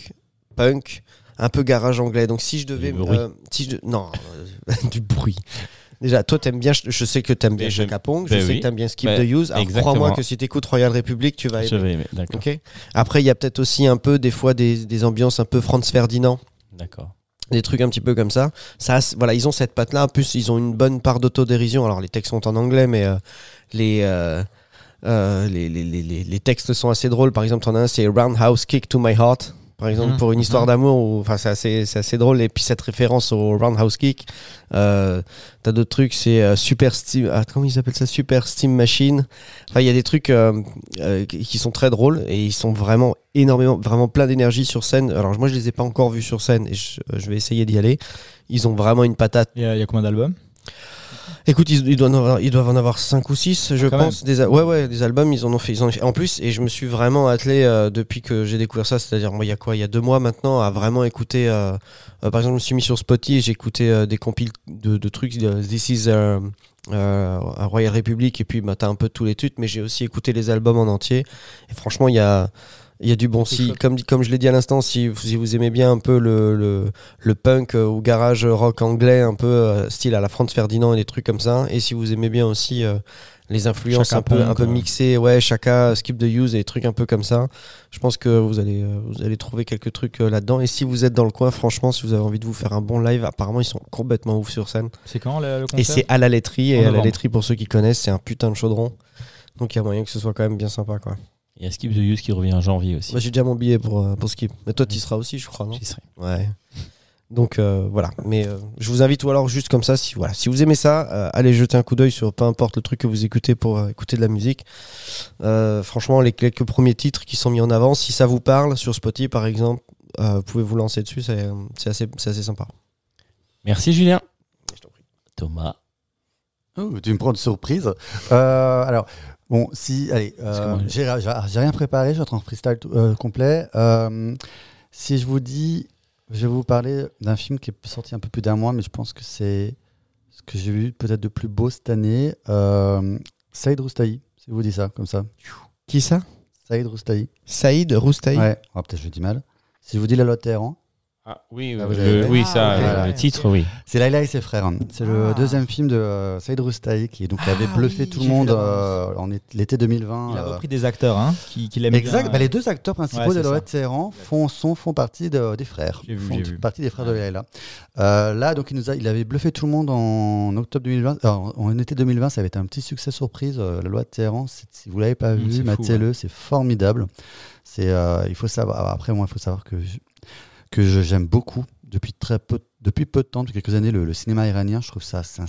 punk, un peu garage anglais. Donc, si je devais. Euh, si je de- Non, du bruit. Déjà, toi, t'aimes bien. Je sais que t'aimes bien Chaka Pong. Je Ben sais oui. que t'aimes bien Skip Ben, the Use. Alors, crois-moi que si t'écoutes Royal Republic, tu vas aimer. Je vais aimer, d'accord. Après, il y a peut-être aussi un peu, des fois, des, des ambiances un peu Franz Ferdinand D'accord. Des trucs un petit peu comme ça. ça voilà, ils ont cette patte-là. En plus, ils ont une bonne part d'autodérision. Alors, les textes sont en anglais, mais euh, les, euh, euh, les, textes sont assez drôles. Par exemple, t'en as un, c'est Roundhouse Kick to My Heart. Par exemple, Mhm, pour une histoire mhm. d'amour, ou- enfin, c'est assez, c'est assez drôle. Et puis, cette référence au Roundhouse Kick, euh, t'as d'autres trucs, c'est euh, Super Steam, ah, comment ils appellent ça? Super Steam Machine. Enfin, il y a des trucs euh, euh, qui sont très drôles et ils sont vraiment énormément, vraiment plein d'énergie sur scène. Alors, moi, je les ai pas encore vus sur scène et je, je vais essayer d'y aller. Ils ont vraiment une patate. Il y, a, il y a combien d'albums? Écoute, ils, ils doivent en avoir, ils doivent en avoir 5 ou 6, je quand pense. Des, ouais, ouais, des albums, ils en ont fait. Ils en, ont fait. En plus, et je me suis vraiment attelé euh, depuis que j'ai découvert ça, c'est-à-dire, moi, il y a quoi Il y a deux mois maintenant, à vraiment écouter. euh, euh, par exemple, je me suis mis sur Spotify et j'ai écouté euh, des compiles de, de trucs. de This is euh, euh, a Royal Republic, et puis bah, t'as un peu tous les trucs, mais j'ai aussi écouté les albums en entier. Et franchement, il y a. Il y a du bon. Si, comme, comme je l'ai dit à l'instant, si, vous- si vous aimez bien un peu le, le, le punk euh, ou garage rock anglais, un peu euh, style à la Franz Ferdinand et des trucs comme ça, et si vous aimez bien aussi euh, les influences Chaka un peu, Punk, un peu mixées, ouais, Chaka, Skip the Use et des trucs un peu comme ça, je pense que vous allez, vous allez trouver quelques trucs euh, là-dedans. Et si vous êtes dans le coin, franchement, si vous avez envie de vous faire un bon live, apparemment ils sont complètement ouf sur scène. C'est quand le, le concert Et c'est à la laiterie, et à la laiterie, pour ceux qui connaissent, c'est un putain de chaudron. Donc il y a moyen que ce soit quand même bien sympa, quoi. Il y a Skip the Use qui revient en janvier aussi. Moi j'ai déjà mon billet pour, euh, pour Skip. Mais toi, tu y seras aussi, je crois, non J'y serai. Ouais. Donc euh, voilà, mais euh, je vous invite ou alors juste comme ça, si voilà, si vous aimez ça, euh, allez jeter un coup d'œil sur peu importe le truc que vous écoutez pour euh, écouter de la musique. Euh, franchement, les quelques premiers titres qui sont mis en avant, si ça vous parle sur Spotify par exemple, euh, vous pouvez vous lancer dessus, c'est c'est assez, c'est assez sympa. Merci Julien. Thomas. Oh, tu me prends de surprise. Euh, alors, bon, si, allez, euh, j'ai rien préparé, je vais être en freestyle euh, complet. Euh, si je vous dis, je vais vous parler d'un film qui est sorti un peu plus d'un mois, mais je pense que c'est ce que j'ai vu peut-être de plus beau cette année. Euh, Saïd Roustahi, si je vous dis ça, comme ça. Qui ça? Saïd Roustahi. Saïd Roustahi. Ouais, oh, peut-être je dis mal. Si je vous dis La Loi de Téhéran, Ah oui, Ah, oui ça, Ah, euh, ok. le titre, oui. c'est Laila et ses frères. C'est le Ah. deuxième film de euh, Saïd Roustahi qui donc, avait bluffé oui, tout le monde euh, en l'été 2020. Il a euh, repris des acteurs hein, qui, qui l'aiment Exact. bien. Bah, les deux acteurs principaux Ouais, de c'est La Loi ça. de Téhéran font, sont, font partie de- des frères. J'ai vu, font j'ai vu. partie des frères de Laila. Euh, là, donc, il, nous a, il avait bluffé tout le monde en octobre 2020. Alors, en été 2020, ça avait été un petit succès surprise. euh, La Loi de Téhéran, si vous l'avez pas Mm, vu, c'est fou, matez-le, c'est formidable. C'est, euh, il faut savoir. Après, moi, il faut savoir que je- que j'aime beaucoup depuis très peu, depuis peu de temps, depuis quelques années, le, cinéma iranien. Je trouve ça, c'est un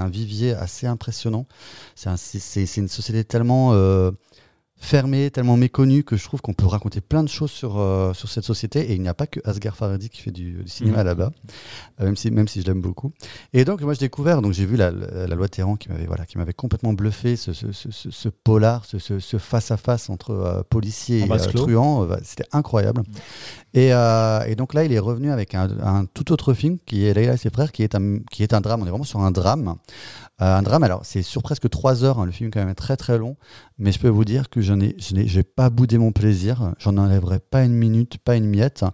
un vivier assez impressionnant. C'est un- une société tellement euh, fermée, tellement méconnue que je trouve qu'on peut raconter plein de choses sur, euh, sur cette société. Et il n'y a pas que Asghar Farhadi qui fait du, du cinéma Mhm. là-bas, euh, même, si, même si je l'aime beaucoup. Et donc, moi, j'ai découvert, donc j'ai vu la, la, la loi Téhéran qui m'avait voilà, qui m'avait complètement bluffé, ce, ce, ce, ce- polar, ce, ce, ce face-à-face entre euh, policiers et euh, truands. bah, C'était incroyable. Et, euh, et donc là, il est revenu avec un, un tout autre film qui est Leila et ses frères, qui est un, qui est un drame. On est vraiment sur un drame. Euh, un drame, alors c'est sur presque trois heures, hein, le film est quand même très très long, mais je peux vous dire que je n'ai pas boudé mon plaisir, j'en enlèverai pas une minute, pas une miette.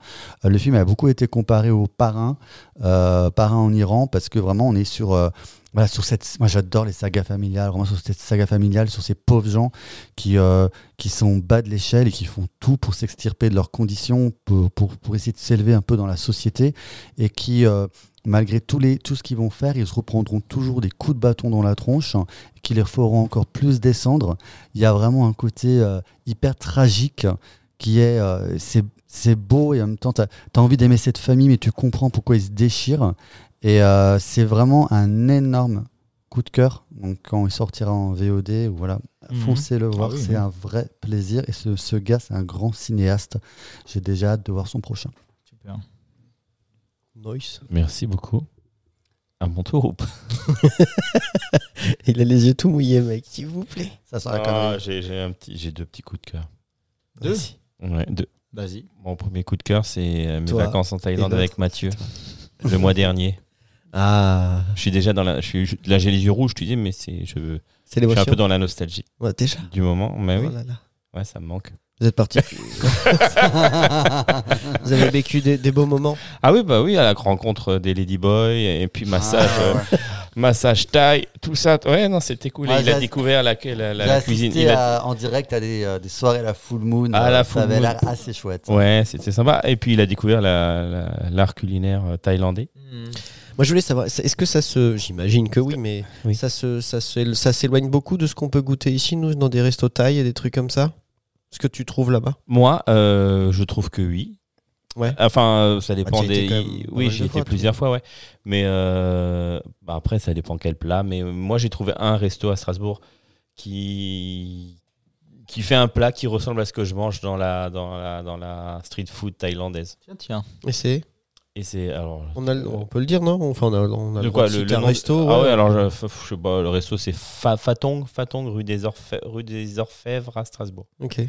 Euh, le film a beaucoup été comparé au Parrain, euh, Parrain en Iran, parce que vraiment on est sur, voilà, sur cette... Moi j'adore les sagas familiales, vraiment sur cette saga familiale, sur ces pauvres gens qui, euh, qui sont bas de l'échelle et qui font tout pour s'extirper de leurs conditions, pour, pour, pour essayer de s'élever un peu dans la société, et qui... euh, malgré les, tout ce qu'ils vont faire, ils se reprendront toujours des coups de bâton dans la tronche qui les feront encore plus descendre. Il y a vraiment un côté euh, hyper tragique qui est. c'est, c'est beau et en même temps, tu as, envie d'aimer cette famille, mais tu comprends pourquoi ils se déchirent. Et euh, c'est vraiment un énorme coup de cœur. Donc, quand il sortira en VOD, ou voilà, Mhm. foncez le voir. Ah oui, c'est oui. un vrai plaisir. Et ce, ce gars, c'est un grand cinéaste. J'ai déjà hâte de voir son prochain. Super. Nice. Merci beaucoup. À mon tour ou pas? Il a les yeux tout mouillés, mec, s'il vous plaît. Ça sera Ah. J'ai j'ai un petit, j'ai deux petits coups de cœur. Deux? Ouais, deux. Vas-y. Mon premier coup de cœur, c'est euh, mes Toi vacances en Thaïlande avec Mathieu. Le mois dernier. Ah, Je suis déjà dans la. Je suis, là, j'ai les yeux rouges, tu dis, mais c'est, je, je c'est suis un peu dans la nostalgie Ouais, déjà. du moment. Mais oui, Oh là là. ouais, ça me manque. Vous êtes parti. Vous avez vécu des, des beaux moments. Ah oui, bah oui, à la rencontre des Ladyboys, et puis massage, Ah, euh, ouais. massage taille, tout ça. Ouais, non, c'était cool. Ouais, il a découvert la, la, la, cuisine. Il a- à- en direct à des, euh, des soirées à la Full Moon. À euh, la ça Full avait Moon. l'air assez chouette. Ouais, c'était sympa. Et puis il a découvert la- la- l'art culinaire euh, thaïlandais. Moi, je voulais savoir, est-ce que ça se. J'imagine que oui, mais Oui. ça se, ça se- ça s'éloigne beaucoup de ce qu'on peut goûter ici, nous, dans des restos thaï et des trucs comme ça? Ce que tu trouves là-bas? Moi, euh, je trouve que oui. Ouais. Enfin, euh, ça dépend Ah, des. Oui, été fois, plusieurs fois, ouais. Mais euh, bah, après, ça dépend quel plat. Mais moi, j'ai trouvé un resto à Strasbourg qui qui fait un plat qui ressemble à ce que je mange dans la dans la dans la street food thaïlandaise. Tiens, tiens. Et c'est? Et c'est alors. On, a, on peut le dire, non? Enfin, on a, on a le quoi le, le un nom resto. Ah ouais. ouais, alors je, je sais pas, le resto c'est Fa- Fatong, Fatong rue des, Orfè- rue des Orfèvres à Strasbourg. Ok.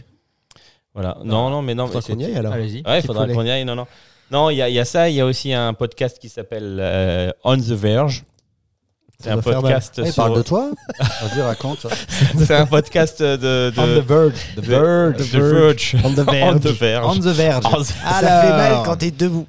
Voilà. Non, non, mais non. Faudra qu'on y aille alors. Allez-y. Ouais, faudra qu'on y aille. Non, non. Non, il y, y a ça. Il y a aussi un podcast qui s'appelle euh, On the Verge. C'est un podcast. Ah, il sur- parle de toi Vas-y, raconte. C'est un podcast de. de On the verge. The verge. The Verge. On the On verge. the Verge. On the verge. On the- Ça fait mal quand t'es debout.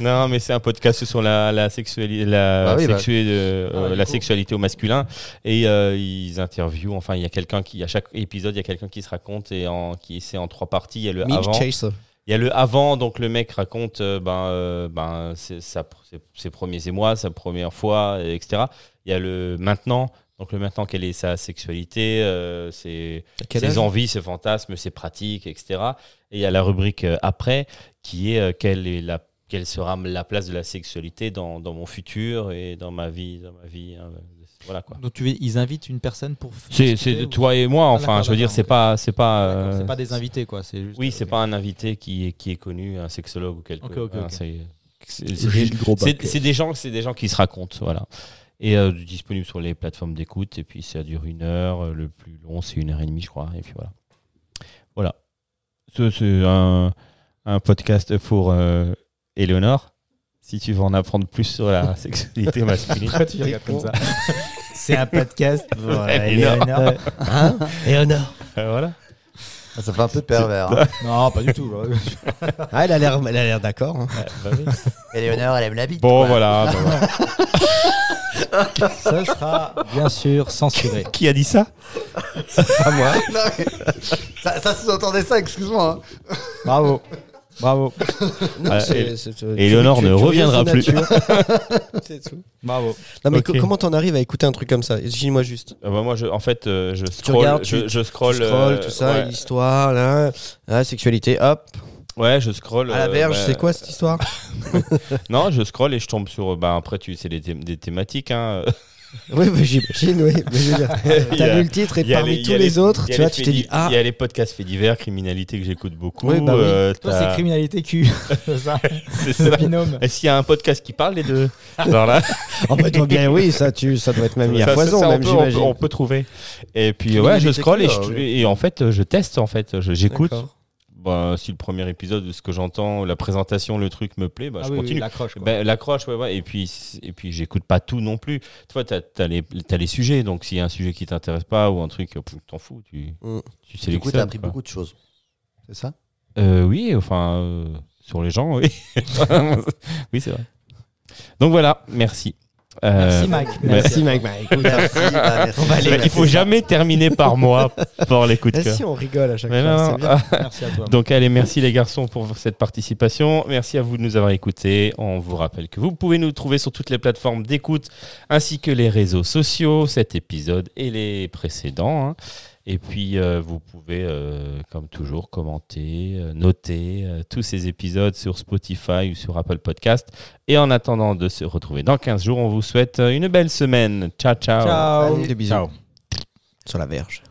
Non, mais c'est un podcast sur la, la, sexuali- la, Bah oui, bah. euh, Ah, euh, la sexualité au masculin. Et euh, ils interviewent. Enfin, il y a quelqu'un qui, à chaque épisode, il y a quelqu'un qui se raconte. Et en, qui, c'est en trois parties. Il y a le avant. Chaser. Il y a le avant, donc le mec raconte euh, ben, euh, ben, sa- ses, ses premiers émois, sa première fois, etc. Il y a le maintenant, donc le maintenant, quelle est sa sexualité, euh, ses, envies, ses fantasmes, ses pratiques, etc. Et il y a la rubrique euh, après, qui est, euh, quelle, est la, quelle sera la place de la sexualité dans, dans mon futur et dans ma vie. Dans ma vie hein, voilà quoi. Donc tu veux- ils invitent une personne pour. C'est ou- toi et moi, Ah, enfin, je veux dire, c'est ok. pas. C'est pas, euh, C'est pas des invités quoi. C'est juste. oui, c'est ok. pas un invité qui est, qui est connu, un sexologue ou quelque Ok, ok, hein, C'est des gens, c'est des gens qui se racontent, voilà. Et euh, disponible sur les plateformes d'écoute. Et puis ça dure une heure. euh, Le plus long, c'est une heure et demie, je crois. Et puis voilà. Voilà. Ce- C'est un, un podcast pour euh, Éléonore. Si tu veux en apprendre plus sur la sexualité masculine. Pourquoi tu regardes comme ça C'est un podcast pour euh, Éléonore. Éléonore. Hein Euh, voilà. Ah, Ça fait un peu pervers. hein. Non, pas du tout. Ah, elle a l'air, elle a l'air d'accord. hein. Ouais, bah oui. Éléonore, elle aime la bite. Bon, voilà. bah voilà. Ça sera bien sûr censuré. Qui a dit ça? Pas moi. Non, mais- ça, ça sous-entendait ça, excuse-moi. hein. Bravo. Bravo. Non, Ah, c'est- et- c'est- tu- et Léonore tu- ne tu- tu reviendra viens de plus. nature. C'est tout. Bravo. Non, mais Ok. co- comment t'en arrives à écouter un truc comme ça? Dis-moi juste. Euh, bah, Moi, je, en fait, euh, je scroll. regardes, je, scroll. Tu scrolles, euh, tout ça, ouais. l'histoire, là, la sexualité, hop. Ouais, je scroll. À la euh, verge, bah, c'est quoi cette histoire? Non, je scroll et je tombe sur. Bah, après, tu c'est des, thém- des thématiques. Hein. Oui, mais j'imagine, oui. Mais je veux dire, Il y a- T'as lu le titre et il y a parmi y tous a les autres, tu vois, tu t'es dit, di- ah, Il y a les podcasts faits divers, criminalité que j'écoute beaucoup. Oui, bah oui. euh, Toi, t'as- c'est criminalité Q. c'est ça. c'est Le binôme. Est-ce qu'il y a un podcast qui parle des deux Alors là, oh, bah, toi, bien, oui, ça, tu, ça doit être même mis ça, à foison, ça, on même, peut- on peut, j'imagine. on peut trouver. Et puis, ouais, je Criminalité scroll et, je- en fait, je teste. En fait, Je- j'écoute. D'accord. Bah, si le premier épisode, de ce que j'entends, la présentation, le truc me plaît, bah, Ah je oui, oui, continue. l'accroche. Ben, l'accroche, ouais, ouais. Et puis, et puis j'écoute pas tout non plus. Tu vois, t'as as les, t'as les sujets. Donc, s'il y a un sujet qui t'intéresse pas ou un truc, t'en fous. Tu, Mm. tu Du coup, sélectionnes. t'as appris quoi. beaucoup de choses. C'est ça? Euh, oui, enfin, euh, sur les gens, oui. oui, c'est vrai. Donc voilà, merci. Euh, Merci Mike. Merci, Mike. Bah, écoute, Merci. bah, merci. Il faut jamais terminer par moi pour les coups de Eh cœur. si, on rigole à chaque Mais fois. bien. Merci à toi. Donc allez, merci les garçons pour cette participation. Merci à vous de nous avoir écoutés. On vous rappelle que vous pouvez nous trouver sur toutes les plateformes d'écoute ainsi que les réseaux sociaux, cet épisode et les précédents. hein. Et puis euh, vous pouvez, euh, comme toujours, commenter, euh, noter euh, tous ces épisodes sur Spotify ou sur Apple Podcast. Et en attendant de se retrouver dans 15 jours, on vous souhaite une belle semaine. Ciao, ciao. Ciao. Des bisous. Ciao. Sur la verge.